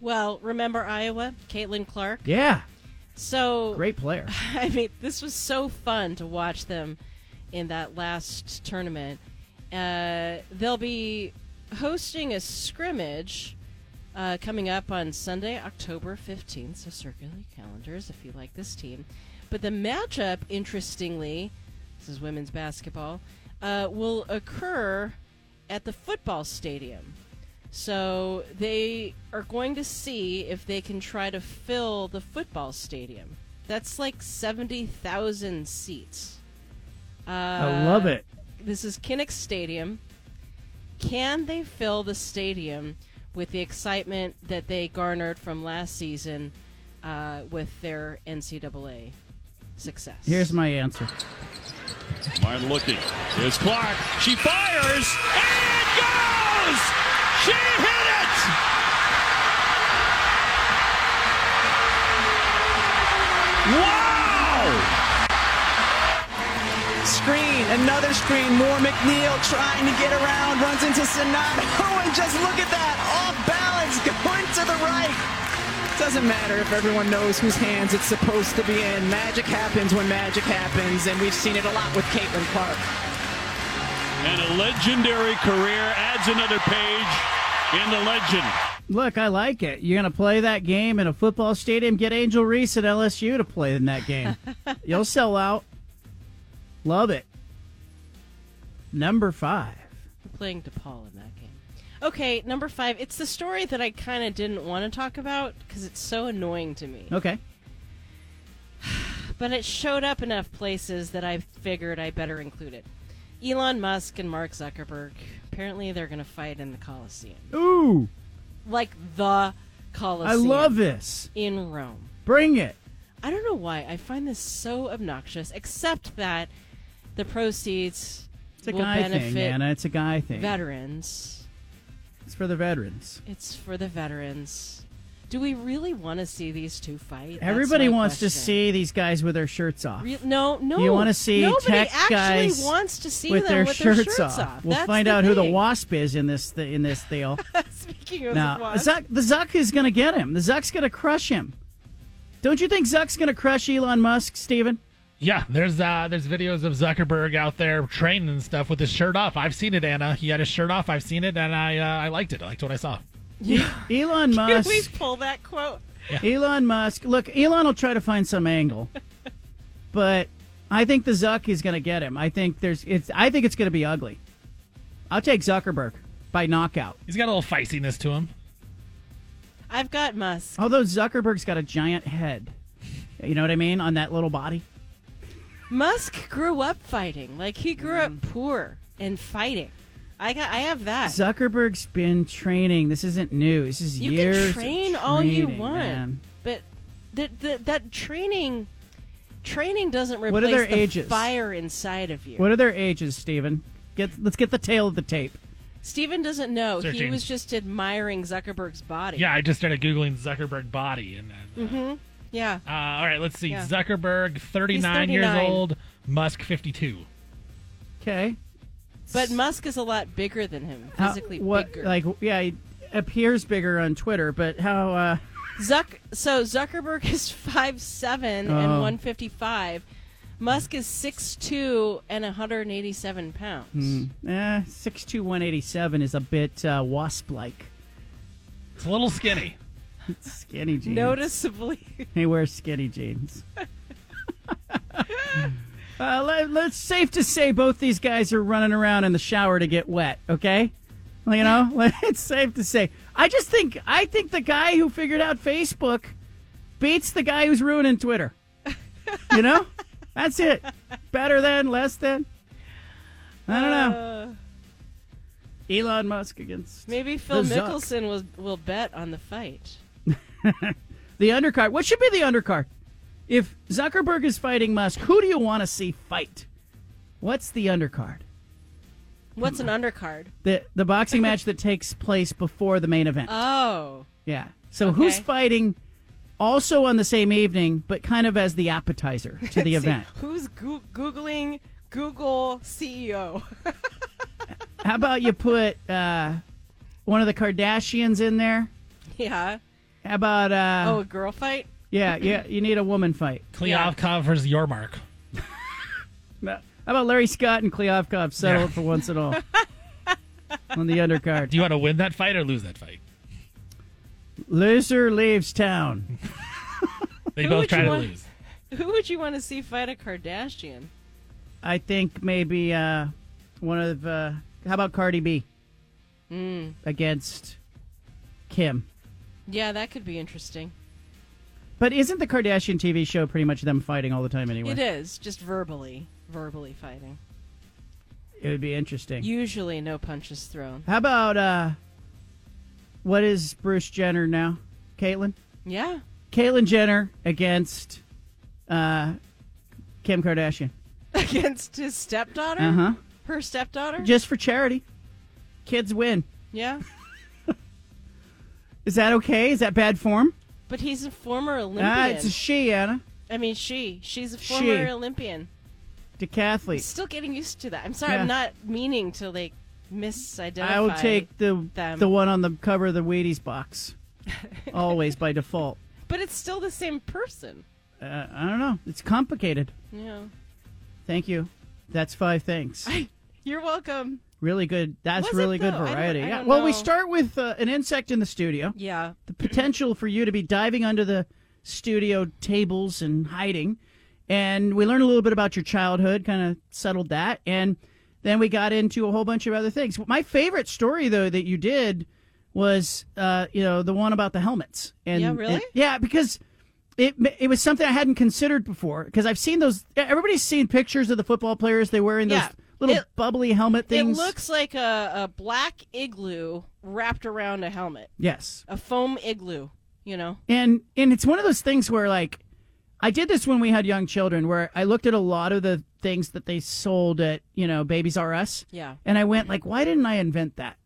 Well, remember Iowa, Caitlin Clark? Yeah. So Great player. I mean, this was so fun to watch them in that last tournament. Uh, they'll be hosting a scrimmage uh, coming up on Sunday, October 15th. So circulate calendars if you like this team. But the matchup, interestingly, this is women's basketball, uh, will occur at the football stadium. So they are going to see if they can try to fill the football stadium. That's like 70,000 seats. Uh, I love it. This is Kinnick Stadium. Can they fill the stadium with the excitement that they garnered from last season uh, with their NCAA success? Here's my answer. Martin looking. Here's Clark. She fires. And it goes! She hit it! Wow! Screen, another screen. More McNeil trying to get around, runs into Sonato, oh, and just look at that, off balance, going to the right. Doesn't matter if everyone knows whose hands it's supposed to be in. Magic happens when magic happens, and we've seen it a lot with Caitlin Clark. And a legendary career adds another page in the legend. Look, I like it. You're going to play that game in a football stadium. Get Angel Reese at LSU to play in that game. You'll sell out. Love it. Number five. I'm playing DePaul in that game. Okay, number five. It's the story that I kind of didn't want to talk about because it's so annoying to me. Okay. But it showed up enough places that I figured I better include it. Elon Musk and Mark Zuckerberg. Apparently, they're going to fight in the Coliseum. Ooh, Like the Colosseum. I love this. In Rome. Bring it. I don't know why. I find this so obnoxious, except that the proceeds It's a will guy benefit thing, Anna. It's a guy thing. veterans. It's for the veterans. It's for the veterans. Do we really want to see these two fight? That's Everybody my wants to question. see these guys with their shirts off. Re- no, no. You want to see Nobody tech actually guys wants to see with them their with shirts, their shirts off. We'll That's find the out who the thing. wasp is in this th- in this deal. Speaking of now, the wasp. Zuck, the Zuck is going to get him. The Zuck's going to crush him. Don't you think Zuck's going to crush Elon Musk, Steven? Yeah, there's uh there's videos of Zuckerberg out there training and stuff with his shirt off. I've seen it, Anna. He had his shirt off. I've seen it, and I uh, I liked it. I liked what I saw. Elon Can Musk. we pull that quote? Elon Musk. Look, Elon will try to find some angle, but I think the Zuck is going to get him. I think there's. It's. I think it's going to be ugly. I'll take Zuckerberg by knockout. He's got a little feistiness to him. I've got Musk. Although Zuckerberg's got a giant head. You know what I mean on that little body. Musk grew up fighting. Like he grew Mm. up poor and fighting. I got. I have that. Zuckerberg's been training. This isn't new. This is you years. can of train all you want, man. but that that that training training doesn't replace What are their the ages? fire inside of you. What are their ages, Steven? Get let's get the tail of the tape. Steven doesn't know. He was just admiring Zuckerberg's body. Yeah, I just started googling Zuckerberg body, and Mm-hmm. Yeah. uh, all right, let's see. Yeah. Zuckerberg, 39, years old. Musk, 52. Okay. But Musk is a lot bigger than him, How- physically what? bigger. Like yeah, he appears bigger on Twitter, but how? uh Zuck. So Zuckerberg is five seven and Oh. one fifty five. Musk is six two and hundred and eighty seven pounds. hmm, eh, six two one eighty seven is a bit uh, wasp like. It's a little skinny. skinny jeans. Noticeably. He wears skinny jeans. uh, let, it's safe to say both these guys are running around in the shower to get wet. Okay, Well, you know, it's safe to say. I just think I think the guy who figured out Facebook beats the guy who's ruining Twitter. You know, that's it. Better than, less than. I don't know. Elon Musk against Maybe Phil. Mickelson will will bet on the fight. The undercard. What should be the undercard? If Zuckerberg is fighting Musk, who do you want to see fight? What's the undercard? What's an undercard? The the boxing match that takes place before the main event. Oh, yeah. So who's fighting also on the same evening, but kind of as the appetizer to the event? Who's goo- googling Google CEO? How about you put uh, one of the Kardashians in there? yeah. How about uh, oh, a girl fight. yeah, yeah, you need a woman fight. Kliavkoff versus Yormark. How about Larry Scott and Kliavkoff settle Yeah. it for once and all on the undercard? Do you want to win that fight or lose that fight? Loser leaves town. They Who both would try you to want- lose. Who would you want to see fight a Kardashian? I think maybe uh, one of uh, how about Cardi B Mm. against Kim? Yeah, that could be interesting. But isn't the Kardashian TV show pretty much them fighting all the time anyway? It is just verbally, verbally fighting. It would be interesting. Usually, no punches thrown. How about uh, what is Bruce Jenner now? Caitlyn. Yeah. Caitlyn Jenner against uh, Kim Kardashian. Against his stepdaughter. Uh huh. Her stepdaughter. Just for charity. Kids win. yeah, Is that okay? Is that bad form? but he's a former Olympian. Ah, it's a she, Anna. I mean, she. She's a She. former Olympian. Decathlete. Still getting used to that. I'm sorry. Yeah. I'm not meaning to like misidentify. I will take the them. the one on the cover of the Wheaties box. Always by default. But it's still the same person. Uh, I don't know. It's complicated. Yeah. Thank you. That's five things. You're welcome. Really good. That's Was it, really good though? I don't- variety. I yeah. don't Well, we know. start with uh, an insect in the studio. Yeah. The potential for you to be diving under the studio tables and hiding. And we learned a little bit about your childhood, kind of settled that. And then we got into a whole bunch of other things. My favorite story, though, that you did was, uh, you know, the one about the helmets. And Yeah, really? and- yeah, because it it was something I hadn't considered before. Because I've seen those. Everybody's seen pictures of the football players. They wearing those Yeah. Little It- bubbly helmet things. It looks like a, a black igloo wrapped around a helmet. yes. A foam igloo, you know? And and it's one of those things where like I did this when we had young children where I looked at a lot of the things that they sold at, you know, Babies R Us. Yeah. And I went like, why didn't I invent that?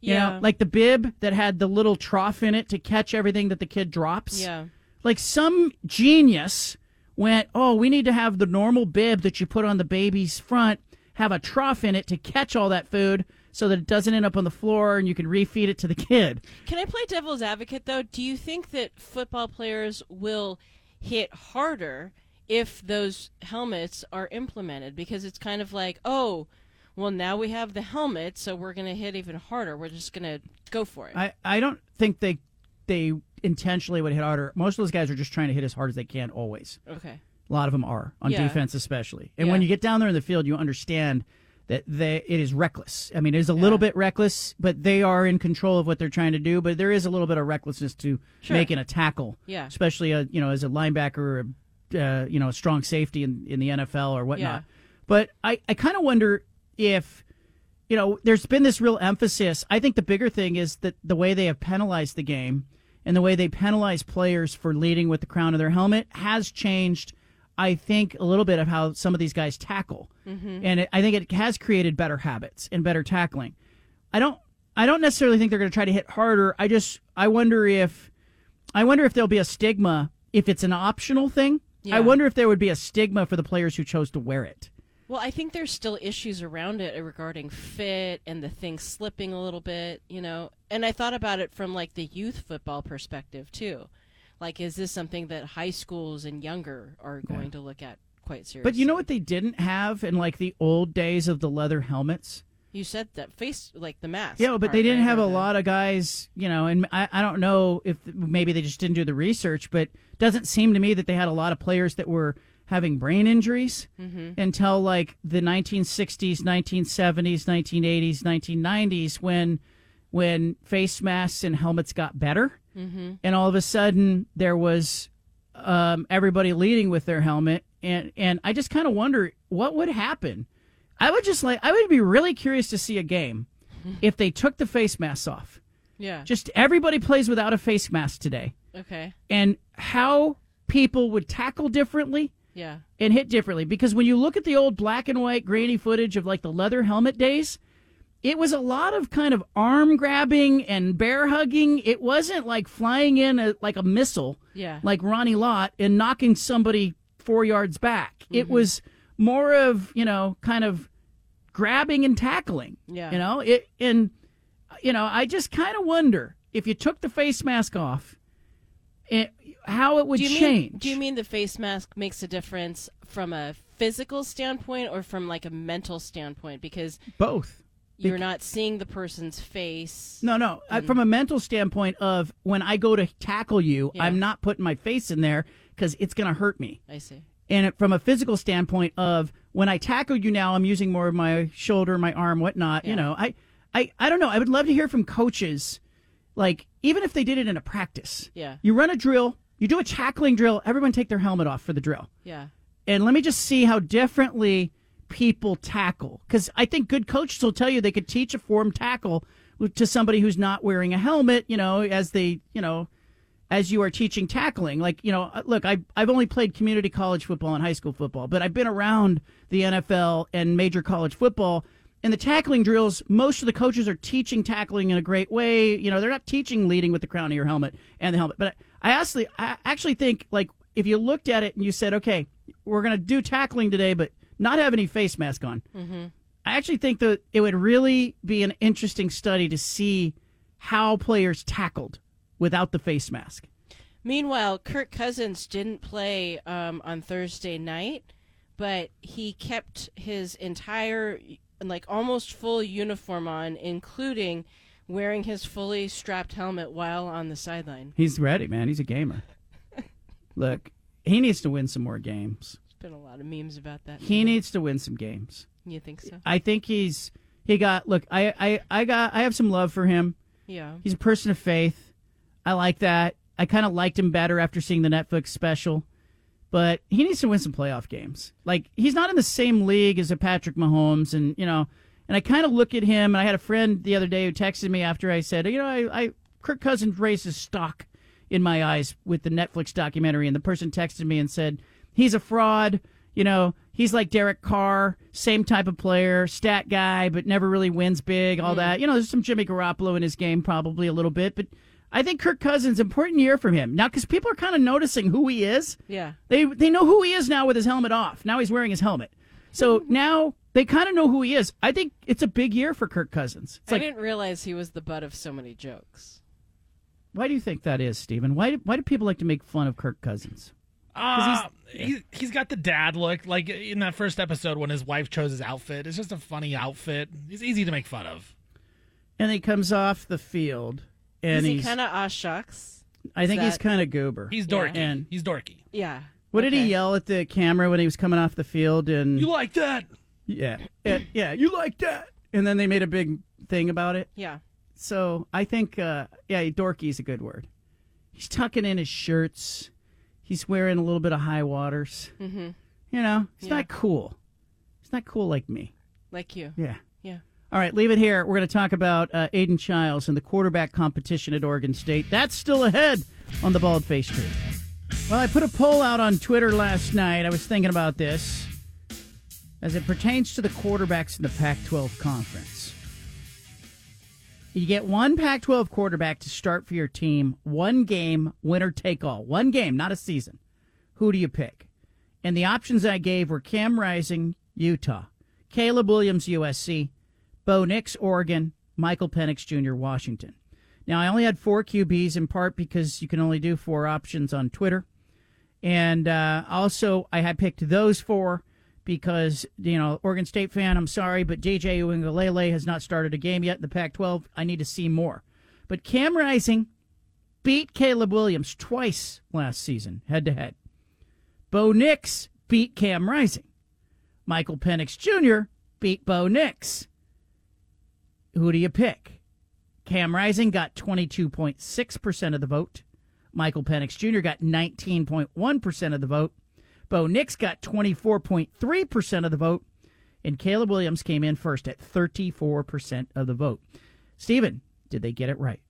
You Yeah. know, like the bib that had the little trough in it to catch everything that the kid drops. Yeah. Like some genius went, "Oh, we need to have the normal bib that you put on the baby's front have a trough in it to catch all that food so that it doesn't end up on the floor and you can refeed it to the kid." Can I play devil's advocate though? Do you think that football players will hit harder if those helmets are implemented? Because it's kind of like, oh, well, now we have the helmet, so we're going to hit even harder. We're just going to go for it. I, I don't think they they intentionally would hit harder. Most of those guys are just trying to hit as hard as they can always. Okay. A lot of them are on Yeah. defense, especially. And Yeah. when you get down there in the field, you understand that they, it is reckless. I mean, it is a little bit reckless, but they are in control of what they're trying to do. But there is a little bit of recklessness to Sure. making a tackle, Yeah. especially a, you know as a linebacker or a, uh, you know a strong safety in, in the NFL or whatnot. Yeah. But I, I kind of wonder if you know, there's been this real emphasis. I think the bigger thing is that the way they have penalized the game and the way they penalize players for leading with the crown of their helmet has changed. I think a little bit of how some of these guys tackle, Mhm. and it, I think it has created better habits and better tackling. I don't, I don't necessarily think they're going to try to hit harder. I just, I wonder if, I wonder if there'll be a stigma if it's an optional thing. Yeah. I wonder if there would be a stigma for the players who chose to wear it. Well, I think there's still issues around it regarding fit and the thing slipping a little bit, you know. And I thought about it from like the youth football perspective too. Like, is this something that high schools and younger are going to look at quite seriously? But you know what they didn't have in like the old days of the leather helmets? You said that face, like the mask. Yeah, but they didn't have a the- lot of guys, you know, and I, I don't know if maybe they just didn't do the research, but doesn't seem to me that they had a lot of players that were having brain injuries Mhm. until like the 1960s, 1970s, 1980s, 1990s when when face masks and helmets got better. Mhm. And all of a sudden there was um, everybody leading with their helmet and and I just kind of wonder what would happen. I would just like I would be really curious to see a game if they took the face masks off. Yeah. Just everybody plays without a face mask today. Okay. And how people would tackle differently Yeah. and hit differently because when you look at the old black and white grainy footage of like the leather helmet days, it was a lot of kind of arm grabbing and bear hugging. It wasn't like flying in a, like a missile, Yeah. like Ronnie Lott, and knocking somebody four yards back. It Mhm. was more of you know kind of grabbing and tackling. Yeah. you know it and you know I just kind of wonder if you took the face mask off, it, how it would do change. Mean, do you mean the face mask makes a difference from a physical standpoint or from like a mental standpoint? Because Both. You're not seeing the person's face. No, no. I, from a mental standpoint of when I go to tackle you, Yeah. I'm not putting my face in there because it's going to hurt me. I see. And it- from a physical standpoint of when I tackle you now, I'm using more of my shoulder, my arm, whatnot. You know, I, I, I don't know. I would love to hear from coaches, like even if they did it in a practice. Yeah. You run a drill, you do a tackling drill. Everyone take their helmet off for the drill Yeah. and let me just see how differently people tackle. Because I think good coaches will tell you they could teach a form tackle to somebody who's not wearing a helmet. You know, as they, you know, as you are teaching tackling. Like, you know, uh, look, I I've only played community college football and high school football, but I've been around the NFL and major college football. And the tackling drills, most of the coaches are teaching tackling in a great way. You know, they're not teaching leading with the crown of your helmet and the helmet. But I actually, I actually think like if you looked at it and you said, okay, we're going to do tackling today, but not have any face mask on. Mm-hmm. I actually think that it would really be an interesting study to see how players tackled without the face mask. Meanwhile, Kirk Cousins didn't play um, on Thursday night, but he kept his entire like almost full uniform on, including wearing his fully strapped helmet while on the sideline. He's ready, man. He's a gamer. Look, he needs to win some more games. Been a lot of memes about that. He needs to win some games. You think so? I think he's he got look, I I I got I have some love for him. Yeah. He's a person of faith. I like that. I kind of liked him better after seeing the Netflix special. But he needs to win some playoff games. Like he's not in the same league as a Patrick Mahomes and you know, and I kind of look at him and I had a friend the other day who texted me after I said, "You know, I, I Kirk Cousins raised his stock in my eyes with the Netflix documentary." And the person texted me and said, "He's a fraud. You know, he's like Derek Carr, same type of player, stat guy, but never really wins big. All Mm. that. You know, there's some Jimmy Garoppolo in his game, probably a little bit, but." I think Kirk Cousins important year for him now because people are kind of noticing who he is. Yeah. They they know who he is now with his helmet off. Now he's wearing his helmet, so now they kind of know who he is. I think it's a big year for Kirk Cousins. It's I like, didn't realize he was the butt of so many jokes. why do you think that is, Stephen? Why why do people like to make fun of Kirk Cousins? Uh, he's, he's got the dad look. Like in that first episode when his wife chose his outfit, it's just a funny outfit. He's easy to make fun of. And he comes off the field, and is he he's kind of aw shucks? I think Is he's kind of goober. He's dorky. And he's dorky. Yeah. what did he yell at the camera when he was coming off the field? And You like that? yeah, yeah, yeah, you like that? And then they made a big thing about it. Yeah. So I think, uh, yeah, dorky is a good word. He's tucking in his shirts. He's wearing a little bit of high waters. Mm-hmm. You know, it's Yeah. not cool. It's not cool like me. Like you. Yeah. Yeah. All right, leave it here. We're going to talk about uh, Aidan Chiles and the quarterback competition at Oregon State. That's still ahead on the Bald Face Truth. Well, I put a poll out on Twitter last night. I was thinking about this as it pertains to the quarterbacks in the Pac 12 conference. You get one Pac 12 quarterback to start for your team, one game, winner take all. One game, not a season. Who do you pick? And the options I gave were Cam Rising, Utah, Caleb Williams, USC, Bo Nix, Oregon, Michael Penix Jr., Washington. Now, I only had four QBs in part because you can only do four options on Twitter. And uh, also, I had picked those four because, you know, Oregon State fan, I'm sorry, but JJ Uiagalelei has not started a game yet in the Pac 12. I need to see more. But Cam Rising beat Caleb Williams twice last season, head to head. Bo Nix beat Cam Rising. Michael Penix Jr. beat Bo Nix. Who do you pick? Cam Rising got 22.6% of the vote. Michael Penix Jr. got 19.1% of the vote. Bo Nix got 24.3% of the vote. And Caleb Williams came in first at 34% of the vote. Steven, did they get it right?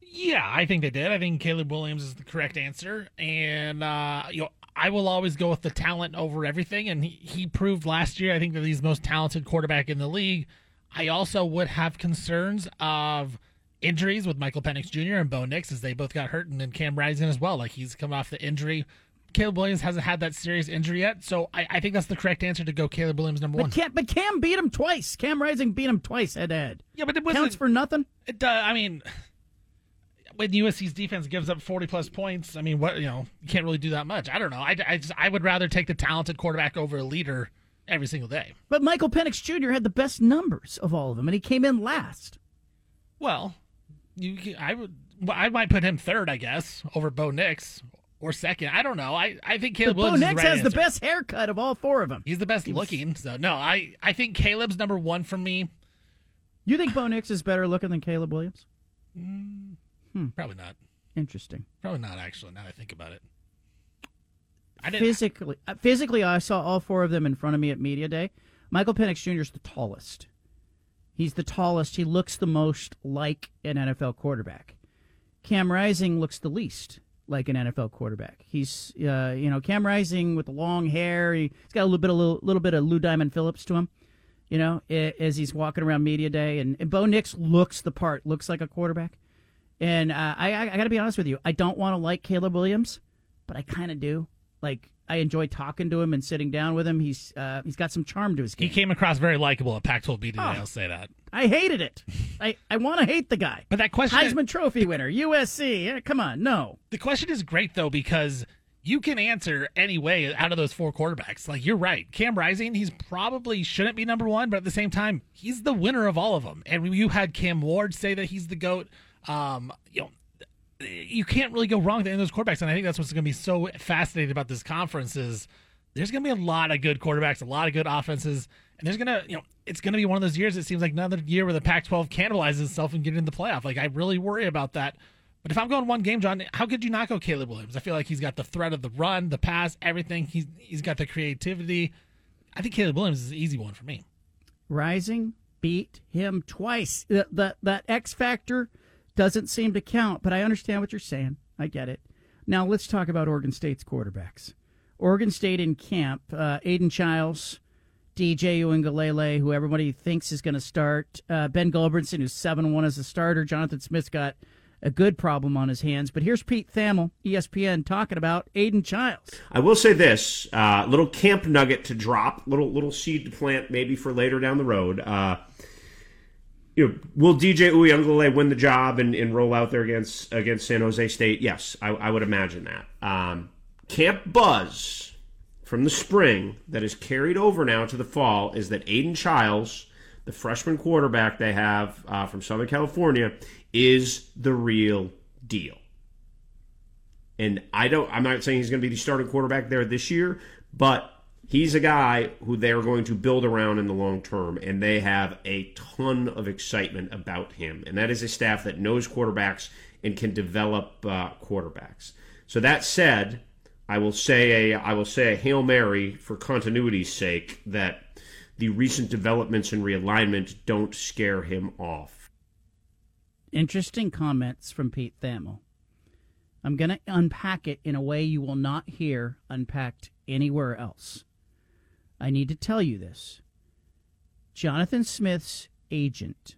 Yeah, I think they did. I think Caleb Williams is the correct answer, and uh, you know I will always go with the talent over everything. And he, he proved last year. I think that he's the most talented quarterback in the league. I also would have concerns of injuries with Michael Penix Jr. and Bo Nix as they both got hurt, and then Cam Rising as well. Like he's come off the injury. Caleb Williams hasn't had that serious injury yet, so I, I think that's the correct answer to go Caleb Williams number one. But Cam, but Cam beat him twice. Cam Rising beat him twice head to head. Yeah, but it wasn't Counts for nothing. It, uh, I mean, when USC's defense gives up forty plus points, I mean, what you know, you can't really do that much. I don't know. I, I, just, I would rather take the talented quarterback over a leader every single day. But Michael Penix Jr. had the best numbers of all of them, and he came in last. Well, you, I would, I might put him third, I guess, over Bo Nix or second. I don't know. I, I think Caleb Bo Williams is Nix right has the best haircut of all four of them. He's the best looking. So no, I, I think Caleb's number one for me. You think Bo Nix is better looking than Caleb Williams? Hmm. Probably not. Interesting. Probably not. Actually, now that I think about it. I didn't. Physically, uh, physically, I saw all four of them in front of me at media day. Michael Penix Jr. is the tallest. He's the tallest. He looks the most like an NFL quarterback. Cam Rising looks the least like an NFL quarterback. He's, uh, you know, Cam Rising with the long hair. He, he's got a little bit, a little, little bit of Lou Diamond Phillips to him. You know, as he's walking around media day, and, and Bo Nix looks the part, looks like a quarterback. And uh, I, I got to be honest with you, I don't want to like Caleb Williams, but I kind of do. Like I enjoy talking to him and sitting down with him. He's uh, he's got some charm to his He came across very likable at Pac-12 B today. Oh. I'll say that. I hated it. I, I want to hate the guy. But that question, Heisman Trophy winner, USC. Eh, come on, no. The question is great though because you can answer any way out of those four quarterbacks. Like you're right, Cam Rising, he's probably shouldn't be number one, but at the same time, he's the winner of all of them. And you had Cam Ward say that he's the goat. Um, you know, you can't really go wrong with any of those quarterbacks. And I think that's what's going to be so fascinating about this conference is there's going to be a lot of good quarterbacks, a lot of good offenses, and there's going to, you know, it's going to be one of those years. It seems like another year where the Pac-12 cannibalizes itself and getting in the playoff. Like I really worry about that. But if I'm going one game, John, how could you not go Caleb Williams? I feel like he's got the threat of the run, the pass, everything. He's he's got the creativity. I think Caleb Williams is an easy one for me. Rising beat him twice. That that, that X factor doesn't seem to count, but I understand what you're saying. I get it. Now let's talk about Oregon State's quarterbacks. Oregon State in camp, uh, Aidan Chiles, DJ Uiagalelei, who everybody thinks is going to start, uh, Ben Gulbranson, who's 7 1 as a starter. Jonathan Smith's got a good problem on his hands. But here's Pete Thamel, ESPN, talking about Aidan Chiles. I will say this: uh, little camp nugget to drop, little little seed to plant, maybe for later down the road. Uh, you know, will DJ Uiagalelei win the job and, and roll out there against against San Jose State? Yes, I, I would imagine that. Um, camp buzz from the spring that is carried over now to the fall is that Aidan Chiles, the freshman quarterback they have uh, from Southern California, is the real deal. And I don't I'm not saying he's going to be the starting quarterback there this year, but he's a guy who they're going to build around in the long term and they have a ton of excitement about him. And that is a staff that knows quarterbacks and can develop uh, quarterbacks. So that said, I will say a I will say a Hail Mary for continuity's sake that the recent developments and realignment don't scare him off. Interesting comments from Pete Thamel. I'm going to unpack it in a way you will not hear unpacked anywhere else. I need to tell you this. Jonathan Smith's agent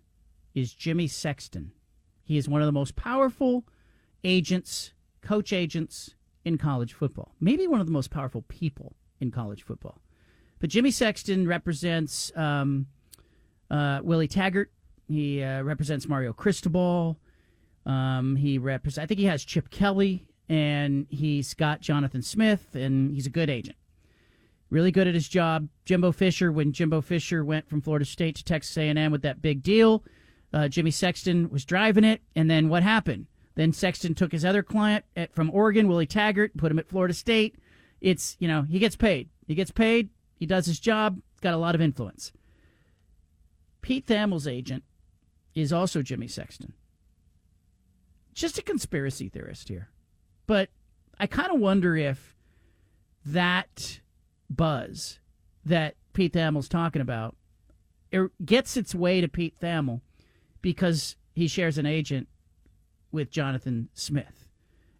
is Jimmy Sexton. He is one of the most powerful agents, coach agents in college football. Maybe one of the most powerful people in college football. But Jimmy Sexton represents um, uh, Willie Taggart. He uh, represents Mario Cristobal. Um, he represents. I think he has Chip Kelly, and he's got Jonathan Smith, and he's a good agent. Really good at his job. Jimbo Fisher, when Jimbo Fisher went from Florida State to Texas A&M with that big deal, uh, Jimmy Sexton was driving it, and then what happened? Then Sexton took his other client at, from Oregon, Willie Taggart, put him at Florida State. It's you know he gets paid. He gets paid. He does his job. Got a lot of influence. Pete Thamel's agent is also Jimmy Sexton. Just a conspiracy theorist here, but I kind of wonder if that buzz that Pete Thamel's talking about it gets its way to Pete Thamel because he shares an agent with Jonathan Smith.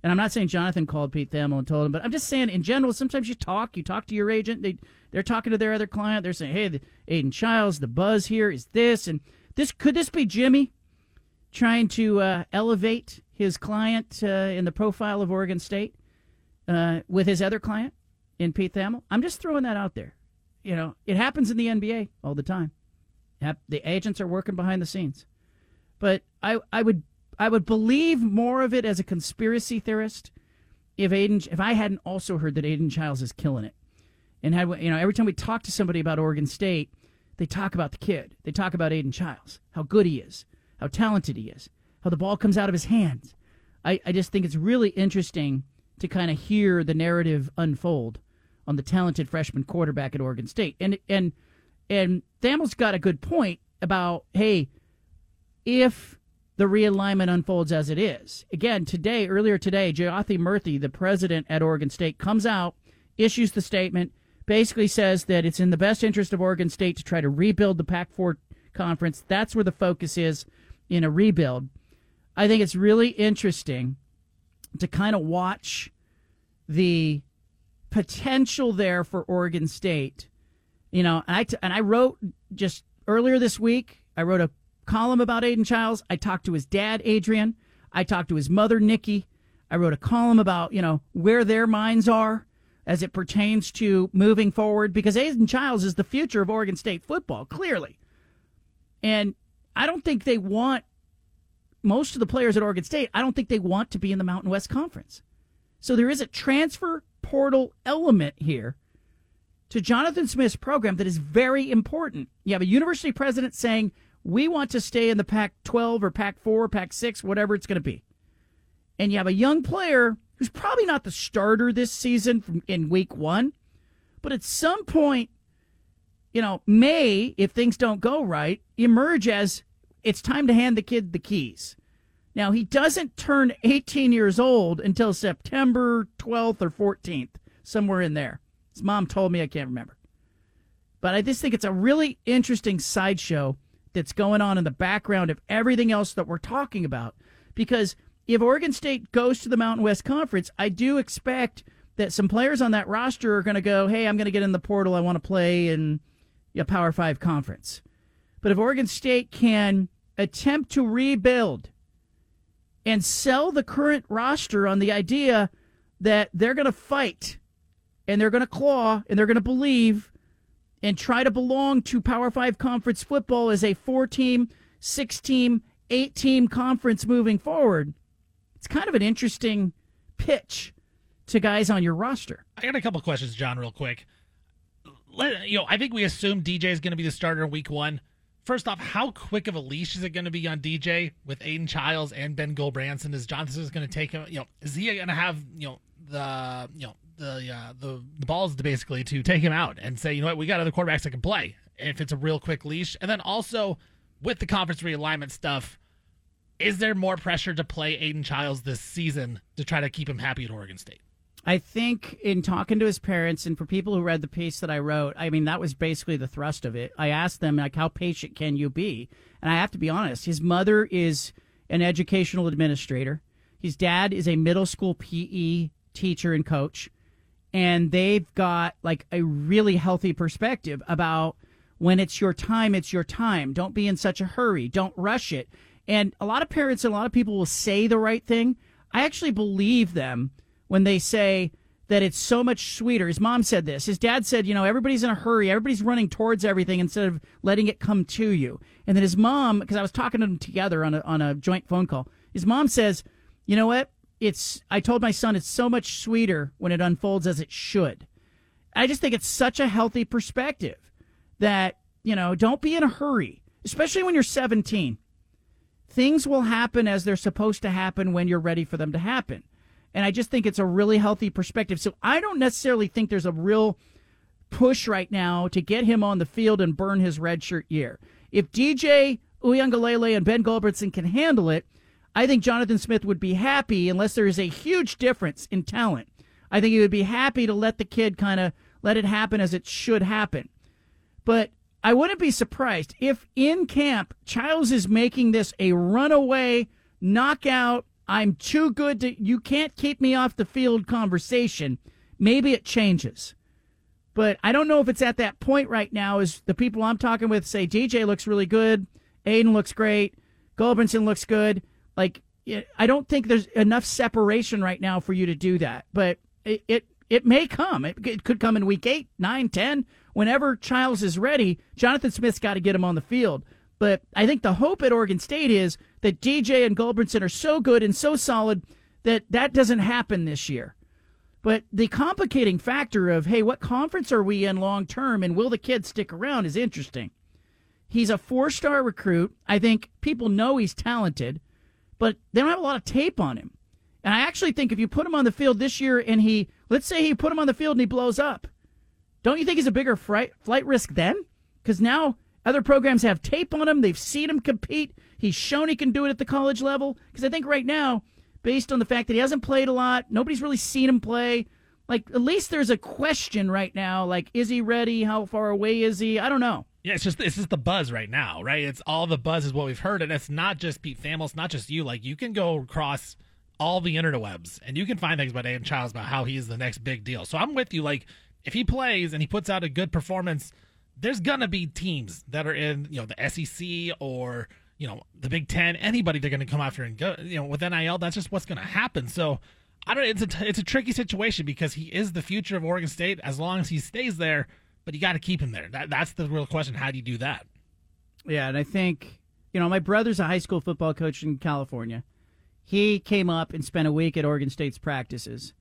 And I'm not saying Jonathan called Pete Thamel and told him, but I'm just saying in general, sometimes you talk, you talk to your agent, they they're talking to their other client, they're saying, Hey, the Aidan Chiles, the buzz here is this and this could this be Jimmy trying to uh, elevate his client uh, in the profile of Oregon State uh, with his other client in Pete Thamel? I'm just throwing that out there. You know, it happens in the NBA all the time. The agents are working behind the scenes, but I I would I would believe more of it as a conspiracy theorist if Aidan if I hadn't also heard that Aidan Chiles is killing it, and had you know every time we talk to somebody about Oregon State, they talk about the kid, they talk about Aidan Chiles, how good he is, how talented he is, how the ball comes out of his hands. I, I just think it's really interesting to kind of hear the narrative unfold on the talented freshman quarterback at Oregon State, and and and Thamel's got a good point about hey, if the realignment unfolds as it is. Again, today, earlier today, Jayathi Murthy, the president at Oregon State, comes out, issues the statement, basically says that it's in the best interest of Oregon State to try to rebuild the Pac 4 conference. That's where the focus is in a rebuild. I think it's really interesting to kind of watch the potential there for Oregon State. You know, and I, t- and I wrote just earlier this week, I wrote a column about Aidan Chiles. I talked to his dad, Adrian. I talked to his mother, Nikki. I wrote a column about, you know, where their minds are as it pertains to moving forward because Aidan Chiles is the future of Oregon State football, clearly. And I don't think they want most of the players at Oregon State, I don't think they want to be in the Mountain West Conference. So there is a transfer portal element here to Jonathan Smith's program that is very important. You have a university president saying, we want to stay in the Pac 12 or Pac 4, Pac 6, whatever it's going to be. And you have a young player who's probably not the starter this season in week one, but at some point, you know, may, if things don't go right, emerge as it's time to hand the kid the keys. Now, he doesn't turn 18 years old until September 12th or 14th, somewhere in there. His mom told me, I can't remember. But I just think it's a really interesting sideshow that's going on in the background of everything else that we're talking about. Because if Oregon State goes to the Mountain West Conference, I do expect that some players on that roster are going to go, hey, I'm going to get in the portal. I want to play in a Power Five conference. But if Oregon State can attempt to rebuild and sell the current roster on the idea that they're going to fight and they're going to claw and they're going to believe and try to belong to Power Five conference football as a four team, six team, eight team conference moving forward, it's kind of an interesting pitch to guys on your roster. I got a couple questions, John, real quick. Let, you know, I think we assume DJ is going to be the starter in week one. First off, how quick of a leash is it going to be on DJ with Aidan Chiles and Ben Gulbranson? Is Johnson going to take him? You know, is he going to have you know the you know the uh, the the balls to basically to take him out and say, you know what, we got other quarterbacks that can play if it's a real quick leash. And then also with the conference realignment stuff, is there more pressure to play Aidan Chiles this season to try to keep him happy at Oregon State? I think in talking to his parents and for people who read the piece that I wrote, I mean that was basically the thrust of it. I asked them like how patient can you be? And I have to be honest, his mother is an educational administrator. His dad is a middle school PE teacher and coach. And they've got like a really healthy perspective about when it's your time, it's your time. Don't be in such a hurry. Don't rush it. And a lot of parents and a lot of people will say the right thing. I actually believe them when they say that it's so much sweeter. His mom said this. His dad said, you know, everybody's in a hurry. Everybody's running towards everything instead of letting it come to you. And then his mom, because I was talking to them together on a, on a joint phone call, his mom says, you know what? It's, I told my son it's so much sweeter when it unfolds as it should. I just think it's such a healthy perspective that, you know, don't be in a hurry, especially when you're 17. Things will happen as they're supposed to happen when you're ready for them to happen. And I just think it's a really healthy perspective. So I don't necessarily think there's a real push right now to get him on the field and burn his redshirt year. If DJ Uiagalelei and Ben Gulbranson can handle it, I think Jonathan Smith would be happy unless there is a huge difference in talent. I think he would be happy to let the kid kind of let it happen as it should happen. But I wouldn't be surprised if in camp Chiles is making this a runaway knockout I'm too good to, you can't keep me off the field conversation. Maybe it changes. But I don't know if it's at that point right now Is the people I'm talking with say DJ looks really good, Aidan looks great, Gulbranson looks good. Like, I don't think there's enough separation right now for you to do that. But it, it, it may come. It, it could come in week eight, nine, ten. Whenever Chiles is ready, Jonathan Smith's got to get him on the field. But I think the hope at Oregon State is that DJ and Gulbranson are so good and so solid that that doesn't happen this year. But the complicating factor of, hey, what conference are we in long term and will the kid stick around is interesting. He's a four star recruit. I think people know he's talented, but they don't have a lot of tape on him. And I actually think if you put him on the field this year and he, let's say he put him on the field and he blows up, don't you think he's a bigger flight, flight risk then? Because now other programs have tape on him. They've seen him compete. He's shown he can do it at the college level. Because I think right now, based on the fact that he hasn't played a lot, nobody's really seen him play. Like, at least there's a question right now. Like, is he ready? How far away is he? I don't know. Yeah, it's just it's just the buzz right now, right? It's all the buzz is what we've heard, and it's not just Pete Thamel, it's not just you. Like you can go across all the interwebs and you can find things about Aidan Chiles about how he's the next big deal. So I'm with you. Like if he plays and he puts out a good performance there's gonna be teams that are in you know the SEC or you know the Big Ten. Anybody they're gonna come after and go. You know with NIL, that's just what's gonna happen. So I don't. It's a it's a tricky situation because he is the future of Oregon State as long as he stays there. But you got to keep him there. That that's the real question. How do you do that? Yeah, and I think you know my brother's a high school football coach in California. He came up and spent a week at Oregon State's practices.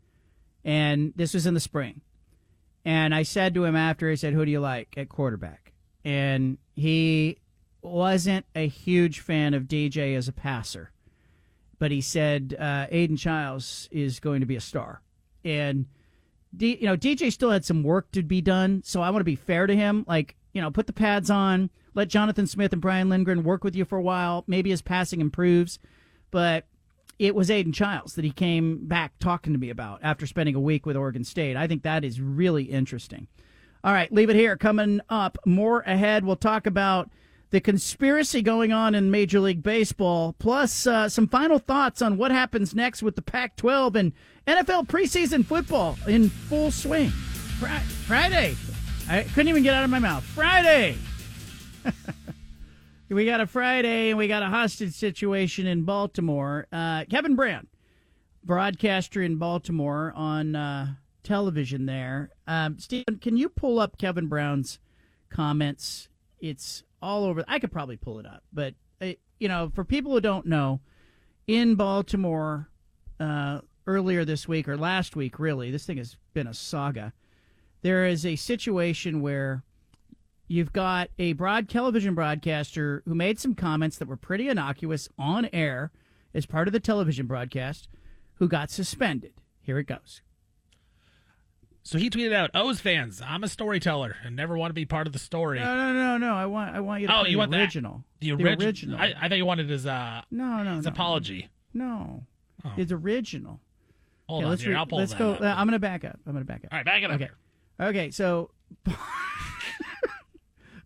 and this was in the spring. And I said to him after, I said, "Who do you like at quarterback?" And he wasn't a huge fan of DJ as a passer, but he said uh, Aidan Chiles is going to be a star, and D, you know DJ still had some work to be done. So I want to be fair to him, like you know, put the pads on, let Jonathan Smith and Brian Lindgren work with you for a while. Maybe his passing improves, but it was Aidan Chiles that he came back talking to me about after spending a week with Oregon State. I think that is really interesting. All right, leave it here. Coming up, more ahead. We'll talk about the conspiracy going on in Major League Baseball, plus uh, some final thoughts on what happens next with the Pac 12 and NFL preseason football in full swing. Fri- Friday. I couldn't even get out of my mouth. Friday. we got a Friday and we got a hostage situation in Baltimore. Uh, Kevin Brown, broadcaster in Baltimore on uh, television there. Um, Stephen, can you pull up Kevin Brown's comments? It's all over. I could probably pull it up, but uh, you know, for people who don't know, in Baltimore uh, earlier this week or last week, really, this thing has been a saga. There is a situation where you've got a broad television broadcaster who made some comments that were pretty innocuous on air as part of the television broadcast, who got suspended. Here it goes. So he tweeted out, "O's fans, I'm a storyteller and never want to be part of the story." No, no, no, no. I want, I want you to oh, you the want original. that? The, The original. I, I thought you wanted his uh No, no, his no. apology. No, Oh. it's original. Hold Okay, on let's here. re- I'll pull let's go. up. uh, I'm going to back up. I'm going to back up. All right, back it up. Okay. Okay, so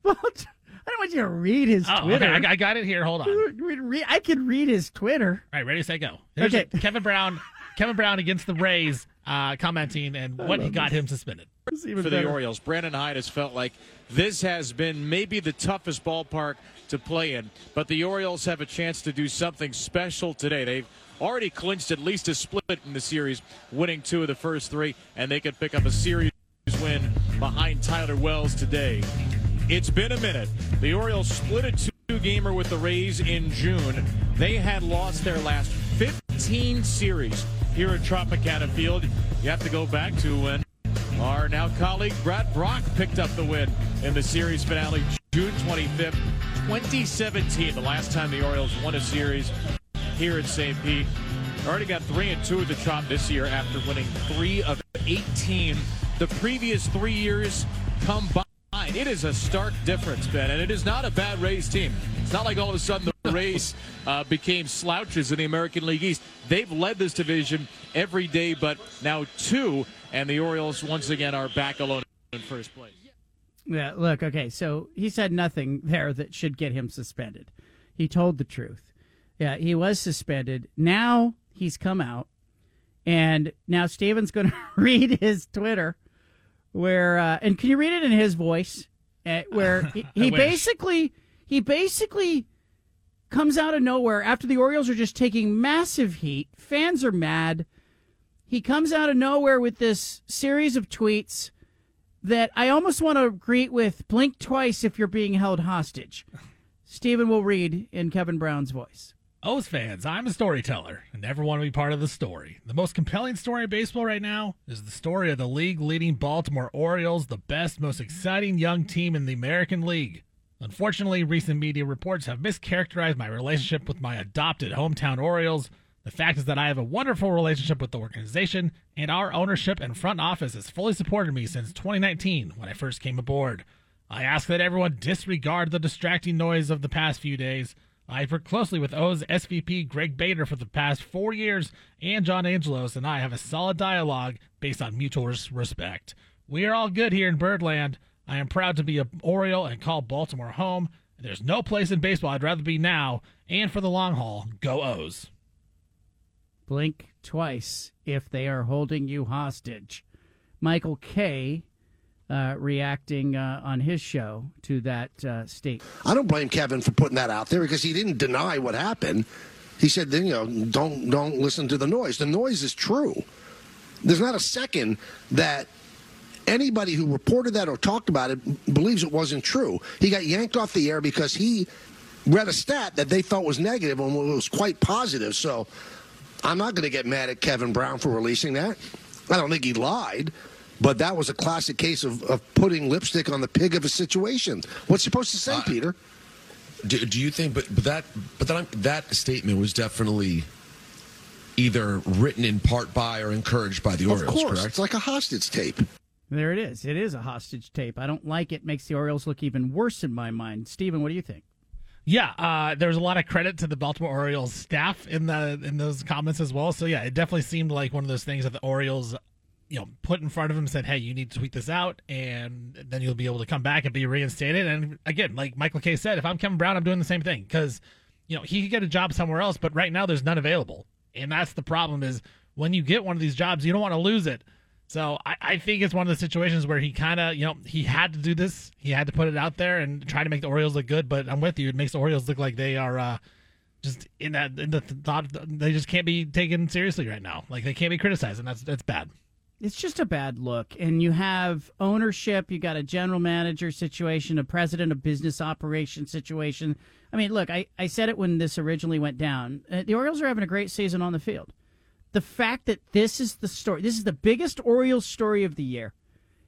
well, I don't want you to read his Oh, Twitter. okay. I, I got it here. Hold on. All Read- read- I can read his Twitter. All right, ready, set, go. Here's Okay. it. Kevin Brown. Kevin Brown against the Rays, uh, commenting and what he got him suspended. for the Orioles. Brandon Hyde has felt like this has been maybe the toughest ballpark to play in, but the Orioles have a chance to do something special today. They've already clinched at least a split in the series, winning two of the first three, and they could pick up a series win behind Tyler Wells today. It's been a minute. The Orioles split a two gamer with the Rays in June. They had lost their last 15 series here at Tropicana Field. You have to go back to when our now colleague Brad Brach picked up the win in the series finale June 25th, 2017, the last time the Orioles won a series here at St. Pete. Already got three and two at the Trop this year after winning three of 18 the previous three years combined. It is a stark difference, Ben, and it is not a bad Rays team. It's not like all of a sudden the Rays uh, became slouches in the American League East. They've led this division every day, but now two, and the Orioles once again are back alone in first place. Yeah, look, okay, so he said nothing there that should get him suspended. He told the truth. Yeah, he was suspended. Now he's come out, and now Steven's going to read his Twitter, where uh, and can you read it in his voice? Uh, where he, I he wish. basically he basically comes out of nowhere after the Orioles are just taking massive heat. Fans are mad. He comes out of nowhere with this series of tweets that I almost want to greet with blink twice if you're being held hostage. Stephen will read in Kevin Brown's voice. O's fans, I'm a storyteller and never want to be part of the story. The most compelling story in baseball right now is the story of the league leading Baltimore Orioles, the best, most exciting young team in the American League. Unfortunately, recent media reports have mischaracterized my relationship with my adopted hometown Orioles. The fact is that I have a wonderful relationship with the organization, and our ownership and front office has fully supported me since 2019 when I first came aboard. I ask that everyone disregard the distracting noise of the past few days. I've worked closely with O's SVP Greg Bader for the past four years, and John Angelos and I have a solid dialogue based on mutual respect. We are all good here in Birdland. I am proud to be a Oriole and call Baltimore home. There's no place in baseball I'd rather be now, and for the long haul, go O's. Blink twice if they are holding you hostage. Michael Kay uh, reacting uh, on his show to that uh, statement. I don't blame Kevin for putting that out there because he didn't deny what happened. He said, you know, don't don't listen to the noise. The noise is true. There's not a second that anybody who reported that or talked about it believes it wasn't true. He got yanked off the air because he read a stat that they felt was and it was quite positive. So I'm not going to get mad at Kevin Brown for releasing that. I don't think he lied, but that was a classic case of, of putting lipstick on the pig of a situation. What's he supposed to say, Peter? Do, do you think? But, but that but that that statement was definitely either written in part by or encouraged by the Orioles. Of course, Correct. it's like a hostage tape. There it is. It is a hostage tape. I don't like it. Makes the Orioles look even worse in my mind. Steven, what do you think? Yeah, uh, a lot of credit to the Baltimore Orioles staff in the in those comments as well. So yeah, it definitely seemed like one of those things that the Orioles, you know, put in front of him said, "Hey, you need to tweet this out, and then you'll be able to come back and be reinstated." And again, like Michael Kay said, if I'm Kevin Brown, I'm doing the same thing because you know he could get a job somewhere else, but right now there's none available, and that's the problem. Is when you get one of these jobs, you don't want to lose it. So I, I think it's one of the situations where he kind of, you know, he had to do this. He had to put it out there and try to make the Orioles look good. But I'm with you; it makes the Orioles look like they are uh, just in that in the thought they just can't be taken seriously right now. Like they can't be criticized, and that's that's bad. It's just a bad look. And you have ownership, you got a general manager situation, a president of business operations situation. I mean, look, I, I said it when this originally went down. Uh, the Orioles are having a great season on the field. The fact that this is the story, this is the biggest Orioles story of the year.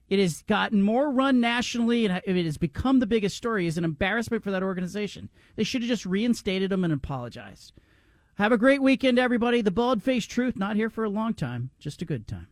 It has gotten more run nationally and it has become the biggest story is an embarrassment for that organization. They should have just reinstated him and apologized. Have a great weekend, everybody. The bald faced truth, not here for a long time, just a good time.